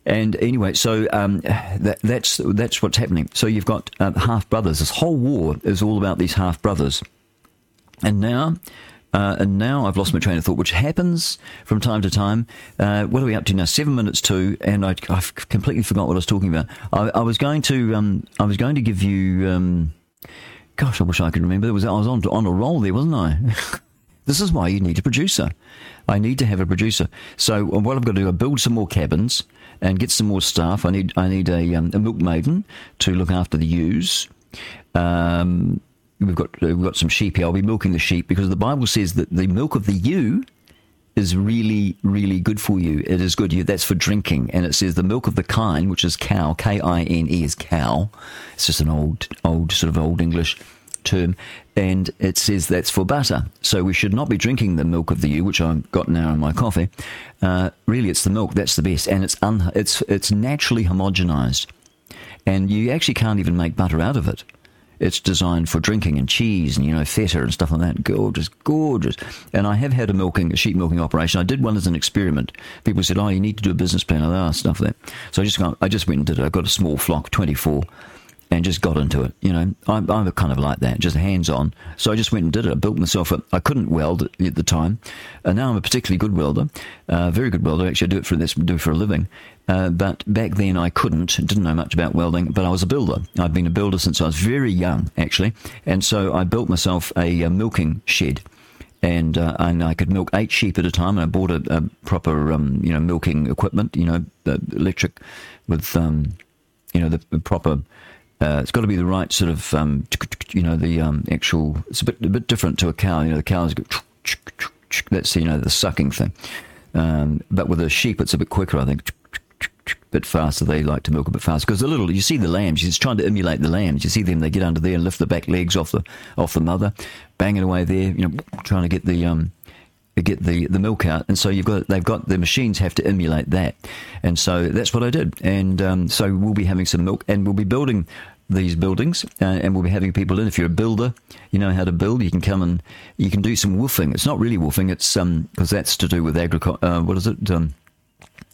And anyway, so um, that, that's that's what's happening. So you've got uh, half brothers. This whole war is all about these half brothers. And now, uh, and now I've lost my train of thought, which happens from time to time. Uh, what are we up to now? Seven minutes to, and I, have completely forgot what I was talking about. I, I was going to, um, I was going to give you. Um, gosh, I wish I could remember. Was I was on on a roll there, wasn't I? *laughs* this is why you need a producer. I need to have a producer. So what I've got to do, I build some more cabins and get some more staff. I need I need a, um, a milkmaiden to look after the ewes. Um, we've got we've got some sheep here. I'll be milking the sheep because the Bible says that the milk of the ewe is really really good for you. It is good. You that's for drinking, and it says the milk of the kine, which is cow, K I N E is cow. It's just an old old sort of old English term, and it says that's for butter. So we should not be drinking the milk of the ewe, which I've got now in my coffee. Uh, really, it's the milk that's the best, and it's un- it's it's naturally homogenized, and you actually can't even make butter out of it. It's designed for drinking and cheese and you know feta and stuff like that. Gorgeous, gorgeous. And I have had a milking, a sheep milking operation. I did one as an experiment. People said, "Oh, you need to do a business plan." I asked stuff that. So I just got, I just went and did it. I got a small flock, twenty four and just got into it. You know, I'm, I'm kind of like that, just hands on. So I just went and did it. I built myself up. I couldn't weld at the time, and now I'm a particularly good welder, uh, very good welder. Actually, I do it for this, do it for a living. Uh, but back then I couldn't, didn't know much about welding, but I was a builder. I've been a builder since I was very young, actually, and so I built myself a, a milking shed and uh, and I could milk eight sheep at a time. And I bought a, a proper um, you know milking equipment, you know, electric with um, you know the, the proper. Uh, it's got to be the right sort of um, you know the um, actual. It's a bit a bit different to a cow. You know, the cows go. That's you know the sucking thing. Um, but with a sheep, it's a bit quicker, I think. Bit faster. They like to milk a bit faster because the little you see the lambs. He's trying to emulate the lambs. You see them. They get under there and lift the back legs off the off the mother, banging away there. You know, trying to get the um, get the, the milk out, and so you've got they've got the machines have to emulate that, and so that's what I did, and um, so we'll be having some milk, and we'll be building these buildings, uh, and we'll be having people in. If you're a builder, you know how to build. You can come and you can do some woofing. It's not really woofing. It's um because that's to do with agriculture. Uh, what is it? Um,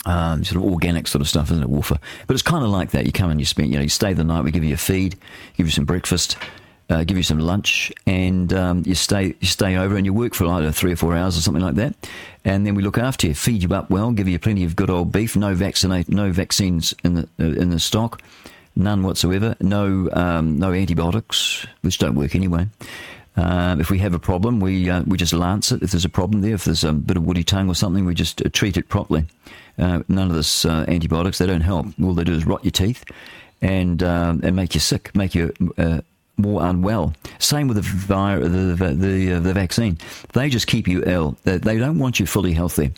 um, sort of organic sort of stuff, isn't it, woofer? But it's kind of like that. You come and you spend, you know, you stay the night. We give you a feed, give you some breakfast, uh, give you some lunch, and um, you stay you stay over and you work for like three or four hours or something like that, and then we look after you, feed you up well, give you plenty of good old beef, no vaccinate, no vaccines in the uh, in the stock, none whatsoever, no um, no antibiotics, which don't work anyway. Uh, if we have a problem, we uh, we just lance it. If there's a problem there, if there's a bit of woody tongue or something, we just uh, treat it properly. Uh, none of this uh, antibiotics; they don't help. All they do is rot your teeth and um, and make you sick, make you uh, more unwell. Same with the vi- the the, the, uh, the vaccine; they just keep you ill. They, they don't want you fully healthy.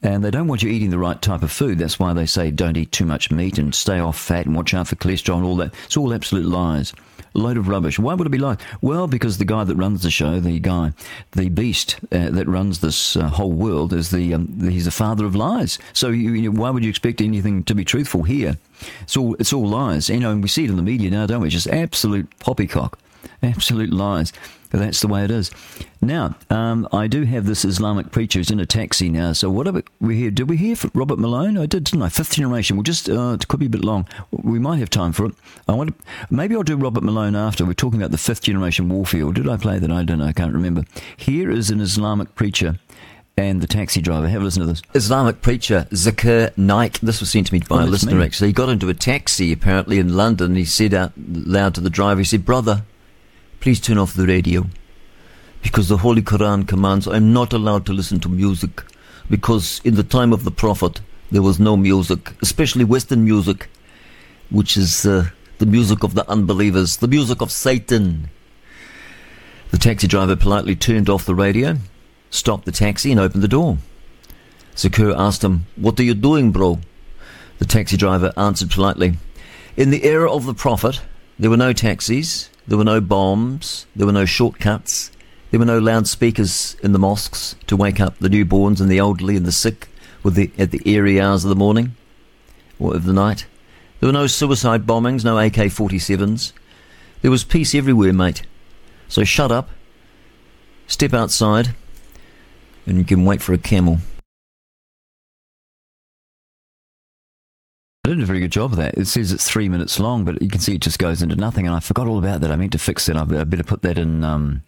And they don't want you eating the right type of food. That's why they say don't eat too much meat and stay off fat and watch out for cholesterol and all that. It's all absolute lies. A load of rubbish. Why would it be lies? Well, because the guy that runs the show, the guy, the beast uh, that runs this uh, whole world, is the um, he's the father of lies. So you, you why would you expect anything to be truthful here? It's all it's all lies. You know, and we see it in the media now, don't we? Just absolute poppycock, absolute lies. But that's the way it is. Now, um, I do have this Islamic preacher who's in a taxi now. So what are we hear? Did we hear from Robert Malone? I did, didn't I? Fifth generation. We'll just, uh, it could be a bit long. We might have time for it. I want to, maybe I'll do Robert Malone after. We're talking about the fifth generation warfare. Did I play that? I don't know. I can't remember. Here is an Islamic preacher and the taxi driver. Have a listen to this. Islamic preacher Zakir Naik. This was sent to me by Oh, a listener, me. actually. He got into a taxi, apparently, in London. He said out loud to the driver, he said, Brother, please turn off the radio. Because the Holy Quran commands I'm not allowed to listen to music. Because in the time of the Prophet, there was no music, especially Western music, which is uh, the music of the unbelievers, the music of Satan. The taxi driver politely turned off the radio, stopped the taxi, and opened the door. Zakir asked him, What are you doing, bro? The taxi driver answered politely, In the era of the Prophet, there were no taxis, there were no bombs, there were no shortcuts, there were no loudspeakers in the mosques to wake up the newborns and the elderly and the sick the, at the eerie hours of the morning or of the night. There were no suicide bombings, no AK 47s. There was peace everywhere, mate. So shut up, step outside, and you can wait for a camel. I did a very good job of that. It says it's three minutes long, but you can see it just goes into nothing. And I forgot all about that. I meant to fix. I I better put that in um,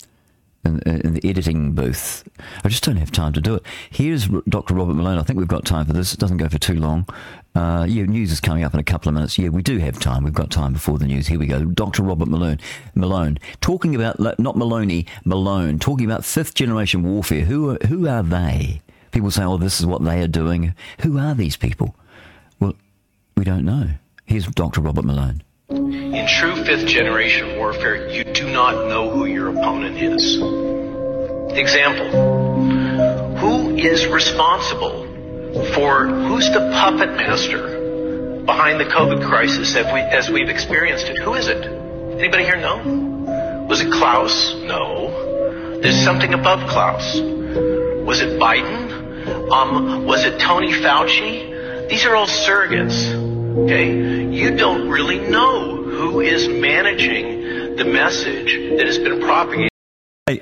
in, in the editing booth. I just don't have time to do it. Here's Dr. Robert Malone. I think we've got time for this. It doesn't go for too long. Uh, yeah, news is coming up in a couple of minutes. Yeah, we do have time. We've got time before the news. Here we go. Dr. Robert Malone. Malone talking about not Maloney, Malone talking about fifth generation warfare. Who are, who are they? People say, "Oh, this is what they are doing." Who are these people? We don't know. Here's Dr. Robert Malone. In true fifth generation warfare, you do not know who your opponent is. Example Who is responsible for who's the puppet master behind the COVID crisis as, we, as we've experienced it? Who is it? Anybody here know? Was it Klaus? No. There's something above Klaus. Was it Biden? Um, was it Tony Fauci? These are all surrogates. Okay? You don't really know who is managing the message that has been propagated. Hey,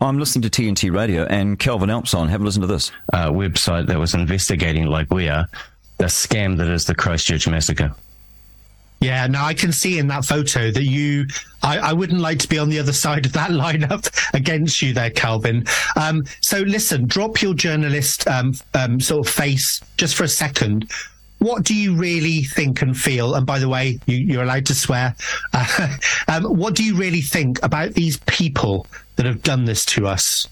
I'm listening to TNT Radio and Kelvyn Alp's on. Have a listen to this. uh, website that was investigating, like we are, the scam that is the Christchurch massacre. Yeah, now I can see in that photo that you. I, I wouldn't like to be on the other *laughs* side of that lineup against you there, Calvin. Um, so listen, drop your journalist um, um, sort of face just for a second. What do you really think and feel? And by the way, you, you're allowed to swear. Uh, *laughs* um, what do you really think about these people that have done this to us?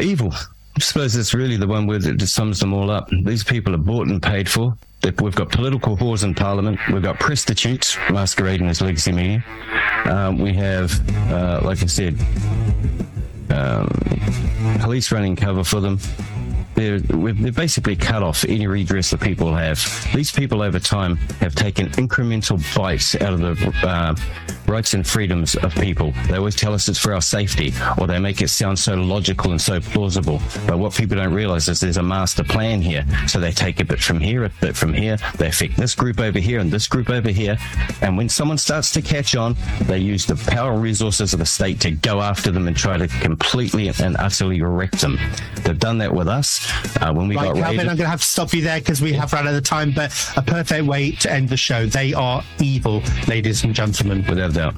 Evil. I suppose it's really the one word that sums them all up. These people are bought and paid for. We've got political whores in Parliament. We've got prostitutes masquerading as legacy media. Um, we have, uh, like I said, um, police running cover for them. They're, we've, they've basically cut off any redress that people have. These people over time have taken incremental bites out of the uh, rights and freedoms of people. They always tell us it's for our safety, or they make it sound so logical and so plausible. But what people don't realize is there's a master plan here. So they take a bit from here, a bit from here. They affect this group over here and this group over here. And when someone starts to catch on, they use the power resources of the state to go after them and try to completely and utterly wreck them. They've done that with us. Uh, when we right, got Calvin, raided. I'm going to have to stop you there because we have run out of time. But a perfect way to end the show. They are evil, ladies and gentlemen. Without doubt.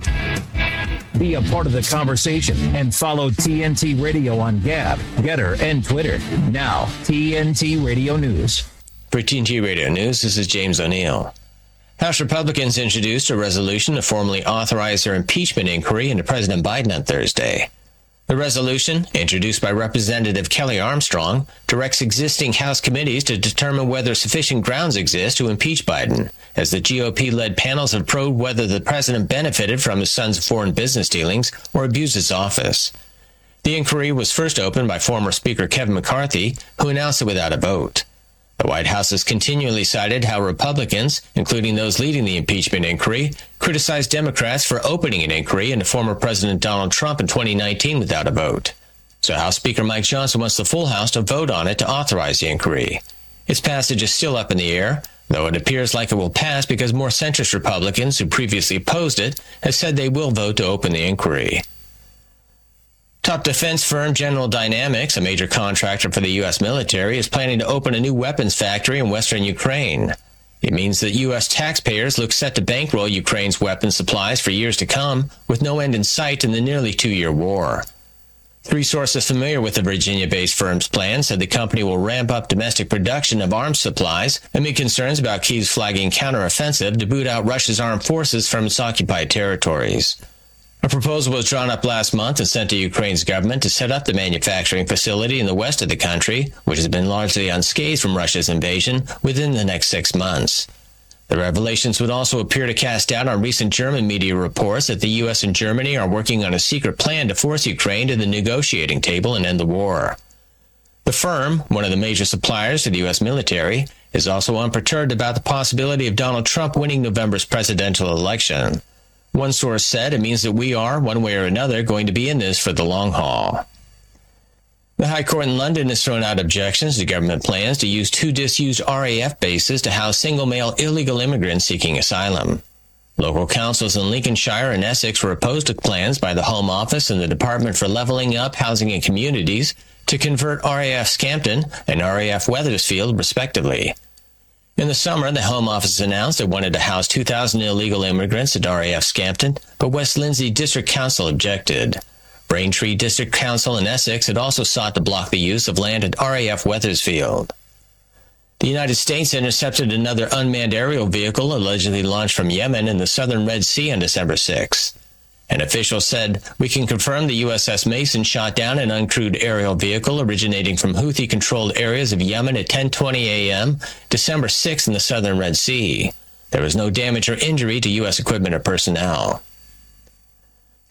Be a part of the conversation and follow TNT Radio on Gab, Gettr, and Twitter. Now, TNT Radio News. For TNT Radio News, this is James O'Neill. House Republicans introduced a resolution to formally authorize their impeachment inquiry into President Biden on Thursday. The resolution, introduced by Representative Kelly Armstrong, directs existing House committees to determine whether sufficient grounds exist to impeach Biden, as the GOP led panels have probed whether the president benefited from his son's foreign business dealings or abused his office. The inquiry was first opened by former Speaker Kevin McCarthy, who announced it without a vote. The White House has continually cited how Republicans, including those leading the impeachment inquiry, criticized Democrats for opening an inquiry into former President Donald Trump in 2019 without a vote. So House Speaker Mike Johnson wants the full House to vote on it to authorize the inquiry. Its passage is still up in the air, though it appears like it will pass because more centrist Republicans who previously opposed it have said they will vote to open the inquiry. Top defense firm General Dynamics, a major contractor for the U.S. military, is planning to open a new weapons factory in western Ukraine. It means that U.S. taxpayers look set to bankroll Ukraine's weapons supplies for years to come, with no end in sight in the nearly two year war. Three sources familiar with the Virginia based firm's plan said the company will ramp up domestic production of arms supplies amid concerns about Kyiv's flagging counteroffensive to boot out Russia's armed forces from its occupied territories. A proposal was drawn up last month and sent to Ukraine's government to set up the manufacturing facility in the west of the country, which has been largely unscathed from Russia's invasion, within the next six months. The revelations would also appear to cast doubt on recent German media reports that the U.S. and Germany are working on a secret plan to force Ukraine to the negotiating table and end the war. The firm, one of the major suppliers to the U.S. military, is also unperturbed about the possibility of Donald Trump winning November's presidential election. One source said it means that we are, one way or another, going to be in this for the long haul. The High Court in London has thrown out objections to government plans to use two disused RAF bases to house single male illegal immigrants seeking asylum. Local councils in Lincolnshire and Essex were opposed to plans by the Home Office and the Department for Levelling Up Housing and Communities to convert RAF Scampton and RAF Wethersfield, respectively. In the summer, the Home Office announced it wanted to house 2,000 illegal immigrants at RAF Scampton, but West Lindsey District Council objected. Braintree District Council in Essex had also sought to block the use of land at RAF Wethersfield. The United States intercepted another unmanned aerial vehicle allegedly launched from Yemen in the southern Red Sea on December 6. An official said, We can confirm the USS Mason shot down an uncrewed aerial vehicle originating from Houthi controlled areas of Yemen at 10:20 a.m. December 6 in the southern Red Sea. There was no damage or injury to U.S. equipment or personnel.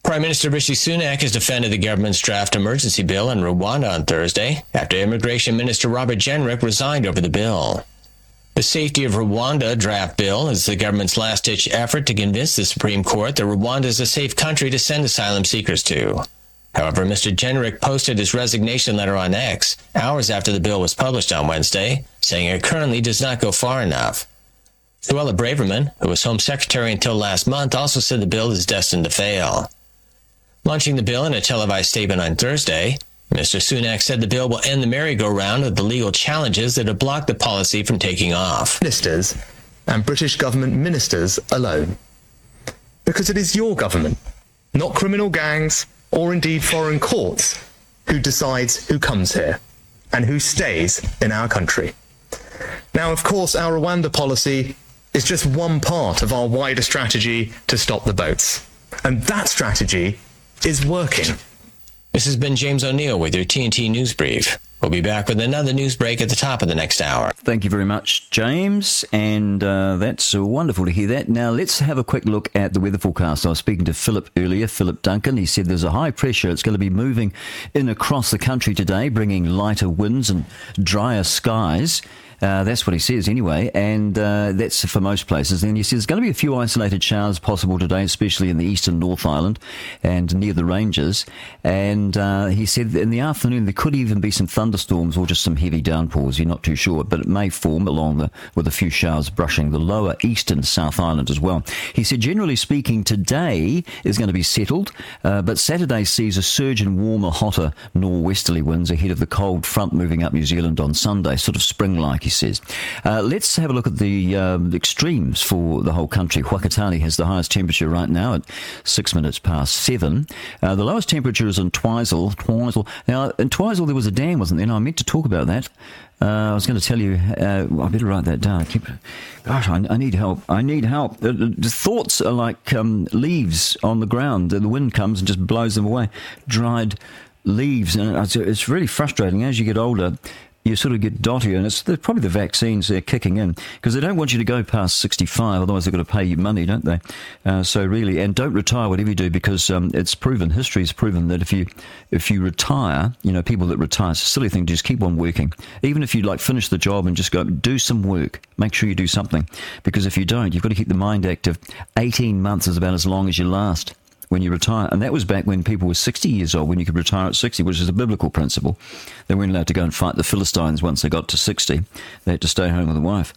Prime Minister Rishi Sunak has defended the government's draft emergency bill in Rwanda on Thursday after Immigration Minister Robert Jenrick resigned over the bill. The Safety of Rwanda draft bill is the government's last ditch effort to convince the Supreme Court that Rwanda is a safe country to send asylum seekers to. However, Mr. Jenrick posted his resignation letter on X hours after the bill was published on Wednesday, saying it currently does not go far enough. Suella Braverman, who was Home Secretary until last month, also said the bill is destined to fail. Launching the bill in a televised statement on Thursday, Mr. Sunak said the bill will end the merry-go-round of the legal challenges that have blocked the policy from taking off. Ministers and British government ministers alone. Because it is your government, not criminal gangs or indeed foreign courts, who decides who comes here and who stays in our country. Now, of course, our Rwanda policy is just one part of our wider strategy to stop the boats. And that strategy is working. This has been James O'Neill with your TNT News Brief. We'll be back with another news break at the top of the next hour. Thank you very much, James. And uh, that's wonderful to hear that. Now, let's have a quick look at the weather forecast. I was speaking to Philip earlier, Philip Duncan. He said there's a high pressure. It's going to be moving in across the country today, bringing lighter winds and drier skies. Uh, that's what he says anyway, and uh, that's for most places. And he says there's going to be a few isolated showers possible today, especially in the eastern North Island and near the ranges. And uh, he said in the afternoon there could even be some thunderstorms or just some heavy downpours. You're not too sure, but it may form along the, with a few showers brushing the lower eastern South Island as well. He said generally speaking, today is going to be settled, uh, but Saturday sees a surge in warmer, hotter norwesterly winds ahead of the cold front moving up New Zealand on Sunday, sort of spring-like he says. Uh, let's have a look at the um, extremes for the whole country. Whakatane has the highest temperature right now at six minutes past seven. Uh, the lowest temperature is in Twizel. Twizel. Now, in Twizel there was a dam, wasn't there? And I meant to talk about that. Uh, I was going to tell you. Uh, I better write that down. I keep, gosh, I, I, need help. I need help. The, the, the thoughts are like um, leaves on the ground. The wind comes and just blows them away. Dried leaves, and it's, it's really frustrating as you get older you sort of get dotty, and it's probably the vaccines they're kicking in because they don't want you to go past 65, otherwise they've got to pay you money, don't they? Uh, so really, and don't retire whatever you do because um, it's proven, history's proven that if you if you retire, you know, people that retire, it's a silly thing to just keep on working, even if you like finish the job and just go do some work. Make sure you do something because if you don't, you've got to keep the mind active. 18 months is about as long as you last when you retire. And that was back when people were 60 years old, when you could retire at 60, which is a biblical principle. They weren't allowed to go and fight the Philistines once they got to 60. They had to stay home with a wife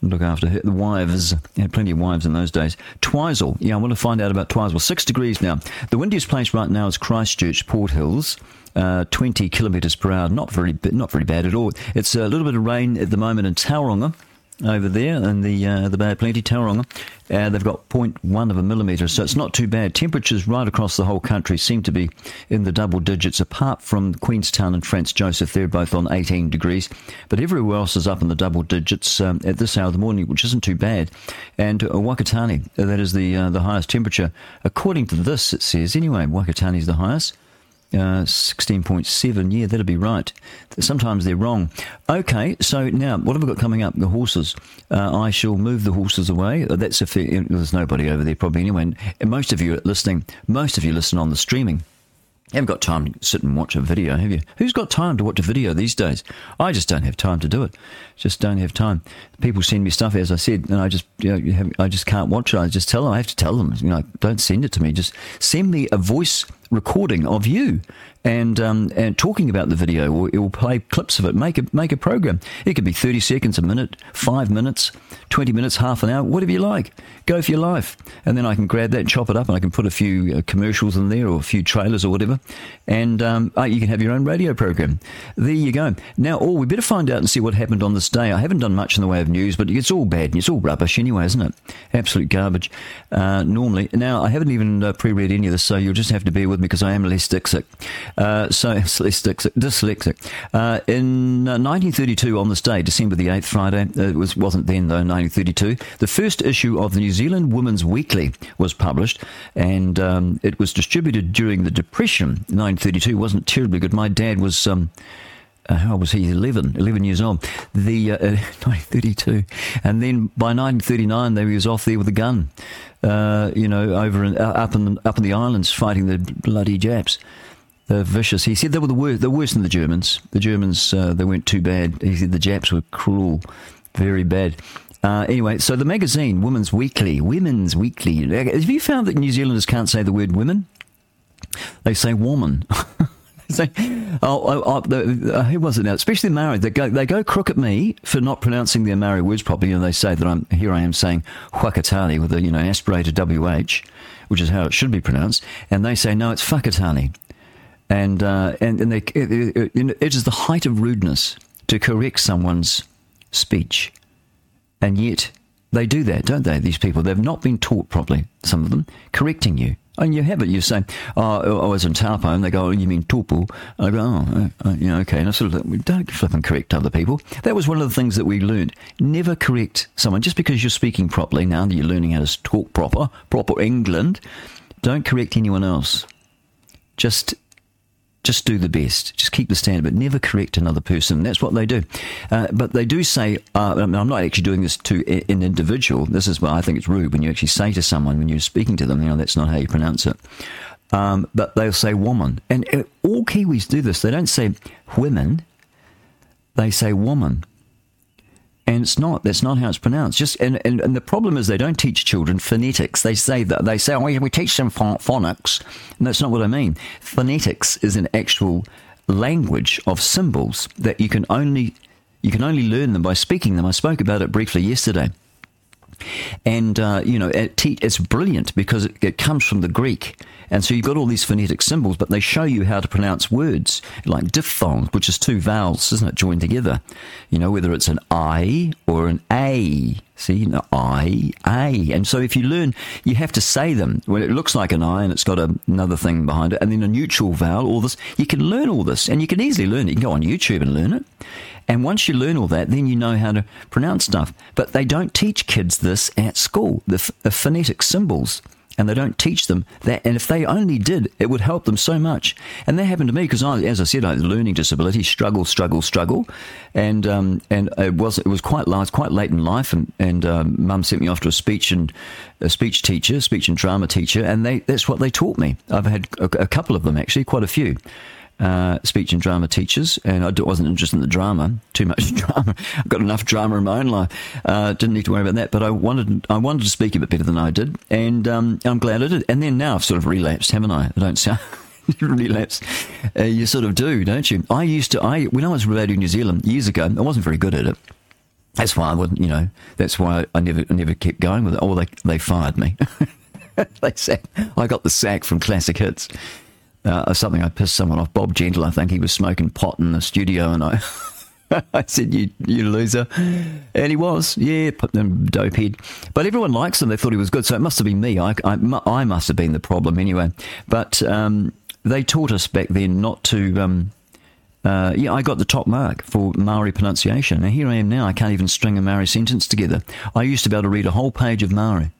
and look after her. The wives. They had plenty of wives in those days. Twizel. Yeah, I want to find out about Twizel. Six degrees now. The windiest place right now is Christchurch, Port Hills. Uh, 20 kilometres per hour, not very, not very bad at all. It's a little bit of rain at the moment in Tauranga, over there in the uh, the Bay of Plenty, Tauranga. Uh, they've got 0.1 of a millimetre, so it's not too bad. Temperatures right across the whole country seem to be in the double digits, apart from Queenstown and Franz Josef. They're both on 18 degrees, but everywhere else is up in the double digits um, at this hour of the morning, which isn't too bad. And uh, Whakatane, uh, that is the uh, the highest temperature. According to this, it says, anyway, Whakatane's the highest. Uh, 16.7, yeah, that'd be right. Sometimes they're wrong. Okay, so now, what have we got coming up? The horses. Uh, I shall move the horses away. Uh, That's fair, there's nobody over there probably anyway. And most of you are listening, most of you listen on the streaming. You haven't got time to sit and watch a video, have you? Who's got time to watch a video these days? I just don't have time to do it. Just don't have time. People send me stuff, as I said, and I just, you know, I just can't watch it. I just tell them. I have to tell them, you know, don't send it to me. Just send me a voice recording of you and um, and talking about the video, or it will play clips of it. Make a make a program. It could be thirty seconds, a minute, five minutes, twenty minutes, half an hour, whatever you like. Go for your life, and then I can grab that, and chop it up, and I can put a few uh, commercials in there or a few trailers or whatever, and um, oh, you can have your own radio program. There you go. Now, oh, we better find out and see what happened on this day. I haven't done much in the way of news, but it's all bad. And it's all rubbish anyway, isn't it? Absolute garbage. Uh, normally, now I haven't even uh, pre-read any of this, so you'll just have to bear with me because I am dyslexic. Uh, so *laughs* dyslexic. dyslexic. Uh, in uh, 1932, on this day, December the 8th, Friday, uh, it was wasn't then though. 1932, the first issue of the New Zealand Women's Weekly was published, and um, it was distributed during the Depression. 1932 wasn't terribly good. My dad was. Um, uh, how was he? 11, 11 years old. The uh, uh, *laughs* 1932, and then by 1939 they was off there with a gun, uh, you know, over in, uh, up in up in the islands fighting the bloody Japs. They're vicious. He said they were the worst. They're worse than the Germans. The Germans uh, they weren't too bad. He said the Japs were cruel, very bad. Uh, anyway, so the magazine, Women's Weekly, Women's Weekly. Have you found that New Zealanders can't say the word women? They say woman. *laughs* *laughs* say, oh, oh, oh the, uh, who was it now? Especially the Maori. They go, they go crook at me for not pronouncing their Maori words properly, and they say that I'm here. I am saying Whakatali with a you know aspirated wh, which is how it should be pronounced, and they say no, it's Whakatali, and uh, and and they, it, it, it is the height of rudeness to correct someone's speech, and yet they do that, don't they? These people they've not been taught properly. Some of them correcting you. And you have it. You say, "Oh, I was in Taupo," and they go, oh, "You mean Tupu?" I go, "Oh, uh, you know, okay." And I sort of we don't flip and correct other people. That was one of the things that we learned. Never correct someone just because you're speaking properly. Now that you're learning how to talk proper, proper England, don't correct anyone else. Just just do the best. Just keep the standard, but never correct another person. That's what they do. Uh, but they do say, uh, I'm not actually doing this to an individual. This is why I think it's rude when you actually say to someone, when you're speaking to them, you know, that's not how you pronounce it. Um, but they'll say woman. And uh, all Kiwis do this. They don't say women, they say woman. And it's not. That's not how it's pronounced. Just and, and, and the problem is they don't teach children phonetics. They say that they say, oh, we teach them phon- phonics, and that's not what I mean. Phonetics is an actual language of symbols that you can only you can only learn them by speaking them. I spoke about it briefly yesterday. And, uh, you know, it te- it's brilliant because it, it, comes from the Greek. And so you've got all these phonetic symbols, but they show you how to pronounce words like diphthong, which is two vowels, isn't it, joined together? You know, whether it's an I or an A. See, an I, A. And so if you learn, you have to say them. When it looks like an I and it's got a, another thing behind it, and then a neutral vowel, all this, you can learn all this. And you can easily learn it. You can go on YouTube and learn it. And once you learn all that, then you know how to pronounce stuff. But they don't teach kids this at school, the, the phonetic symbols. And they don't teach them that. And if they only did, it would help them so much. And that happened to me because I, as I said, I had a learning disability, struggle, struggle, struggle, and um, and it was it was quite large, quite late in life, and and um, mum sent me off to a speech and a speech teacher, speech and drama teacher, and they that's what they taught me. I've had a, a couple of them actually, quite a few uh, speech and drama teachers, and I wasn't interested in the drama. Too much *laughs* drama. I've got enough drama in my own life. Uh, didn't need to worry about that. But I wanted, I wanted to speak a bit better than I did, and um, I'm glad I did. And then now I've sort of relapsed, haven't I? I don't sound. *laughs* relapse. Uh, you sort of do, don't you? I used to. I when I was Radio New Zealand years ago, I wasn't very good at it. That's why I wouldn't. You know. That's why I never, I never kept going with it. Or they, they fired me. *laughs* they said I got the sack from Classic Hits uh, something I pissed someone off. Bob Gentle, I think he was smoking pot in the studio, and I, *laughs* I said, "You, you loser," and he was, yeah, dope head. But everyone likes him. They thought he was good, so it must have been me. I, I, I must have been the problem anyway. But um, they taught us back then not to. Um, uh, yeah, I got the top mark for Maori pronunciation. And here I am now. I can't even string a Maori sentence together. I used to be able to read a whole page of Maori.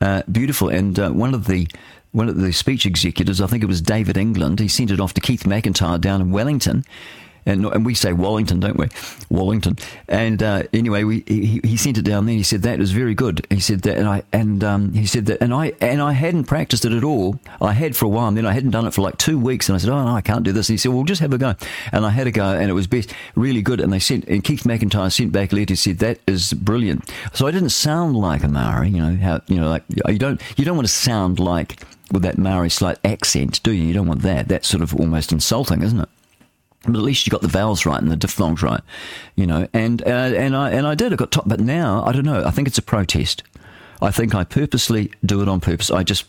Uh, beautiful. And uh, one of the one of the speech executives, I think it was David England, he sent it off to Keith McIntyre down in Wellington. And, and we say Wallington, don't we? Wallington. And uh, anyway, we, he, he sent it down there. He said that was very good. He said that, and I and um, he said that, and I and I hadn't practiced it at all. I had for a while, and then I hadn't done it for like two weeks. And I said, oh no, I can't do this. And he said, well, just have a go. And I had a go, and it was best, really good. And they sent, and Keith McIntyre sent back a letter. Said that is brilliant. So I didn't sound like a Maori, you know how you know like you don't you don't want to sound like with that Maori slight accent, do you? You don't want that. That's sort of almost insulting, isn't it? But at least you got the vowels right and the diphthongs right, you know. And uh, and I and I did. I got top. But now I don't know. I think it's a protest. I think I purposely do it on purpose. I just,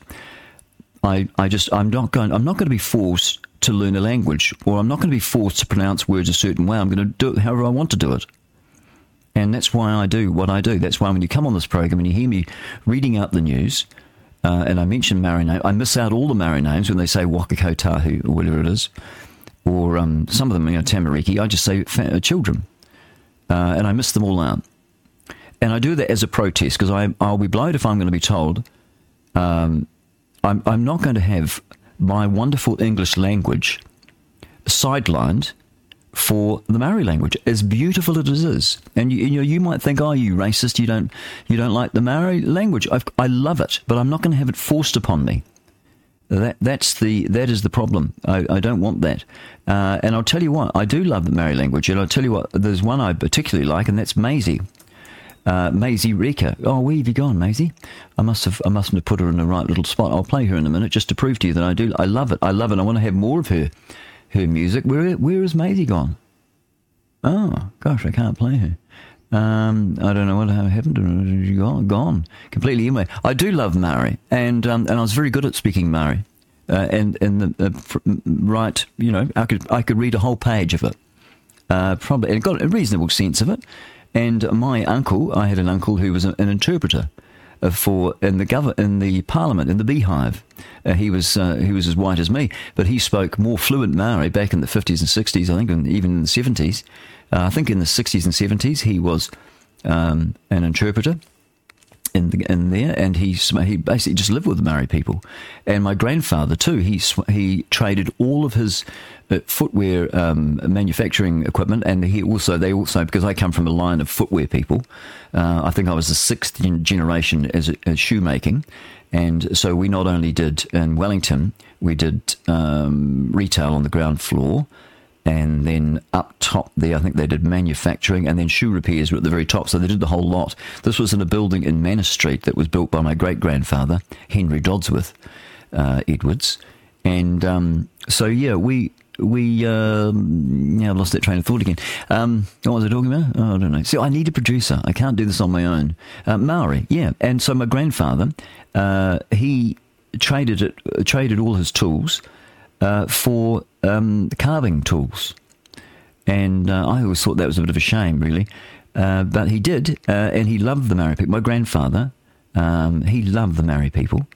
I I just I'm not going. I'm not going to be forced to learn a language, or I'm not going to be forced to pronounce words a certain way. I'm going to do it however I want to do it. And that's why I do what I do. That's why when you come on this program and you hear me reading out the news, uh, and I mention Maori name, I miss out all the Maori names when they say Waka Kotahi or whatever it is, or um, some of them, you know, Tamariki. I just say fa- uh, children, uh, and I miss them all out. And I do that as a protest because I'll be blowed if I'm going to be told um, I'm, I'm not going to have my wonderful English language sidelined for the Maori language, as beautiful as it is. And you, you know, you might think, "Oh, you racist? You don't, you don't like the Maori language?" I've, I love it, but I'm not going to have it forced upon me. That that's the that is the problem. I, I don't want that. Uh, and I'll tell you what, I do love the Maori language, and I'll tell you what. There's one I particularly like, and that's Maisey. Uh, Maisey Rika. Oh, where have you gone, Maisey? I must have I mustn't have put her in the right little spot. I'll play her in a minute just to prove to you that I do. I love it. I love it. I want to have more of her her music. Where where has Maisey gone? Oh gosh, I can't play her. Um, I don't know what happened. She gone, gone completely. Anyway, I do love Maori, and um, and I was very good at speaking Maori, uh, and and the uh, right, you know, I could I could read a whole page of it, uh, probably, and got a reasonable sense of it. And my uncle, I had an uncle who was an interpreter uh, for in the gov- in the parliament in the beehive. Uh, he was uh, he was as white as me, but he spoke more fluent Maori back in the fifties and sixties. I think, and even in the seventies. Uh, I think in the sixties and seventies he was um, an interpreter in the, in there, and he he basically just lived with the Maori people. And my grandfather too. He he traded all of his uh, footwear um, manufacturing equipment, and he also they also because I come from a line of footwear people. Uh, I think I was the sixth generation as, as shoemaking, and so we not only did in Wellington, we did um, retail on the ground floor. And then up top there, I think they did manufacturing and then shoe repairs were at the very top. So they did the whole lot. This was in a building in Manners Street that was built by my great grandfather, Henry Dodsworth uh, Edwards. And um, so, yeah, we. We um, yeah, I've lost that train of thought again. Um, what was I talking about? Oh, I don't know. So I need a producer. I can't do this on my own. Uh, Maori, yeah. And so my grandfather, uh, he traded it, traded all his tools uh, for um, carving tools. And uh, I always thought that was a bit of a shame, really. Uh, but he did, uh, and he loved the Maori people. My grandfather, um, he loved the Maori people.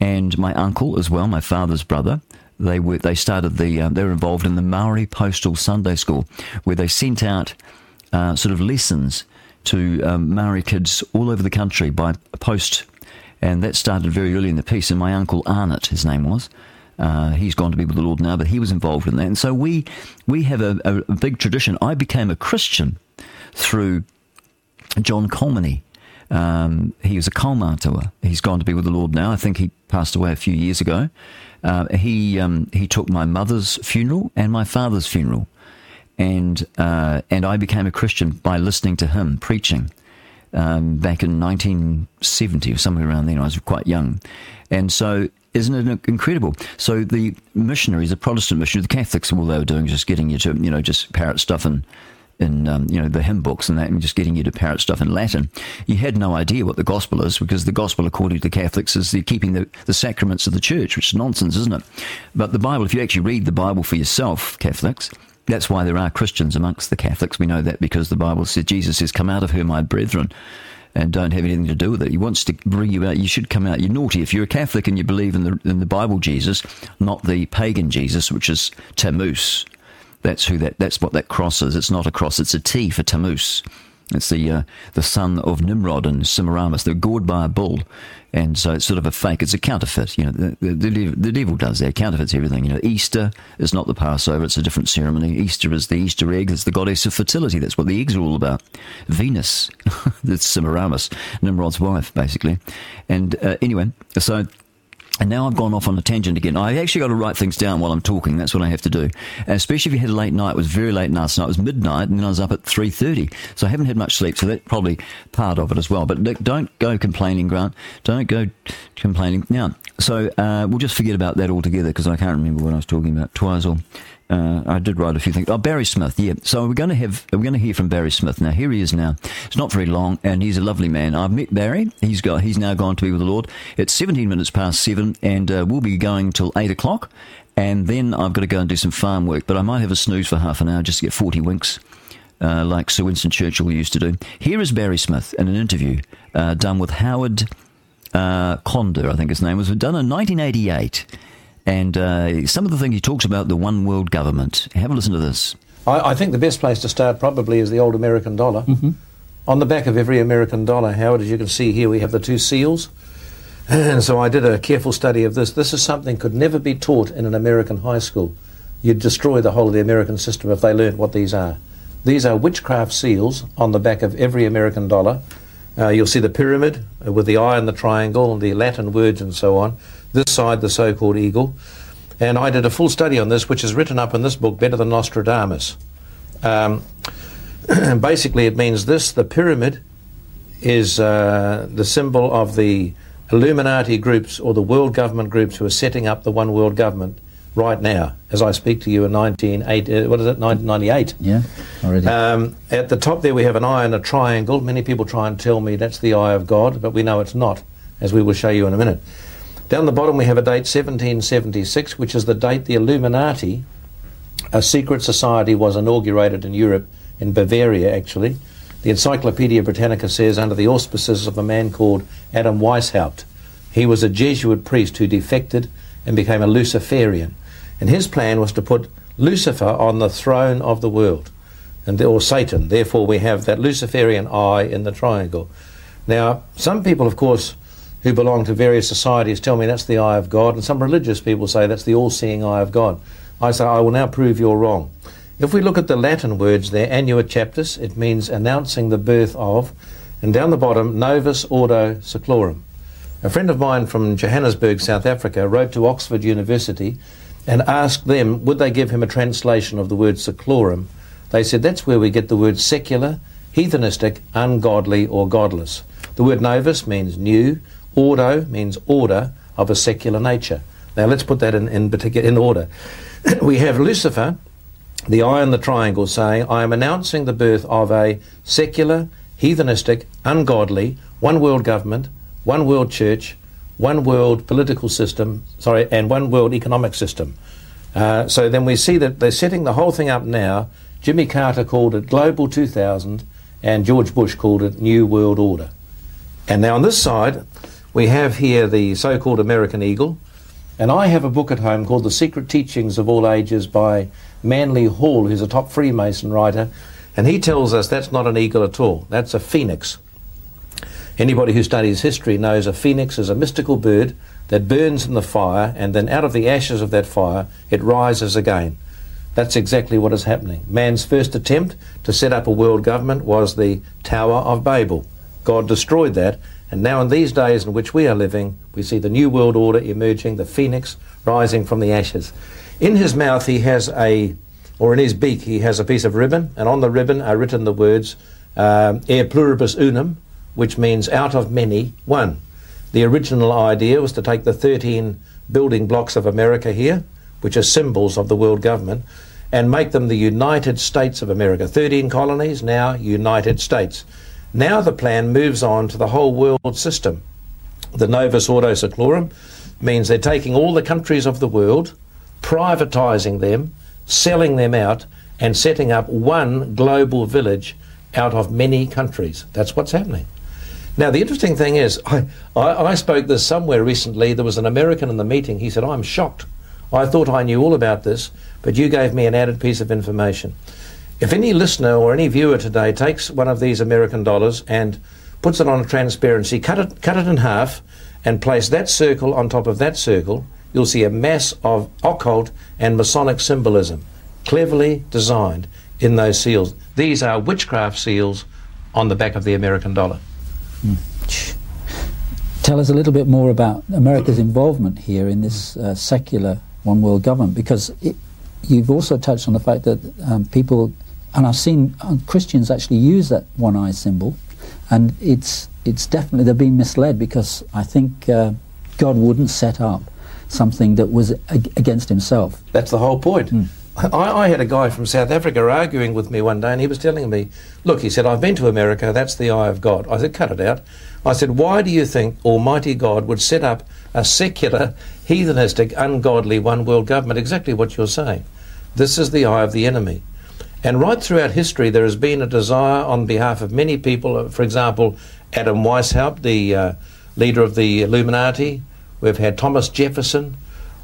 And my uncle as well, my father's brother, they were they started the uh, they were involved in the Maori Postal Sunday School, where they sent out uh, sort of lessons to um, Maori kids all over the country by post And that started very early in the piece. And my uncle Arnott, his name was, uh, he's gone to be with the Lord now, but he was involved in that. And so we we have a, a, big tradition. I became a Christian through John Colmany. Um, he was a coal matua. He's gone to be with the Lord now. I think he passed away a few years ago. Uh, he um, he took my mother's funeral and my father's funeral, and uh, and I became a Christian by listening to him preaching um, back in 1970 or somewhere around then. I was quite young, and so isn't it incredible? So the missionaries, the Protestant missionaries, the Catholics, and all they were doing was just getting you to you know just parrot stuff and in um, you know the hymn books and that, and just getting you to parrot stuff in Latin. You had no idea what the gospel is because the gospel, according to the Catholics, is the keeping the, the sacraments of the church, which is nonsense, isn't it? But the Bible, if you actually read the Bible for yourself, Catholics, that's why there are Christians amongst the Catholics. We know that because the Bible says Jesus says, "Come out of her, my brethren." And don't have anything to do with it. He wants to bring you out. You should come out. You're naughty if you're a Catholic and you believe in the in the Bible Jesus, not the pagan Jesus, which is Tammuz. That's who that. That's what that cross is. It's not a cross. It's a T for Tammuz. It's the uh, the son of Nimrod and Semiramis. They're gored by a bull, and so it's sort of a fake. It's a counterfeit. You know, the, the, the, devil does that. Counterfeits everything. You know, Easter is not the Passover. It's a different ceremony. Easter is the Easter egg. It's the goddess of fertility. That's what the eggs are all about. Venus, *laughs* that's Semiramis, Nimrod's wife, basically. And uh, anyway, so and now I've gone off on a tangent again. I actually got to write things down while I'm talking. That's what I have to do. And especially if you had a late night. It was very late last night. It was midnight, and then I was up at 3.30. So I haven't had much sleep, so that's probably part of it as well. But don't go complaining, Grant. Don't go complaining. Now, so uh, we'll just forget about that altogether because I can't remember what I was talking about. Twizel. Uh, I did write a few things. Oh, Barry Smith, yeah. So we're going to have we're going to hear from Barry Smith now. Here he is now. It's not very long, and he's a lovely man. I've met Barry. He's got he's now gone to be with the Lord. It's 17 minutes past seven, and uh, we'll be going till eight o'clock, and then I've got to go and do some farm work. But I might have a snooze for half an hour just to get 40 winks. Uh, like Sir Winston Churchill used to do. Here is Barry Smith in an interview uh, done with Howard uh, Conder, I think his name was, done in 1988. And uh, some of the things he talks about the one world government. Have a listen to this. I, I think the best place to start probably is the old American dollar. On the back of every American dollar, Howard, as you can see here, we have the two seals. *clears throat* And so I did a careful study of this. This is something could never be taught in an American high school. You'd destroy the whole of the American system if they learned what these are. These are witchcraft seals on the back of every American dollar. Uh, you'll see the pyramid uh, with the eye and the triangle and the Latin words and so on. This side, the so called eagle. And I did a full study on this, which is written up in this book, Better Than Nostradamus. Um, *clears throat* basically, it means this the pyramid is uh, the symbol of the Illuminati groups or the world government groups who are setting up the one world government right now, as I speak to you in 1980, uh, what is it, 1998. Yeah, already. Um, at the top there we have an eye and a triangle. Many people try and tell me that's the eye of God, but we know it's not, as we will show you in a minute. Down the bottom we have a date 1776, which is the date the Illuminati, a secret society, was inaugurated in Europe, in Bavaria actually. The Encyclopedia Britannica says under the auspices of a man called Adam Weishaupt. He was a Jesuit priest who defected and became a Luciferian. And his plan was to put Lucifer on the throne of the world, and or Satan. Therefore, we have that Luciferian eye in the triangle. Now, some people, of course, who belong to various societies tell me that's the eye of God, and some religious people say that's the all-seeing eye of God. I say I will now prove you're wrong. If we look at the Latin words there, annuit coeptis, it means announcing the birth of, and down the bottom, novus ordo seclorum. A friend of mine from Johannesburg, South Africa, wrote to Oxford University and asked them would they give him a translation of the word seclorum. They said that's where we get the word secular, heathenistic, ungodly, or godless. The word novus means new, ordo means order of a secular nature. Now let's put that in, in particular in order. *clears throat* we have Lucifer, the eye in the triangle, saying, I am announcing the birth of a secular, heathenistic, ungodly, one world government, one world church, one world political system, sorry, and one world economic system. Uh, so then we see that they're setting the whole thing up now. Jimmy Carter called it Global 2000, and George Bush called it New World Order. And now on this side, we have here the so called American Eagle. And I have a book at home called The Secret Teachings of All Ages by Manly Hall, who's a top Freemason writer. And he tells us that's not an eagle at all, that's a phoenix. Anybody who studies history knows a phoenix is a mystical bird that burns in the fire, and then out of the ashes of that fire, it rises again. That's exactly what is happening. Man's first attempt to set up a world government was the Tower of Babel. God destroyed that, and now in these days in which we are living, we see the new world order emerging, the phoenix rising from the ashes. In his mouth, he has a, or in his beak, he has a piece of ribbon, and on the ribbon are written the words um, "E pluribus unum," which means out of many, one. The original idea was to take the 13 building blocks of America here, which are symbols of the world government, and make them the United States of America. 13 colonies, now United States. Now the plan moves on to the whole world system. The Novus Ordo Seclorum means they're taking all the countries of the world, privatising them, selling them out, and setting up one global village out of many countries. That's what's happening. Now, the interesting thing is, *laughs* I, I, I spoke this somewhere recently. There was an American in the meeting. He said, I'm shocked. I thought I knew all about this, but you gave me an added piece of information. If any listener or any viewer today takes one of these American dollars and puts it on a transparency, cut it, cut it in half, and place that circle on top of that circle, you'll see a mass of occult and Masonic symbolism, cleverly designed in those seals. These are witchcraft seals on the back of the American dollar. Tell us a little bit more about America's involvement here in this uh, secular one world government, because it, you've also touched on the fact that um, people, and I've seen uh, Christians actually use that one eye symbol, and it's it's definitely they're being misled because I think uh, God wouldn't set up something that was ag- against Himself. That's the whole point. I, I had a guy from South Africa arguing with me one day, and he was telling me, Look, he said, I've been to America, that's the eye of God. I said, Cut it out. I said, Why do you think Almighty God would set up a secular, heathenistic, ungodly one world government? Exactly what you're saying. This is the eye of the enemy. And right throughout history, there has been a desire on behalf of many people, uh, for example, Adam Weishaupt, the uh, leader of the Illuminati. We've had Thomas Jefferson.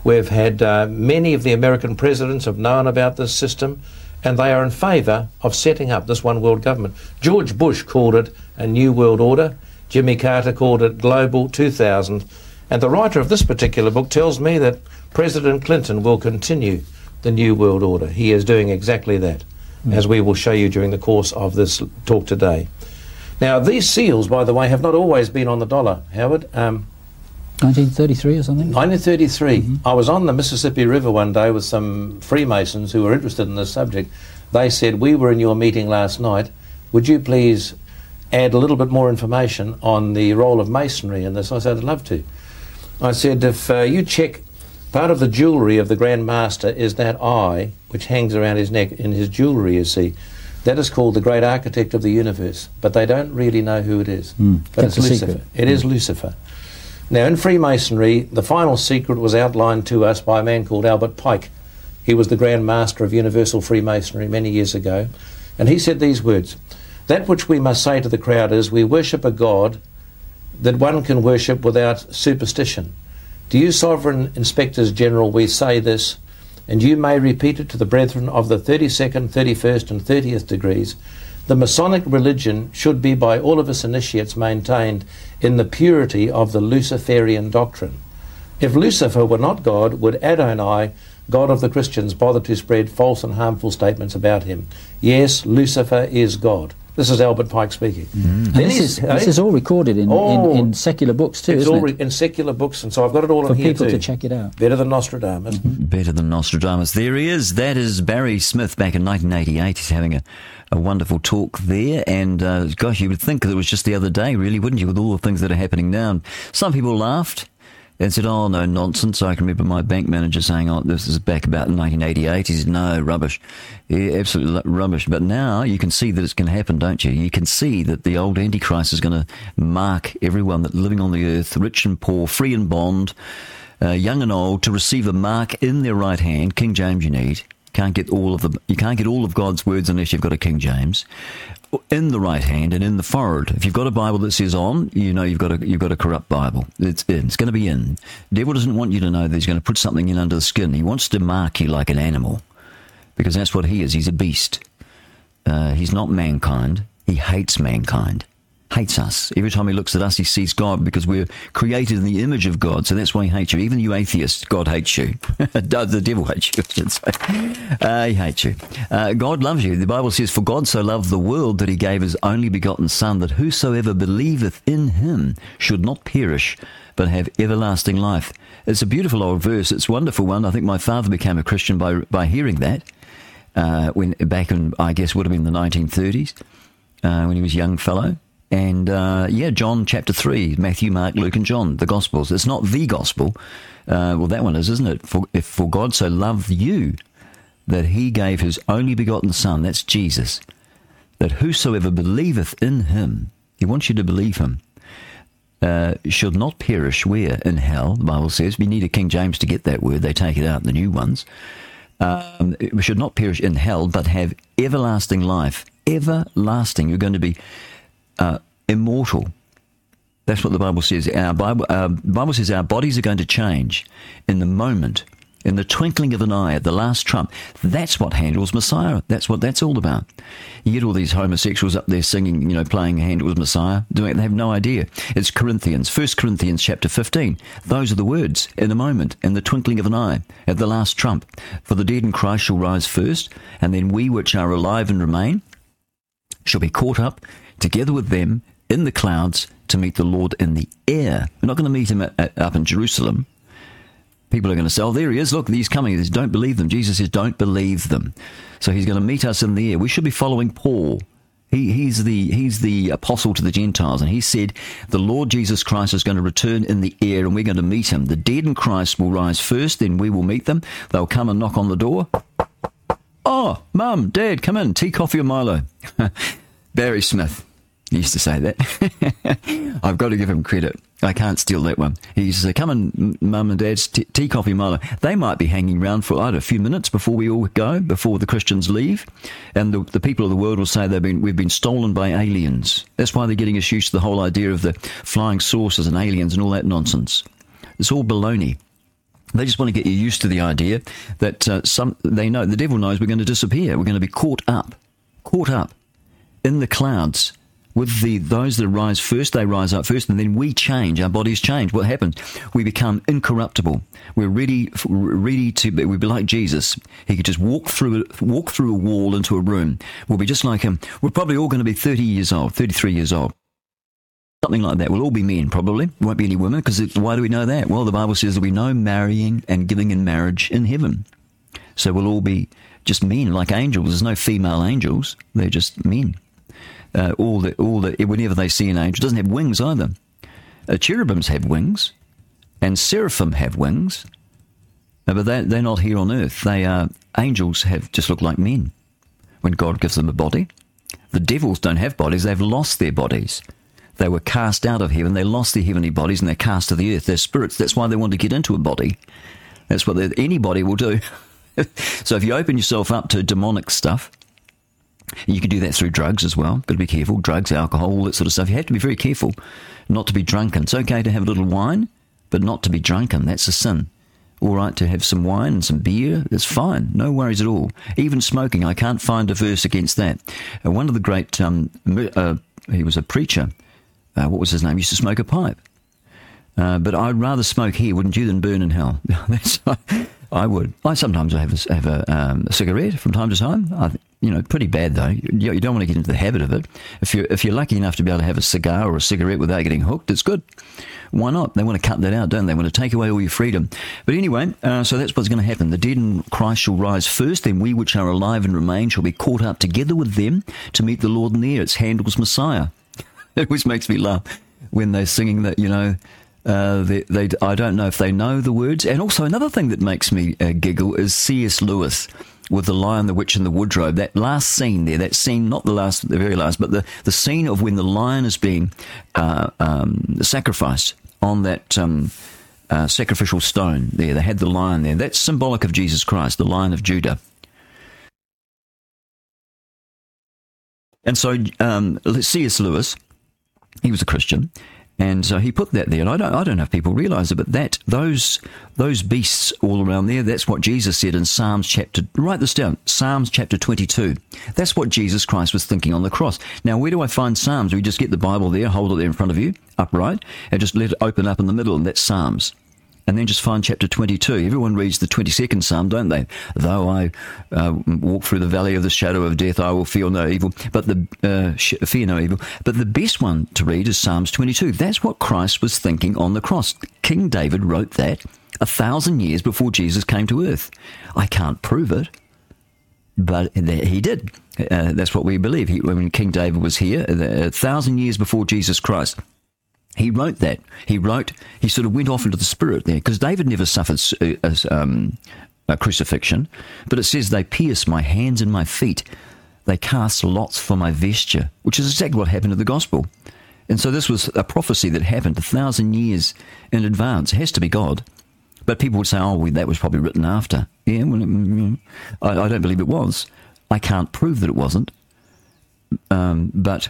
We've had uh, many of the American presidents have known about this system, and they are in favour of setting up this one world government. George Bush called it a new world order. Jimmy Carter called it Global 2000. And the writer of this particular book tells me that President Clinton will continue the new world order. He is doing exactly that, as we will show you during the course of this talk today. Now, these seals, by the way, have not always been on the dollar, Howard. Um, 1933 or something. 1933. I was on the Mississippi River one day with some Freemasons who were interested in this subject. They said, We were in your meeting last night. Would you please add a little bit more information on the role of Masonry in this? I said, I'd love to. I said, If uh, you check part of the jewellery of the Grand Master is that eye which hangs around his neck in his jewellery, you see. That is called the great architect of the universe, but they don't really know who it is. Mm. But it's Lucifer. secret. It is Lucifer. Now, in Freemasonry, the final secret was outlined to us by a man called Albert Pike. He was the Grand Master of Universal Freemasonry many years ago. And he said these words That which we must say to the crowd is, We worship a God that one can worship without superstition. To you, Sovereign Inspectors General, we say this, and you may repeat it to the brethren of the 32nd, 31st, and 30th degrees. The Masonic religion should be by all of us initiates maintained in the purity of the Luciferian doctrine. If Lucifer were not God, would Adonai, God of the Christians, bother to spread false and harmful statements about him? Yes, Lucifer is God. This is Albert Pike speaking. And this, he's- is, this is all recorded in, Oh. in, in secular books too, it's isn't all it? re- in secular books, and so I've got it all For in here people too. to check it out. Better than Nostradamus. Better than Nostradamus. There he is. That is Barry Smith back in 1988. He's having a, a wonderful talk there. And uh, gosh, you would think that it was just the other day, really, wouldn't you, with all the things that are happening now? And some people laughed and said, oh, no, nonsense. I can remember my bank manager saying, oh, this is back about 1988. He said, no, rubbish. Yeah, absolutely rubbish. But now you can see that it's going to happen, don't you? You can see that the old Antichrist is going to mark everyone that living on the earth, rich and poor, free and bond, uh, young and old, to receive a mark in their right hand. King James you need. Can't get all of the, you can't get all of God's words unless you've got a King James in the right hand and in the forehead. If you've got a Bible that says on, you know you've got a you've got a corrupt Bible. It's in. It's going to be in. Devil doesn't want you to know that he's going to put something in under the skin. He wants to mark you like an animal, because that's what he is. He's a beast. Uh, he's not mankind. He hates mankind. Hates us. Every time he looks at us, he sees God because we're created in the image of God. So that's why he hates you. Even you atheists, God hates you. *laughs* the devil hates you. *laughs* Uh, he hates you. Uh, God loves you. The Bible says, For God so loved the world that he gave his only begotten Son, that whosoever believeth in him should not perish, but have everlasting life. It's a beautiful old verse. It's a wonderful one. I think my father became a Christian by, by hearing that. Uh, when back in, I guess, would have been the 1930s, uh, when he was a young fellow. And uh, yeah, John chapter 3, Matthew, Mark, Luke, and John, the Gospels. It's not the Gospel. Uh, well, that one is, isn't it? For, if for God so loved you that he gave his only begotten Son, that's Jesus, that whosoever believeth in him, he wants you to believe him, uh, should not perish where? In hell, the Bible says. We need a King James to get that word. They take it out in the new ones. Um, we should not perish in hell, but have everlasting life. Everlasting. You're going to be uh, immortal. That's what the Bible says. Our Bible, uh, Bible says our bodies are going to change in the moment, in the twinkling of an eye, at the last trump. That's what Handel's Messiah. That's what that's all about. You get all these homosexuals up there singing, you know, playing Handel's Messiah, doing it. They have no idea. It's Corinthians, First Corinthians chapter fifteen. Those are the words. In a moment, in the twinkling of an eye, at the last trump. For the dead in Christ shall rise first, and then we which are alive and remain shall be caught up together with them in the clouds to meet the Lord in the air. We're not going to meet him at, at, up in Jerusalem. People are going to say, oh, there he is. Look, he's coming. Says, don't believe them. Jesus says, don't believe them. So he's going to meet us in the air. We should be following Paul. He, he's, the, he's the apostle to the Gentiles, and he said, The Lord Jesus Christ is going to return in the air, and we're going to meet him. The dead in Christ will rise first, then we will meet them. They'll come and knock on the door. Oh, Mum, Dad, come in. Tea, coffee, or Milo? *laughs* Barry Smith used to say that. *laughs* I've got to give him credit. I can't steal that one. He used to say, Come in, Mum and Dad's tea, tea, coffee, Milo. They might be hanging around for, I a few minutes before we all go, before the Christians leave. And the, the people of the world will say they've been, we've been stolen by aliens. That's why they're getting us used to the whole idea of the flying saucers and aliens and all that nonsense. It's all baloney. They just want to get you used to the idea that uh, some they know the devil knows we're going to disappear. We're going to be caught up, caught up in the clouds with the those that rise first. They rise up first, and then we change. Our bodies change. What happens? We become incorruptible. We're ready, ready to. be We'd be like Jesus. He could just walk through walk through a wall into a room. We'll be just like him. We're probably all going to be thirty years old, thirty three years old. Something like that. We'll all be men, probably. Won't be any women, because why do we know that? Well, the Bible says that we know marrying and giving in marriage in heaven. So we'll all be just men, like angels. There's no female angels. They're just men. Uh, all the, all the, whenever they see an angel, doesn't have wings either. Uh, cherubims have wings, and seraphim have wings, uh, but they're, they're not here on earth. They are angels. Have just look like men when God gives them a body. The devils don't have bodies. They've lost their bodies. They were cast out of heaven. They lost their heavenly bodies and they're cast to the earth. They're spirits. That's why they want to get into a body. That's what anybody will do. *laughs* so if you open yourself up to demonic stuff, you can do that through drugs as well. Got to be careful. Drugs, alcohol, all that sort of stuff. You have to be very careful not to be drunken. It's okay to have a little wine, but not to be drunken. That's a sin. All right to have some wine and some beer. That's fine. No worries at all. Even smoking, I can't find a verse against that. Uh, one of the great, um, uh, he was a preacher. Uh, what was his name? He used to smoke a pipe. Uh, but I'd rather smoke here, wouldn't you, than burn in hell? *laughs* That's, I would. I sometimes I have a, have a, um, a cigarette from time to time. I, you know, pretty bad though. You, you, don't want to get into the habit of it. If you're if you're lucky enough to be able to have a cigar or a cigarette without getting hooked, it's good. Why not? They want to cut that out, don't they? They want to take away all your freedom. But anyway, uh, so that's what's going to happen. The dead in Christ shall rise first, then we which are alive and remain shall be caught up together with them to meet the Lord in the air. It's Handel's Messiah. *laughs* it always makes me laugh when they're singing that. You know. Uh, they, they, I don't know if they know the words. And also, another thing that makes me uh, giggle is C.S. Lewis with the Lion, the Witch, and the Wardrobe. That last scene there, that scene, not the last, the very last, but the, the scene of when the lion is being uh, um, sacrificed on that um, uh, sacrificial stone there. They had the lion there. That's symbolic of Jesus Christ, the Lion of Judah. And so, um, C.S. Lewis, he was a Christian, And so he put that there, and I don't, I don't know if people realise it, but that those those beasts all around there, that's what Jesus said in Psalms chapter. Write this down, Psalms chapter twenty-two. That's what Jesus Christ was thinking on the cross. Now, where do I find Psalms? We just get the Bible there, hold it there in front of you, upright, and just let it open up in the middle, and that's Psalms and then just find chapter 22. Everyone reads the 22nd Psalm, don't they? Though I uh, walk through the valley of the shadow of death, I will feel no evil, but the uh, fear no evil. But the best one to read is Psalms 22. That's what Christ was thinking on the cross. King David wrote that a thousand years before Jesus came to earth. I can't prove it, but he did. Uh, that's what we believe. He, when King David was here, a thousand years before Jesus Christ. He wrote that. He wrote. He sort of went off into the spirit there because David never suffered uh, um, a crucifixion, but it says they pierced my hands and my feet. They cast lots for my vesture, which is exactly what happened to the gospel. And so this was a prophecy that happened a thousand years in advance. It has to be God. But people would say, oh, well, that was probably written after. Yeah, well, mm, I, I don't believe it was. I can't prove that it wasn't. Um, but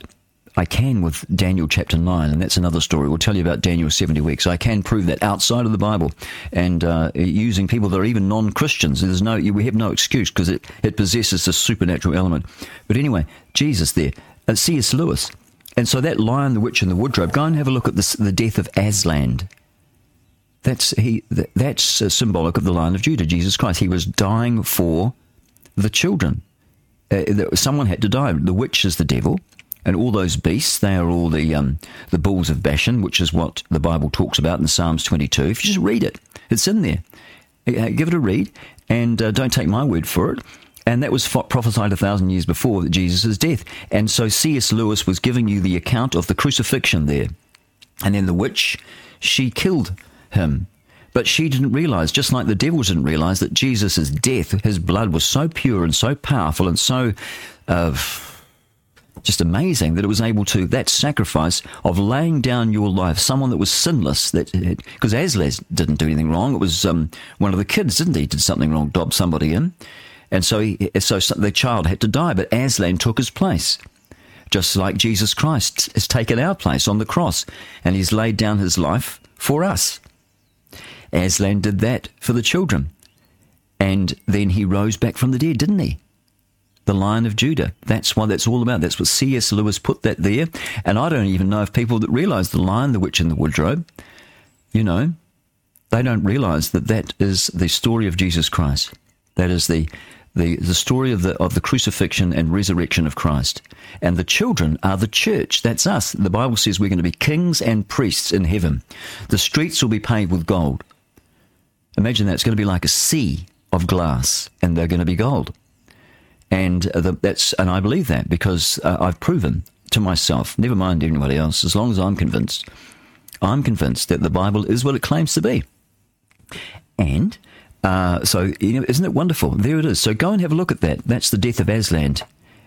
I can with Daniel chapter 9, and that's another story. We'll tell you about Daniel's 70 weeks. I can prove that outside of the Bible and uh, using people that are even non Christians. There's no, we have no excuse because it, it possesses a supernatural element. But anyway, Jesus there, uh, C.S. Lewis. And so that lion, the witch, and the wardrobe, go and have a look at this, the death of Aslan. That's, he, that's uh, symbolic of the Lion of Judah, Jesus Christ. He was dying for the children. Uh, someone had to die. The witch is the devil and all those beasts, they are all the um, the bulls of Bashan, which is what the Bible talks about in Psalms 22. If you just read it, it's in there. Uh, give it a read, and uh, don't take my word for it. And that was prophesied a thousand years before Jesus' death. And so C.S. Lewis was giving you the account of the crucifixion there. And then the witch, she killed him. But she didn't realize, just like the devil didn't realize, that Jesus' death, his blood was so pure and so powerful and so. Uh, just amazing that it was able to that sacrifice of laying down your life, someone that was sinless. That because Aslan didn't do anything wrong. It was um, one of the kids, didn't he? Did something wrong, dobbed somebody in, and so he, so the child had to die. But Aslan took his place, just like Jesus Christ has taken our place on the cross, and he's laid down his life for us. Aslan did that for the children, and then he rose back from the dead, didn't he? The Lion of Judah. That's what that's all about. That's what C.S. Lewis put that there. And I don't even know if people that realize the Lion, the Witch, and the Wardrobe, you know, they don't realize that that is the story of Jesus Christ. That is the the, the story of the of the crucifixion and resurrection of Christ. And the children are the church. That's us. The Bible says we're going to be kings and priests in heaven. The streets will be paved with gold. Imagine that. It's going to be like a sea of glass, and they're going to be gold. And the, that's and I believe that because uh, I've proven to myself, never mind anybody else, as long as I'm convinced, I'm convinced that the Bible is what it claims to be. And uh, so, you know, isn't it wonderful? There it is. So go and have a look at that. That's the death of Aslan.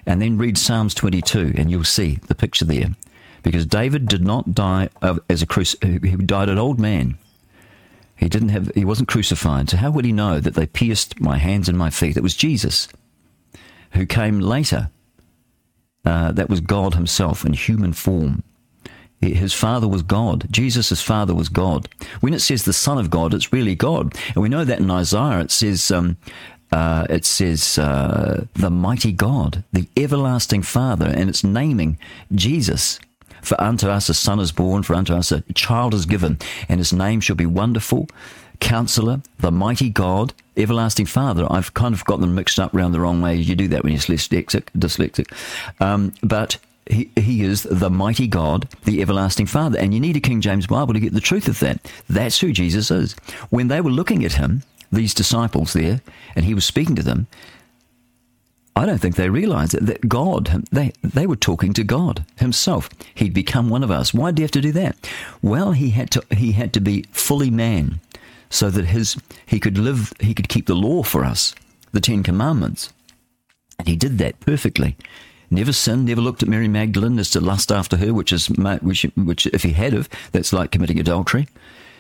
And then read Psalms 22, and you'll see the picture there. Because David did not die as a cruci- he died an old man. He didn't have he wasn't crucified. So how would he know that they pierced my hands and my feet? It was Jesus who came later. Uh, that was God Himself in human form. His father was God. Jesus' father was God. When it says the Son of God, it's really God. And we know that in Isaiah it says, um, uh, it says uh, the mighty God, the everlasting Father, and it's naming Jesus. For unto us a son is born, for unto us a child is given, and his name shall be wonderful, Counselor, the mighty God, everlasting Father. I've kind of got them mixed up around the wrong way. You do that when you're dyslexic. dyslexic. Um, but he, he is the mighty God, the everlasting Father. And you need a King James Bible to get the truth of that. That's who Jesus is. When they were looking at him, these disciples there, and he was speaking to them, I don't think they realized that, that God, they, they were talking to God himself. He'd become one of us. Why did he have to do that? Well, he had to, he had to be fully man so that his he could live he could keep the law for us, the Ten Commandments. And he did that perfectly. Never sinned, never looked at Mary Magdalene as to lust after her, which is which, which if he had of, that's like committing adultery.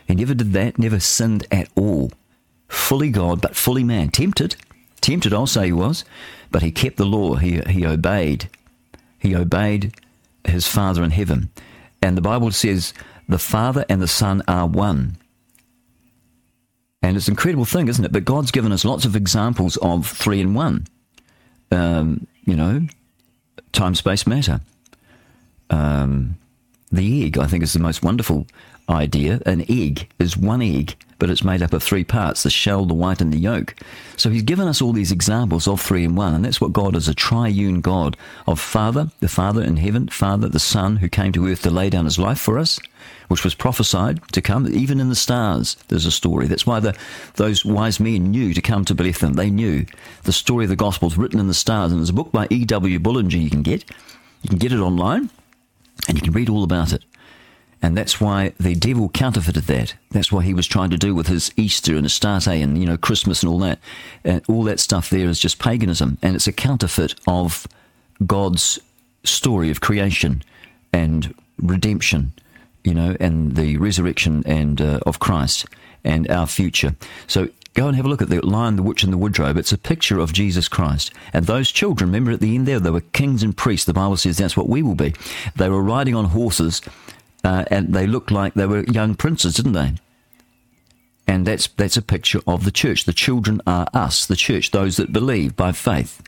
He never did that, never sinned at all. Fully God, but fully man. Tempted. Tempted, I'll say he was, but he kept the law. He, he obeyed. He obeyed his Father in heaven. And the Bible says the Father and the Son are one. And it's an incredible thing, isn't it? But God's given us lots of examples of three in one. Um, you know, time, space, matter. Um, the egg, I think, is the most wonderful idea. An egg is one egg, but it's made up of three parts the shell, the white, and the yolk. So he's given us all these examples of three in one, and that's what God is a triune God of Father, the Father in heaven, Father, the Son, who came to earth to lay down his life for us, which was prophesied to come. Even in the stars, there's a story. That's why the, those wise men knew to come to Bethlehem. They knew the story of the Gospels written in the stars, and there's a book by E.W. Bullinger you can get. You can get it online, and you can read all about it. And that's why the devil counterfeited that. That's what he was trying to do with his Easter and Astarte and, you know, Christmas and all that. And all that stuff there is just paganism. And it's a counterfeit of God's story of creation and redemption, you know, and the resurrection and uh, of Christ and our future. So go and have a look at the Lion, the Witch, and the Wardrobe. It's a picture of Jesus Christ. And those children, remember at the end there, they were kings and priests. The Bible says that's what we will be. They were riding on horses uh, and they looked like they were young princes, didn't they? And that's that's a picture of the church. The children are us, the church, those that believe by faith.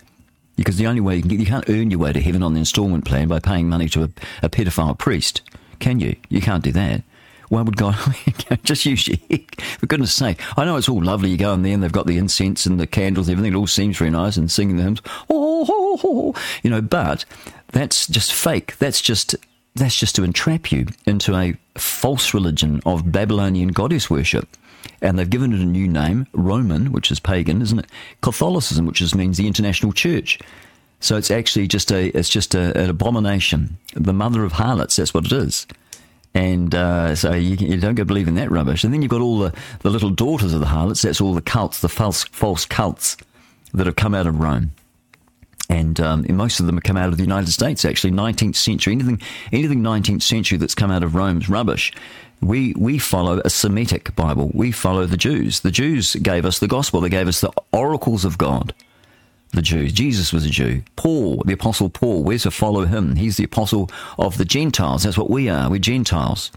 Because the only way you can get, you can't earn your way to heaven on the instalment plan by paying money to a, a pedophile priest, can you? You can't do that. Why would God *laughs* just use your head? For goodness sake. I know it's all lovely. You go in there and they've got the incense and the candles and everything. It all seems very nice and singing the hymns. Oh, oh, oh, you know, but that's just fake. That's just that's just to entrap you into a false religion of Babylonian goddess worship. And they've given it a new name, Roman, which is pagan, isn't it? Catholicism, which just means the international church. So it's actually just a it's just a, an abomination, the mother of harlots. That's what it is. And uh, so you, you don't go believe in that rubbish. And then you've got all the, the little daughters of the harlots. That's all the cults, the false false cults that have come out of Rome and, um, and most of them have come out of the United States. Actually, 19th century, anything anything 19th century that's come out of Rome's rubbish. We we follow a Semitic Bible. We follow the Jews. The Jews gave us the gospel. They gave us the oracles of God. The Jews. Jesus was a Jew. Paul, the apostle Paul, we're to follow him. He's the apostle of the Gentiles. That's what we are. We're Gentiles.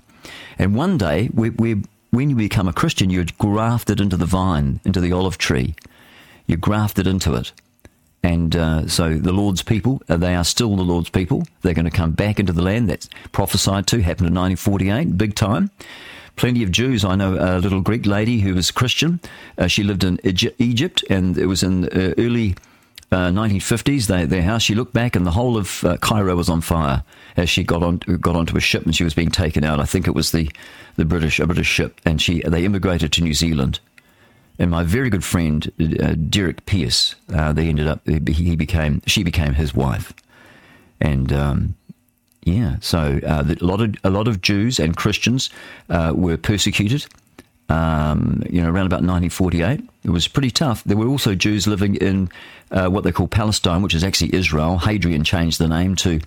And one day, we, we, when you become a Christian, you're grafted into the vine, into the olive tree. You're grafted into it. And uh, so the Lord's people, uh, they are still the Lord's people. They're going to come back into the land that's prophesied to, happened in 1948, big time. Plenty of Jews. I know a little Greek lady who was Christian. Uh, she lived in Egypt, and it was in uh, early uh, 1950s. They, their house. She looked back, and the whole of uh, Cairo was on fire as she got on got onto a ship, and she was being taken out. I think it was the the British a British ship, and she they immigrated to New Zealand and my very good friend uh, Derek Pierce, uh, they ended up he became she became his wife, and um, yeah, so uh, a lot of a lot of Jews and Christians uh, were persecuted. Um, you know, around about 1948, it was pretty tough. There were also Jews living in uh, what they call Palestine, which is actually Israel. Hadrian changed the name to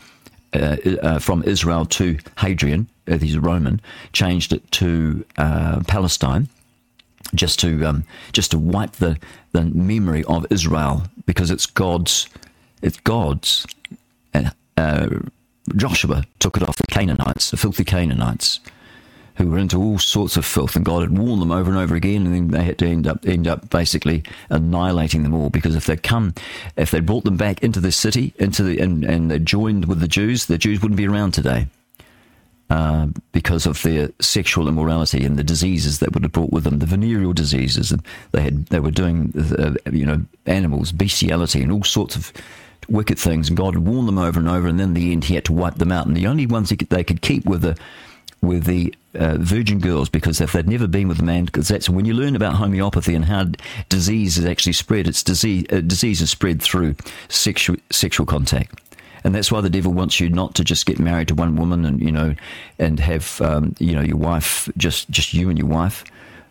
uh, uh, from Israel to Hadrian, uh, he's a Roman, changed it to uh, Palestine just to um, just to wipe the, the memory of Israel because it's God's it's God's uh, Joshua took it off the Canaanites, the filthy Canaanites, who were into all sorts of filth, and God had warned them over and over again, and then they had to end up end up basically annihilating them all because if they come, if they brought them back into the city, into the and and they joined with the Jews, the Jews wouldn't be around today. Uh, because of their sexual immorality and the diseases that would have brought with them, the venereal diseases, and they had they were doing uh, you know animals, bestiality, and all sorts of wicked things. And God warned them over and over, and then in the end, He had to wipe them out. And the only ones could, they could keep were the with the uh, virgin girls because if they'd never been with a man, because that's when you learn about homeopathy and how disease is actually spread. It's disease uh, disease is spread through sexual sexual contact. And that's why the devil wants you not to just get married to one woman and you know, and have um, you know your wife just just you and your wife.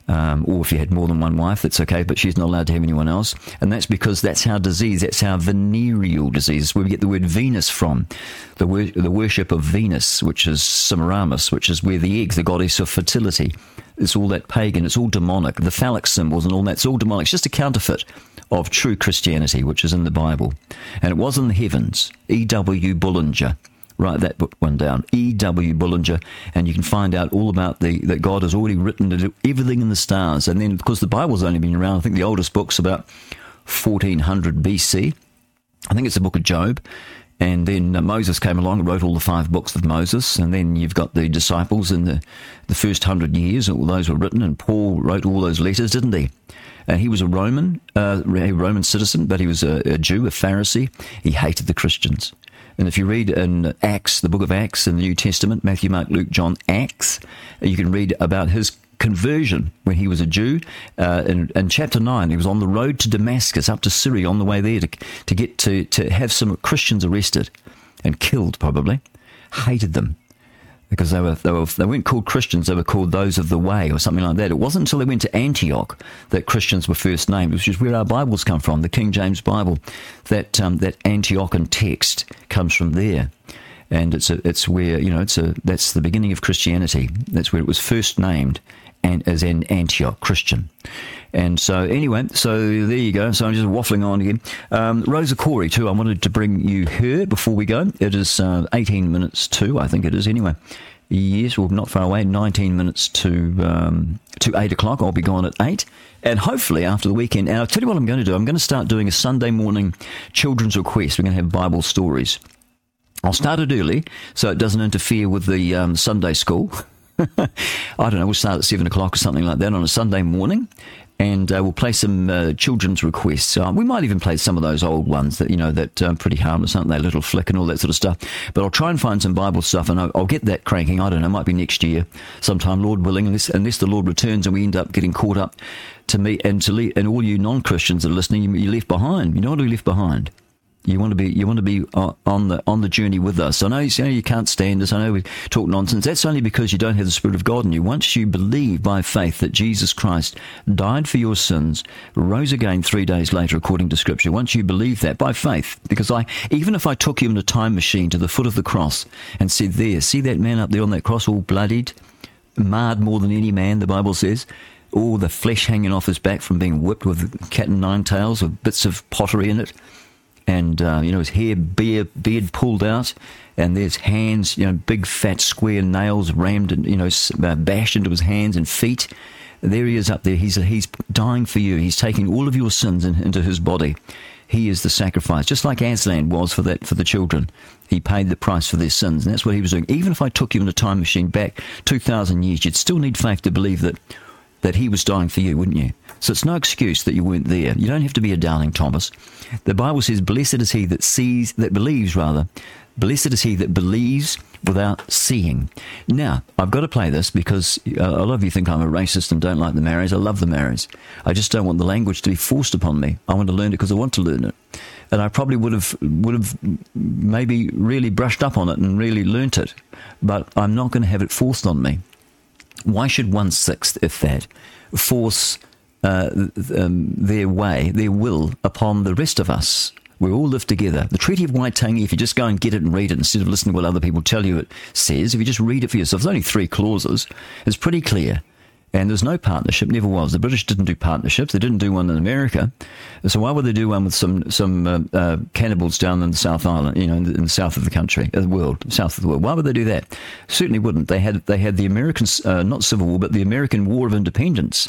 Um, or if you had more than one wife, that's okay, but she's not allowed to have anyone else. And that's because that's how disease, that's how venereal disease, where we get the word Venus from, the, wor- the worship of Venus, which is Semiramis, which is where the egg, the goddess of fertility, it's all that pagan, it's all demonic. The phallic symbols and all that's all demonic. It's just a counterfeit of true Christianity, which is in the Bible. And it was in the heavens. E.W. Bullinger Write that book one down, E.W. Bullinger, and you can find out all about the that God has already written to do everything in the stars. And then, of course, the Bible's only been around. I think the oldest book's about 1400 BC. I think it's the book of Job. And then uh, Moses came along and wrote all the five books of Moses. And then you've got the disciples in the, the first hundred years, all those were written. And Paul wrote all those letters, didn't he? And he was a Roman, uh, a Roman citizen, but he was a, a Jew, a Pharisee. He hated the Christians. And if you read in Acts, the book of Acts in the New Testament, Matthew, Mark, Luke, John, Acts, you can read about his conversion when he was a Jew. Uh, in, in chapter 9, he was on the road to Damascus, up to Syria, on the way there to, to get to, to have some Christians arrested and killed, probably. Hated them because they were, they were they weren't called Christians; they were called those of the way or something like that. It wasn't until they went to Antioch that Christians were first named, which is where our Bibles come from, the King James Bible. That um, that Antiochian text comes from there, and it's a, it's where you know it's a that's the beginning of Christianity. That's where it was first named, and as an Antioch Christian. And so, anyway, so there you go. So I'm just waffling on again. Um, Rosa Koire, too. I wanted to bring you her before we go. It is uh, 18 minutes to, I think it is anyway. Yes, well, not far away. 19 minutes to um, to 8 o'clock. I'll be gone at 8. And hopefully after the weekend. And I'll tell you what I'm going to do. I'm going to start doing a Sunday morning children's request. We're going to have Bible stories. I'll start it early so it doesn't interfere with the um, Sunday school. *laughs* I don't know, we'll start at 7 o'clock or something like that on a Sunday morning. And uh, we'll play some uh, children's requests. Uh, we might even play some of those old ones that, you know, that um, pretty harmless, aren't they? Little Flick and all that sort of stuff. But I'll try and find some Bible stuff and I'll, I'll get that cranking. I don't know, might be next year sometime, Lord willing, unless, unless the Lord returns and we end up getting caught up to me and to le- and all you non-Christians that are listening, you- you're left behind. You don't want to left behind. You want to be you want to be on the on the journey with us. I know you, say you can't stand us. I know we talk nonsense. That's only because you don't have the Spirit of God in you. Once you believe by faith that Jesus Christ died for your sins, rose again three days later, according to Scripture. Once you believe that by faith, because I even if I took you in a time machine to the foot of the cross and said, "There, see that man up there on that cross, all bloodied, marred more than any man," the Bible says. All the flesh hanging off his back from being whipped with cat and nine tails with bits of pottery in it and uh, you know his hair beard, beard pulled out, and there's hands, you know, big fat square nails rammed and you know uh, bashed into his hands and feet. There he is up there. He's he's dying for you. He's taking all of your sins in, into his body. He is the sacrifice, just like Aslan was for that for the children. He paid the price for their sins, and that's what he was doing. Even if I took you in a time machine back two thousand years, you'd still need faith to believe that that he was dying for you, wouldn't you? So it's no excuse that you weren't there. You don't have to be a Darling Thomas. The Bible says, "Blessed is he that sees, that believes, rather. Blessed is he that believes without seeing." Now, I've got to play this because uh, a lot of you think I'm a racist and don't like the Marys. I love the Marys. I just don't want the language to be forced upon me. I want to learn it because I want to learn it. And I probably would have would have maybe really brushed up on it and really learnt it, but I'm not going to have it forced on me why should one sixth, if that, force uh, um, their way, their will upon the rest of us? We all live together. The Treaty of Waitangi, if you just go and get it and read it instead of listening to what other people tell you it says, if you just read it for yourself, there's only three clauses. It's pretty clear. And there's no partnership, never was. The British didn't do partnerships. They didn't do one in America. So why would they do one with some some uh, uh, cannibals down in the South Island, you know, in the, in the south of the country, uh, the world, south of the world? Why would they do that? Certainly wouldn't. They had they had the American, uh, not Civil War, but the American War of Independence.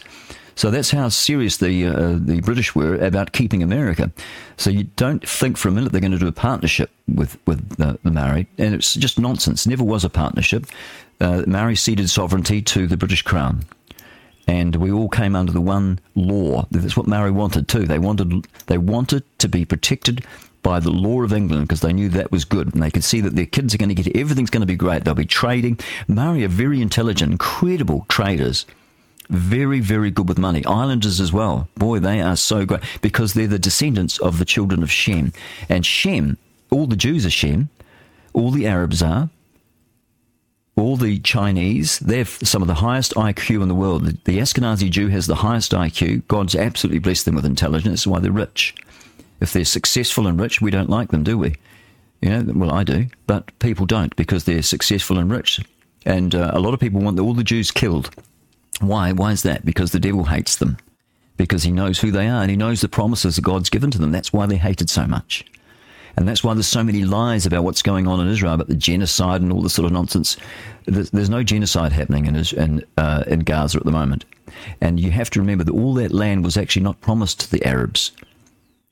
So that's how serious the uh, the British were about keeping America. So you don't think for a minute they're going to do a partnership with with the, the Maori, and it's just nonsense. Never was a partnership. Uh, Maori ceded sovereignty to the British Crown and we all came under the one law. That's what Maori wanted too. They wanted they wanted to be protected by the law of England because they knew that was good and they could see that their kids are going to get everything's going to be great. They'll be trading. Maori are very intelligent, incredible traders. Very, very good with money. Islanders as well. Boy, they are so great because they're the descendants of the children of Shem. And Shem, all the Jews are Shem, all the Arabs are, all the Chinese, they're some of the highest IQ in the world. The, the Ashkenazi Jew has the highest IQ. God's absolutely blessed them with intelligence. That's why they're rich. If they're successful and rich, we don't like them, do we? You know, well, I do, but people don't because they're successful and rich. And uh, a lot of people want all the Jews killed. Why? Why is that? Because the devil hates them. Because he knows who they are and he knows the promises that God's given to them. That's why they're hated so much. And that's why there's so many lies about what's going on in Israel, about the genocide and all this sort of nonsense. There's, there's no genocide happening in, in, uh, in Gaza at the moment. And you have to remember that all that land was actually not promised to the Arabs,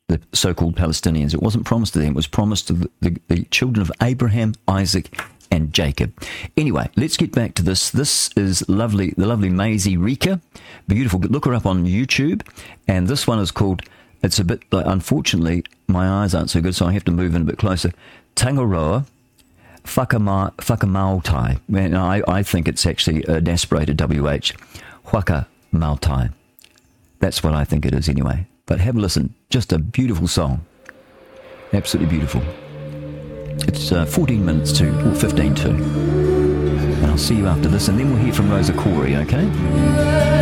the so called Palestinians. It wasn't promised to them, it was promised to the, the, the children of Abraham, Isaac, and Jacob. Anyway, let's get back to this. This is lovely, the lovely Maisey Rika. Beautiful. Look her up on YouTube. And this one is called, it's a bit, like, unfortunately, my eyes aren't so good, so I have to move in a bit closer. Tangaroa. Whakama, whakamautai. Man, I, I think it's actually an aspirated WH. Whakamautai. That's what I think it is anyway. But have a listen. Just a beautiful song. Absolutely beautiful. It's uh, 14 minutes to, or 15 to. And I'll see you after this, and then we'll hear from Rosa Koire, okay?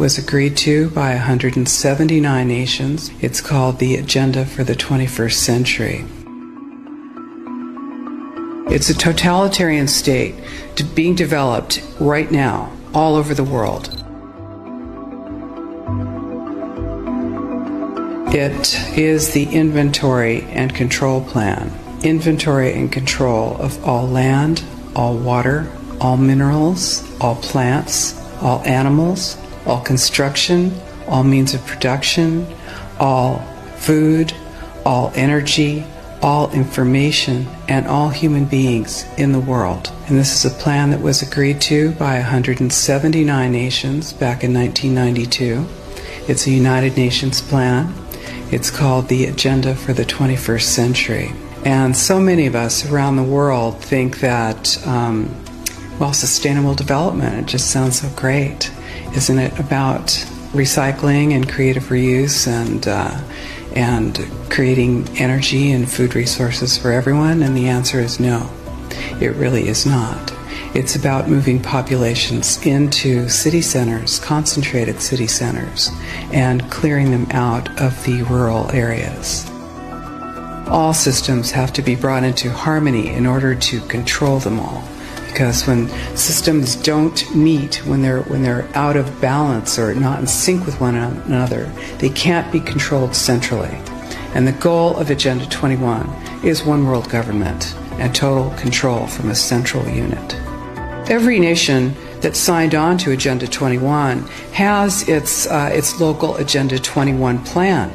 Was agreed to by 179 nations. It's called the Agenda for the 21st Century. It's a totalitarian state being developed right now all over the world. It is the inventory and control plan. Inventory and control of all land, all water, all minerals, all plants, all animals, all construction, all means of production, all food, all energy, all information, and all human beings in the world. And this is a plan that was agreed to by 179 nations back in 1992. It's a United Nations plan. It's called the Agenda for the 21st Century. And so many of us around the world think that, um, well, sustainable development, it just sounds so great. Isn't it about recycling and creative reuse and, uh, and creating energy and food resources for everyone? And the answer is no, it really is not. It's about moving populations into city centers, concentrated city centers, and clearing them out of the rural areas. All systems have to be brought into harmony in order to control them all. Because when systems don't meet, when they're when they're out of balance or not in sync with one another, they can't be controlled centrally. And the goal of Agenda 21 is one world government and total control from a central unit. Every nation that signed on to Agenda 21 has its, uh, its local Agenda 21 plan.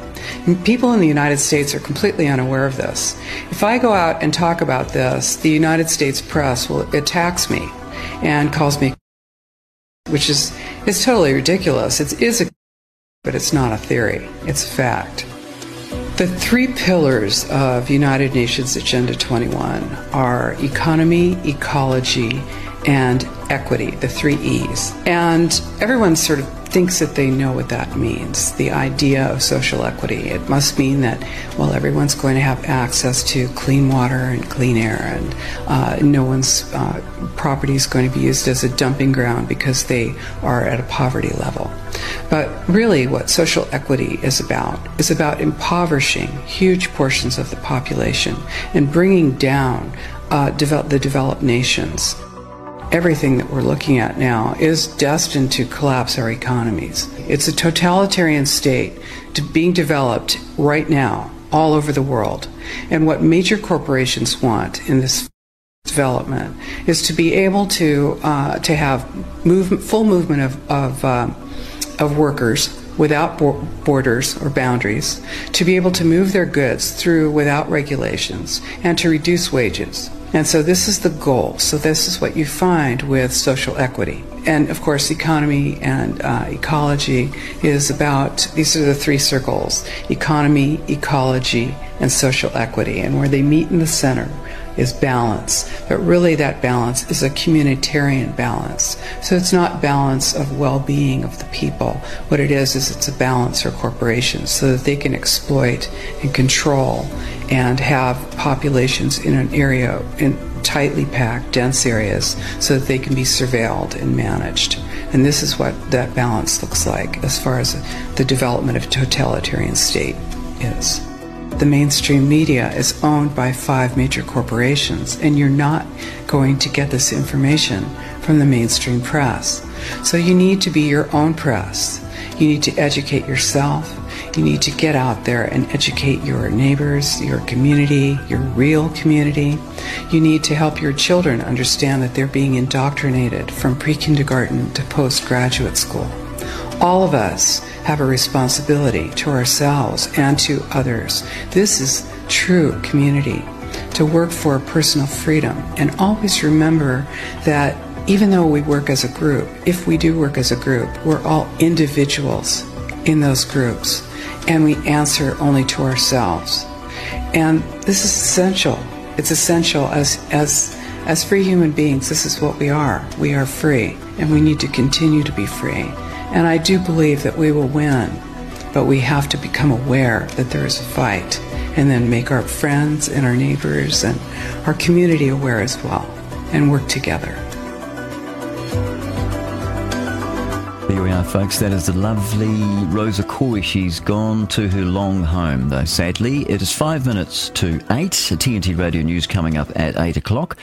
People in the United States are completely unaware of this. If I go out and talk about this, the United States press will attacks me and calls me, which is is totally ridiculous. It is a, but it's not a theory. It's a fact. The three pillars of United Nations Agenda 21 are economy, ecology, and equity, the three E's. And everyone sort of thinks that they know what that means the idea of social equity. It must mean that, well, everyone's going to have access to clean water and clean air, and uh, no one's uh, property is going to be used as a dumping ground because they are at a poverty level. But really, what social equity is about is about impoverishing huge portions of the population and bringing down uh, develop, the developed nations everything that we're looking at now is destined to collapse our economies. It's a totalitarian state to being developed right now all over the world. And what major corporations want in this development is to be able to uh, to have full movement of of, uh, of workers without borders or boundaries, to be able to move their goods through without regulations, and to reduce wages. And so this is the goal. So this is what you find with social equity. And of course, economy and uh, ecology is about these are the three circles economy, ecology, and social equity. And where they meet in the center is balance. But really, that balance is a communitarian balance. So it's not balance of well being of the people. What it is, is it's a balance for corporations so that they can exploit and control and have populations in an area in tightly packed, dense areas so that they can be surveilled and managed. And this is what that balance looks like as far as the development of totalitarian state is the mainstream media is owned by five major corporations, and you're not going to get this information from the mainstream press. So you need to be your own press. You need to educate yourself. You need to get out there and educate your neighbors, your community, your real community. You need to help your children understand that they're being indoctrinated from pre kindergarten to postgraduate school. All of us have a responsibility to ourselves and to others. This is true community to work for personal freedom and always remember that even though we work as a group, if we do work as a group, we're all individuals in those groups and we answer only to ourselves. And this is essential. It's essential as as as free human beings, this is what we are. We are free, and we need to continue to be free. And I do believe that we will win, but we have to become aware that there is a fight and then make our friends and our neighbors and our community aware as well and work together. There we are, folks. That is the lovely Rosa Koire. She's gone to her long home, though, sadly. It is five minutes to eight. TNT Radio News coming up at eight o'clock.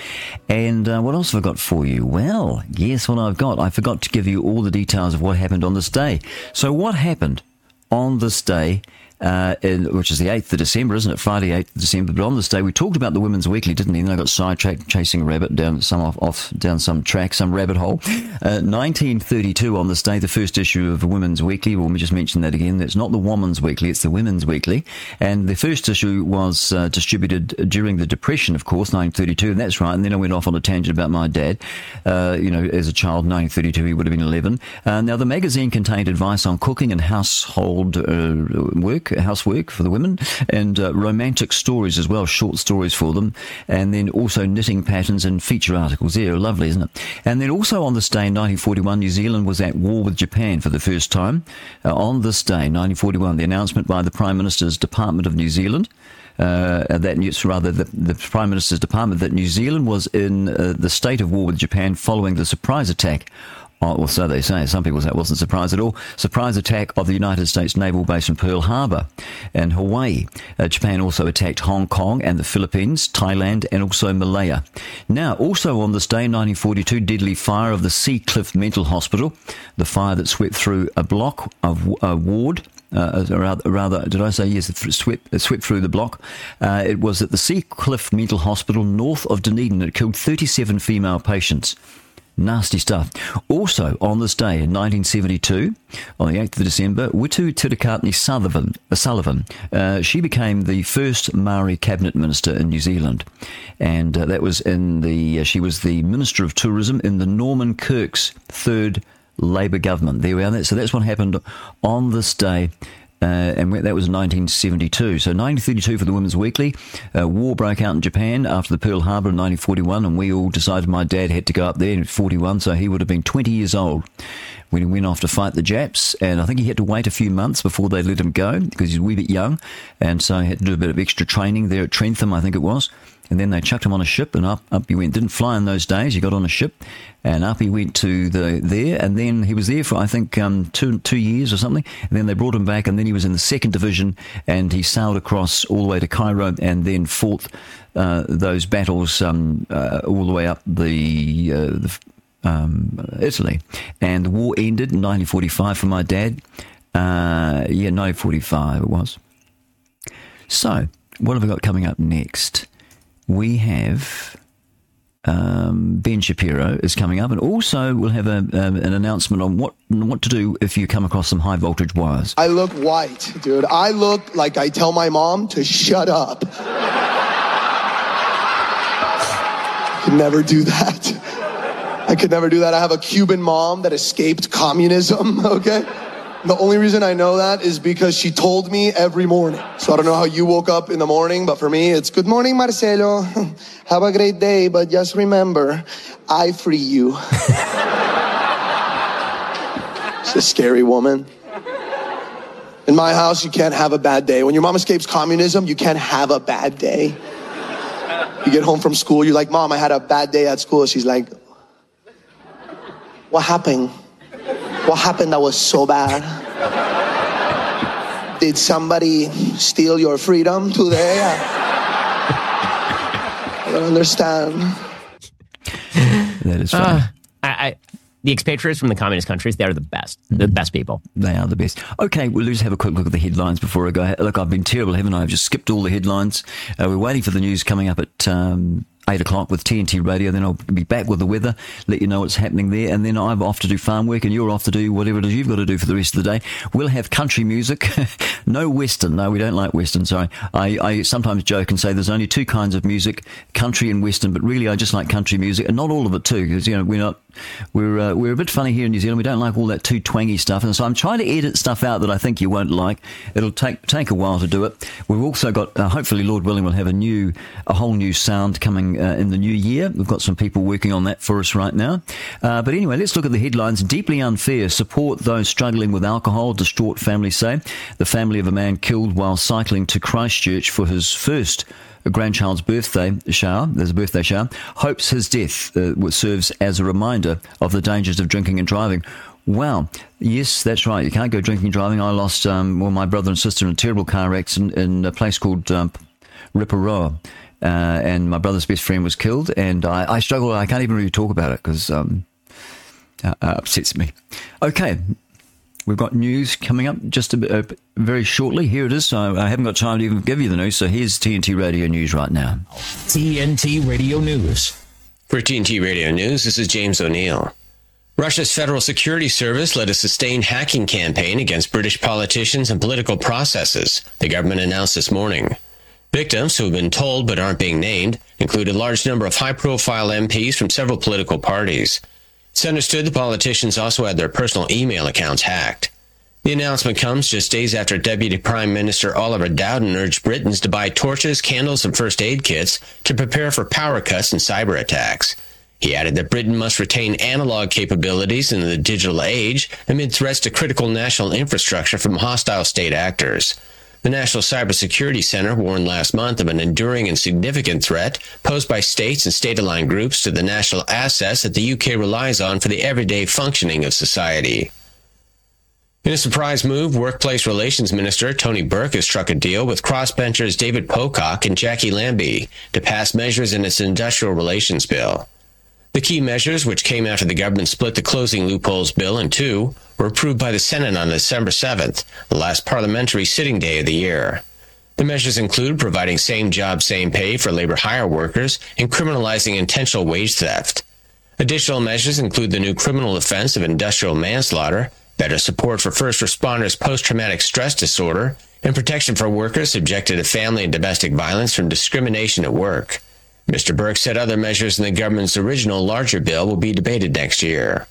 And uh, what else have I got for you? Well, guess what I've got? I forgot to give you all the details of what happened on this day. So, what happened on this day? Uh, in, which is the 8th of December, isn't it? Friday, 8th of December. But on this day, we talked about the Women's Weekly, didn't we? And I got sidetracked chasing a rabbit down some off, off down some track, some rabbit hole. Uh, 1932 on this day, the first issue of Women's Weekly. Well, let me just mention that again. It's not the Woman's Weekly, it's the Women's Weekly. And the first issue was uh, distributed during the Depression, of course, 1932. And that's right. And then I went off on a tangent about my dad. Uh, you know, as a child, 1932, he would have been 11. Uh, now, the magazine contained advice on cooking and household uh, work housework for the women and uh, romantic stories as well, short stories for them, and then also knitting patterns and feature articles. There, lovely, isn't it? And then also on this day in 1941, New Zealand was at war with Japan for the first time. Uh, on this day, 1941, the announcement by the Prime Minister's Department of New Zealand. Uh, that news, rather the, the Prime Minister's Department that New Zealand was in uh, the state of war with Japan following the surprise attack Well, so they say. Some people say it wasn't a surprise at all. Surprise attack of the United States naval base in Pearl Harbor and Hawaii. Uh, Japan also attacked Hong Kong and the Philippines, Thailand, and also Malaya. Now, also on this day, 1942, deadly fire of the Seacliff Mental Hospital, the fire that swept through a block of a ward uh, rather, rather, did I say yes? It swept, swept through the block. Uh, it was at the Seacliff Mental Hospital north of Dunedin. It killed 37 female patients. Nasty stuff. Also, on this day in 1972, on the 8th of December, Whetu Tirikatene Sullivan, uh, Sullivan uh, she became the first Maori cabinet minister in New Zealand. And uh, that was in the, uh, she was the Minister of Tourism in the Norman Kirk's third Labour government. There we are. So that's what happened on this day uh, and that was 1972. So 1932 for the Women's Weekly. Uh, war broke out in Japan after the Pearl Harbor in 1941, and we all decided my dad had to go up there in 41, so he would have been 20 years old when he went off to fight the Japs. And I think he had to wait a few months before they let him go because he's a wee bit young, and so he had to do a bit of extra training there at Trentham, I think it was and then they chucked him on a ship and up up he went. Didn't fly in those days. He got on a ship and up he went to the there, and then he was there for I think um, two two years or something. And then they brought him back, and then he was in the second division, and he sailed across all the way to Cairo, and then fought uh, those battles um, uh, all the way up the. Uh, the um, Italy, and the war ended in 1945 for my dad. Uh, yeah, 1945 it was. So, what have we got coming up next? We have um, Ben Shapiro is coming up, and also we'll have a, um, an announcement on what what to do if you come across some high voltage wires. I look white, dude. I look like I tell my mom to shut up. I could never do that. I could never do that. I have a Cuban mom that escaped communism. *laughs* Okay. The only reason I know that is because she told me every morning. So I don't know how you woke up in the morning, but for me, it's good morning, Marcelo. *laughs* Have a great day, but just remember, I free you. *laughs* She's a scary woman. In my house, you can't have a bad day. When your mom escapes communism, you can't have a bad day. You get home from school, you're like, Mom, I had a bad day at school. She's like, What happened? What happened that was so bad? Did somebody steal your freedom today? I don't understand. That is funny. Uh, I, I, the expatriates from the communist countries, they're the best. The best people. They are the best. Okay, we'll just have a quick look at the headlines before I go. Look, I've been terrible, haven't I? I've just skipped all the headlines. Uh, we're waiting for the news coming up at um, eight o'clock with TNT Radio. Then I'll be back with the weather, let you know what's happening there, and then I'm off to do farm work, and you're off to do whatever it is you've got to do for the rest of the day. We'll have country music, *laughs* no western. No, we don't like western. Sorry, I, I sometimes joke and say there's only two kinds of music, country and western, but really I just like country music, and not all of it too, because you know we're not we're uh, we're a bit funny here in New Zealand. We don't like all that too twangy stuff, and so I'm trying to edit stuff out that I think you won't like. It'll take take a while to do it. We've also got, uh, hopefully, Lord willing, we'll have a new, a whole new sound coming uh, in the new year. We've got some people working on that for us right now. Uh, but anyway, let's look at the headlines. Deeply unfair. Support those struggling with alcohol. Distraught families say the family of a man killed while cycling to Christchurch for his first grandchild's birthday shower. There's a birthday shower. Hopes his death uh, serves as a reminder of the dangers of drinking and driving. Wow. Yes, that's right. You can't go drinking and driving. I lost, um, well, my brother and sister in a terrible car accident in a place called um. Uh, and my brother's best friend was killed. And I, I struggle. I can't even really talk about it because um, uh, uh, upsets me. Okay. We've got news coming up just a bit, uh, very shortly. Here it is. So I haven't got time to even give you the news. So here's TNT Radio News right now. TNT Radio News. For TNT Radio News, this is James O'Neill. Russia's Federal Security Service led a sustained hacking campaign against British politicians and political processes, the government announced this morning. Victims who have been told but aren't being named include a large number of high profile MPs from several political parties. It's understood the politicians also had their personal email accounts hacked. The announcement comes just days after Deputy Prime Minister Oliver Dowden urged Britons to buy torches, candles, and first aid kits to prepare for power cuts and cyber attacks. He added that Britain must retain analog capabilities in the digital age amid threats to critical national infrastructure from hostile state actors. The National Cybersecurity Center warned last month of an enduring and significant threat posed by states and state-aligned groups to the national assets that the UK relies on for the everyday functioning of society. In a surprise move, Workplace Relations Minister Tony Burke has struck a deal with crossbenchers David Pocock and Jacqui Lambie to pass measures in its industrial relations bill. The key measures, which came after the government split the closing loopholes bill in two, were approved by the Senate on December 7th, the last parliamentary sitting day of the year. The measures include providing same job, same pay for labor hire workers and criminalizing intentional wage theft. Additional measures include the new criminal offense of industrial manslaughter, better support for first responders post-traumatic stress disorder, and protection for workers subjected to family and domestic violence from discrimination at work. Mr. Burke said other measures in the government's original larger bill will be debated next year.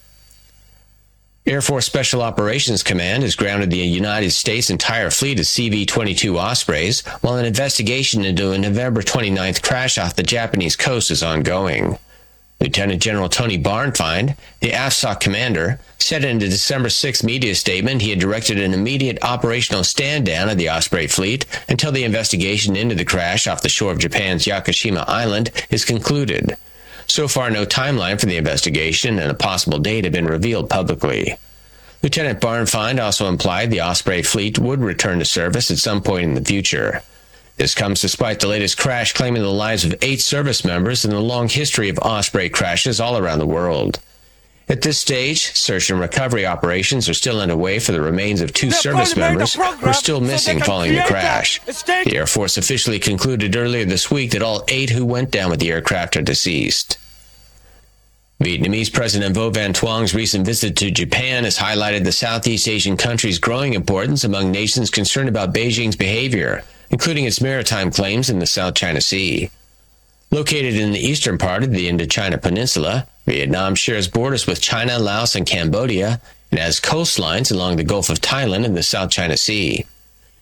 Air Force Special Operations Command has grounded the United States' entire fleet of CV-22 Ospreys while an investigation into a November 29th crash off the Japanese coast is ongoing. Lieutenant General Tony Bauernfeind, the AFSOC commander, said in a December 6 media statement he had directed an immediate operational stand down of the Osprey fleet until the investigation into the crash off the shore of Japan's Yakushima Island is concluded. So far, no timeline for the investigation and a possible date have been revealed publicly. Lieutenant Bauernfeind also implied the Osprey fleet would return to service at some point in the future. This comes despite the latest crash claiming the lives of eight service members in the long history of Osprey crashes all around the world. At this stage, search and recovery operations are still underway for the remains of two service members who are still missing following the crash. The Air Force officially concluded earlier this week that all eight who went down with the aircraft are deceased. Vietnamese President Vo Van Thuong's recent visit to Japan has highlighted the Southeast Asian country's growing importance among nations concerned about Beijing's behavior, including its maritime claims in the South China Sea. Located in the eastern part of the Indochina Peninsula, Vietnam shares borders with China, Laos, and Cambodia, and has coastlines along the Gulf of Thailand and the South China Sea.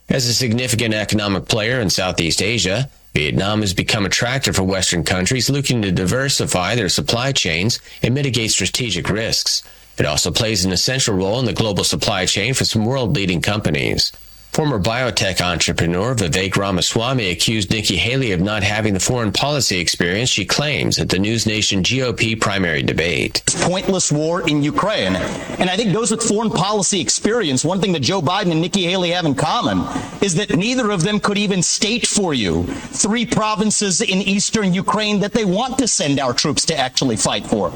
As a significant economic player in Southeast Asia, Vietnam has become attractive for Western countries looking to diversify their supply chains and mitigate strategic risks. It also plays an essential role in the global supply chain for some world leading companies. Former biotech entrepreneur Vivek Ramaswamy accused Nikki Haley of not having the foreign policy experience she claims at the News Nation GOP primary debate. Pointless war in Ukraine. And I think those with foreign policy experience, one thing that Joe Biden and Nikki Haley have in common is that neither of them could even state for you three provinces in eastern Ukraine that they want to send our troops to actually fight for.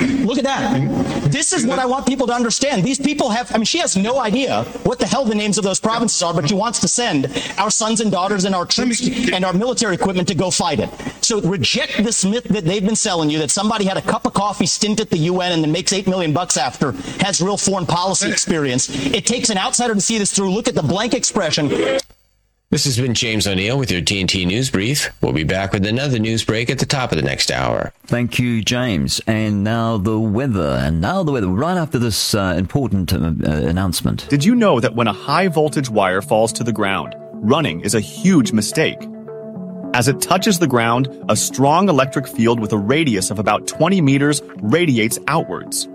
Look at that. This is what I want people to understand. These people have, I mean, she has no idea what the hell the names of those provinces are, but she wants to send our sons and daughters and our troops and our military equipment to go fight it. So reject this myth that they've been selling you that somebody had a cup of coffee stint at the UN and then makes eight million bucks after has real foreign policy experience. It takes an outsider to see this through. Look at the blank expression. This has been James O'Neill with your TNT News Brief. We'll be back with another news break at the top of the next hour. Thank you, James. And now the weather. And now the weather, right after this uh, important uh, uh, announcement. Did you know that when a high voltage wire falls to the ground, running is a huge mistake? As it touches the ground, a strong electric field with a radius of about 20 meters radiates outwards.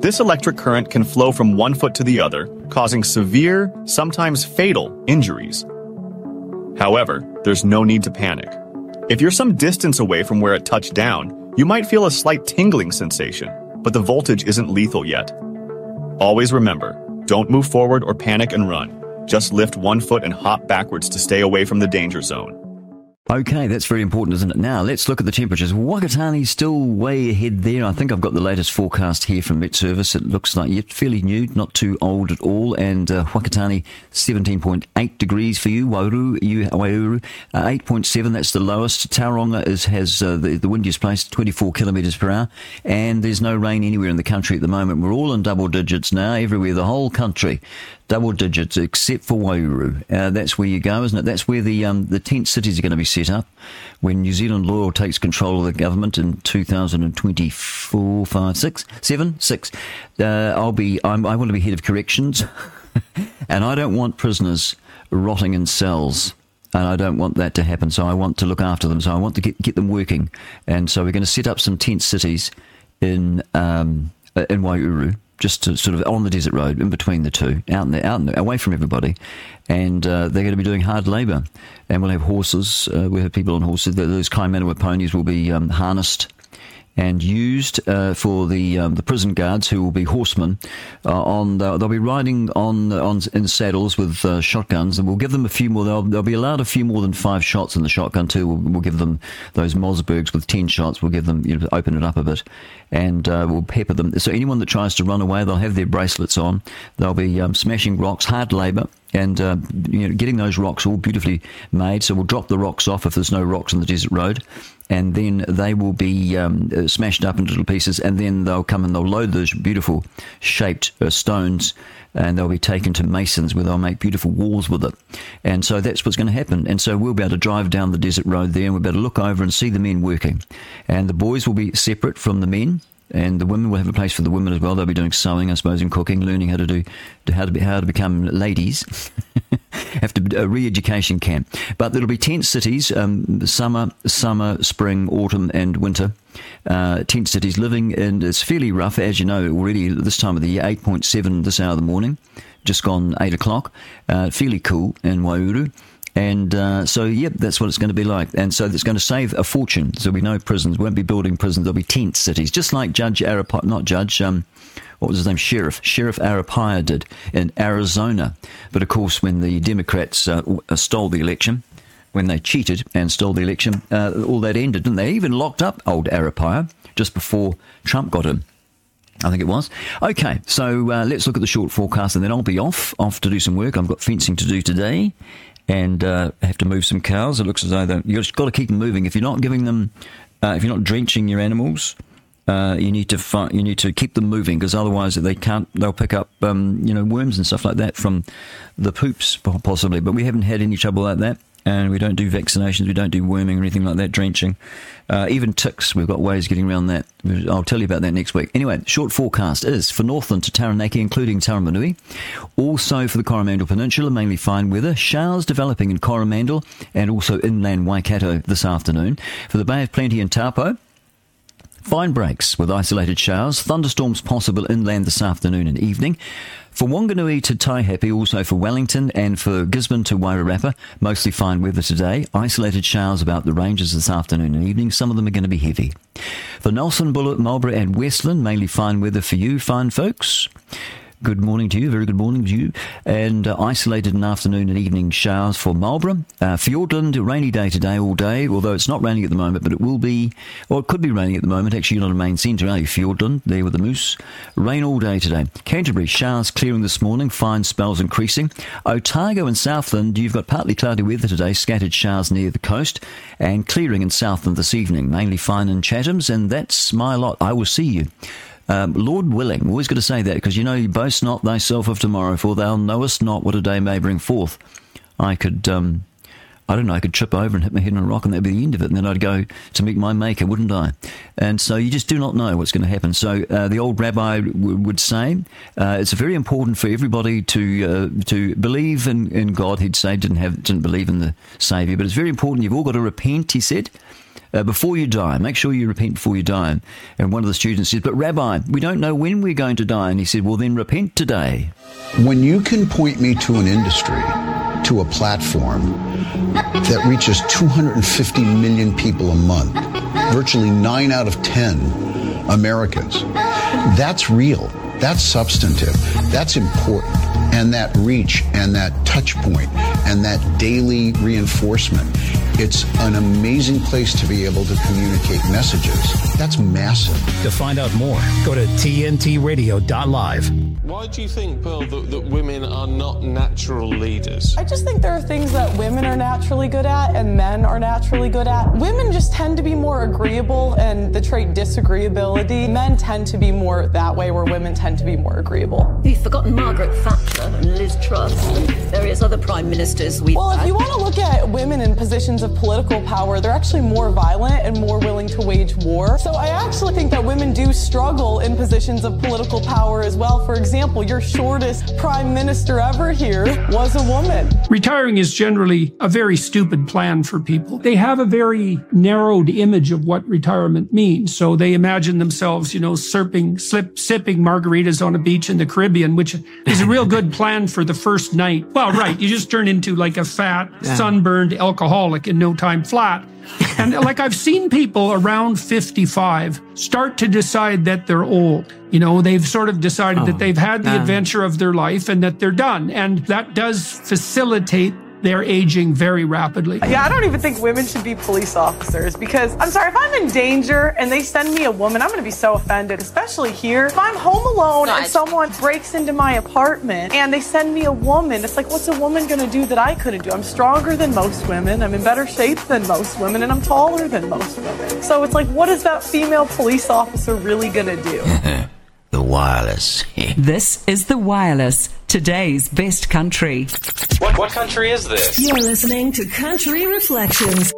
This electric current can flow from one foot to the other, causing severe, sometimes fatal, injuries. However, there's no need to panic. If you're some distance away from where it touched down, you might feel a slight tingling sensation, but the voltage isn't lethal yet. Always remember don't move forward or panic and run. Just lift one foot and hop backwards to stay away from the danger zone. Okay, that's very important, isn't it? Now, let's look at the temperatures. Whakatane's still way ahead there. I think I've got the latest forecast here from Met Service. It looks like yet fairly new, not too old at all. And uh, Whakatani, 17.8 degrees for you. Waiouru, you, Waiouru, uh, 8.7, that's the lowest. Tauranga is, has uh, the, the windiest place, 24 kilometres per hour. And there's no rain anywhere in the country at the moment. We're all in double digits now, everywhere, the whole country double digits, except for Waiouru. Uh, that's where you go, isn't it? That's where the um, the tent cities are going to be set up when New Zealand Loyal takes control of the government in 2024, 5, 6, 7, 6. Uh, I'll be, I'm, I want to be head of corrections, *laughs* and I don't want prisoners rotting in cells. And I don't want that to happen, so I want to look after them. So I want to get, get them working. And so we're going to set up some tent cities in um, in Waiouru just to sort of on the desert road in between the two, out in the, out in the, away from everybody, and uh, they're going to be doing hard labour. And we'll have horses. Uh, we'll have people on horses. Those Kaimanawa ponies will be um, harnessed and used uh, for the um, the prison guards who will be horsemen. Uh, on the, they'll be riding on on in saddles with uh, shotguns, and we'll give them a few more. They'll, they'll be allowed a few more than five shots in the shotgun too. We'll, we'll give them those Mossbergs with ten shots. We'll give them you know, open it up a bit, and uh, we'll pepper them. So anyone that tries to run away, they'll have their bracelets on. They'll be um, smashing rocks, hard labour and uh, you know, getting those rocks all beautifully made. So we'll drop the rocks off if there's no rocks on the desert road, and then they will be um, uh, smashed up into little pieces, and then they'll come and they'll load those beautiful shaped uh, stones. And they'll be taken to masons where they'll make beautiful walls with it. And so that's what's going to happen. And so we'll be able to drive down the desert road there and we'll be able to look over and see the men working. And the boys will be separate from the men and the women will have a place for the women as well. They'll be doing sewing, I suppose, and cooking, learning how to do how to be, how to become ladies. *laughs* have to a re-education camp, but there'll be tent cities, um, summer, summer, spring, autumn, and winter. Uh, tent cities living in it's fairly rough, as you know already. This time of the year, eight point seven this hour of the morning, just gone eight o'clock. Uh, fairly cool in Waiouru. And uh, so, yep, that's what it's going to be like. And so it's going to save a fortune. So there'll be no prisons. Won't be building prisons. There'll be tent cities, just like Judge Arpaio, not Judge, um, what was his name? Sheriff. Sheriff Arpaio did in Arizona. But of course, when the Democrats uh, stole the election, when they cheated and stole the election, uh, all that ended, didn't they? Even locked up old Arpaio just before Trump got in. I think it was. Okay, so uh, let's look at the short forecast and then I'll be off, off to do some work. I've got fencing to do today and uh, have to move some cows. It looks as though you've got to keep them moving. If you're not giving them, uh, if you're not drenching your animals, uh, you need to you need to keep them moving because otherwise they can't. They'll pick up um, you know worms and stuff like that from the poops possibly. But we haven't had any trouble like that and we don't do vaccinations, we don't do worming or anything like that, drenching. Uh, even ticks, we've got ways of getting around that. I'll tell you about that next week. Anyway, short forecast is for Northland to Taranaki, including Taumarunui. Also for the Coromandel Peninsula, mainly fine weather. Showers developing in Coromandel and also inland Waikato this afternoon. For the Bay of Plenty and Taupo, Fine breaks with isolated showers, thunderstorms possible inland this afternoon and evening. For Wanganui to Taihape, also for Wellington and for Gisborne to Wairarapa, mostly fine weather today. Isolated showers about the ranges this afternoon and evening. Some of them are going to be heavy. For Nelson, Buller, Marlborough and Westland, mainly fine weather for you, fine folks. Good morning to you. Very good morning to you. And uh, isolated in afternoon and evening showers for Marlborough. Uh, Fiordland, rainy day today all day, although it's not raining at the moment, but it will be, or it could be raining at the moment. Actually, not a main centre, eh? Fiordland, there with the moose. Rain all day today. Canterbury, showers clearing this morning, fine spells increasing. Otago and Southland, you've got partly cloudy weather today, scattered showers near the coast, and clearing in Southland this evening, mainly fine in Chatham's, and that's my lot. I will see you. Um, Lord willing, always got to say that because you know, boast not thyself of tomorrow, for thou knowest not what a day may bring forth. I could, um, I don't know, I could trip over and hit my head on a rock and that'd be the end of it. And then I'd go to meet my maker, wouldn't I? And so you just do not know what's going to happen. So uh, the old rabbi w- would say uh, it's very important for everybody to uh, to believe in, in God. He'd say didn't have didn't believe in the Savior, but it's very important. You've all got to repent. He said uh, before you die. Make sure you repent before you die. And one of the students said, But Rabbi, we don't know when we're going to die. And he said, Well, then repent today. When you can point me to an industry, to a platform that reaches 250 million people a month, virtually nine out of 10 Americans, that's real. That's substantive. That's important. And that reach and that touch point and that daily reinforcement. It's an amazing place to be able to communicate messages. That's massive. To find out more, go to tntradio.live. Why do you think, Pearl, that, that women are not natural leaders? I just think there are things that women are naturally good at and men are naturally good at. Women just tend to be more agreeable and the trait disagreeability. Men tend to be more that way, where women tend to be more agreeable. You've forgotten Margaret Thatcher and Liz Truss and various other prime ministers we've Well, if you want to look at women in positions of political power, they're actually more violent and more willing to wage war. So I actually think that women do struggle in positions of political power as well. For example, your shortest prime minister ever here was a woman. Retiring is generally a very stupid plan for people. They have a very narrowed image of what retirement means. So they imagine themselves, you know, sipping, slip, sipping margaritas on a beach in the Caribbean, which is a real good plan for the first night. Well, right. You just turn into like a fat, Yeah. sunburned alcoholic in no time flat. And uh, like I've seen people around 55 start to decide that they're old. You know, they've sort of decided Oh, that they've had the adventure of their life and that they're done. And that does facilitate their aging very rapidly. Yeah, I don't even think women should be police officers because I'm sorry, if I'm in danger and they send me a woman, I'm going to be so offended, especially here. If I'm home alone and someone breaks into my apartment and they send me a woman, it's like, what's a woman going to do that I couldn't do? I'm stronger than most women, I'm in better shape than most women, and I'm taller than most women. So it's like, what is that female police officer really going to do? *laughs* The wireless. *laughs* This is The Wireless, today's best country. What, what country is this? You're listening to Country Reflections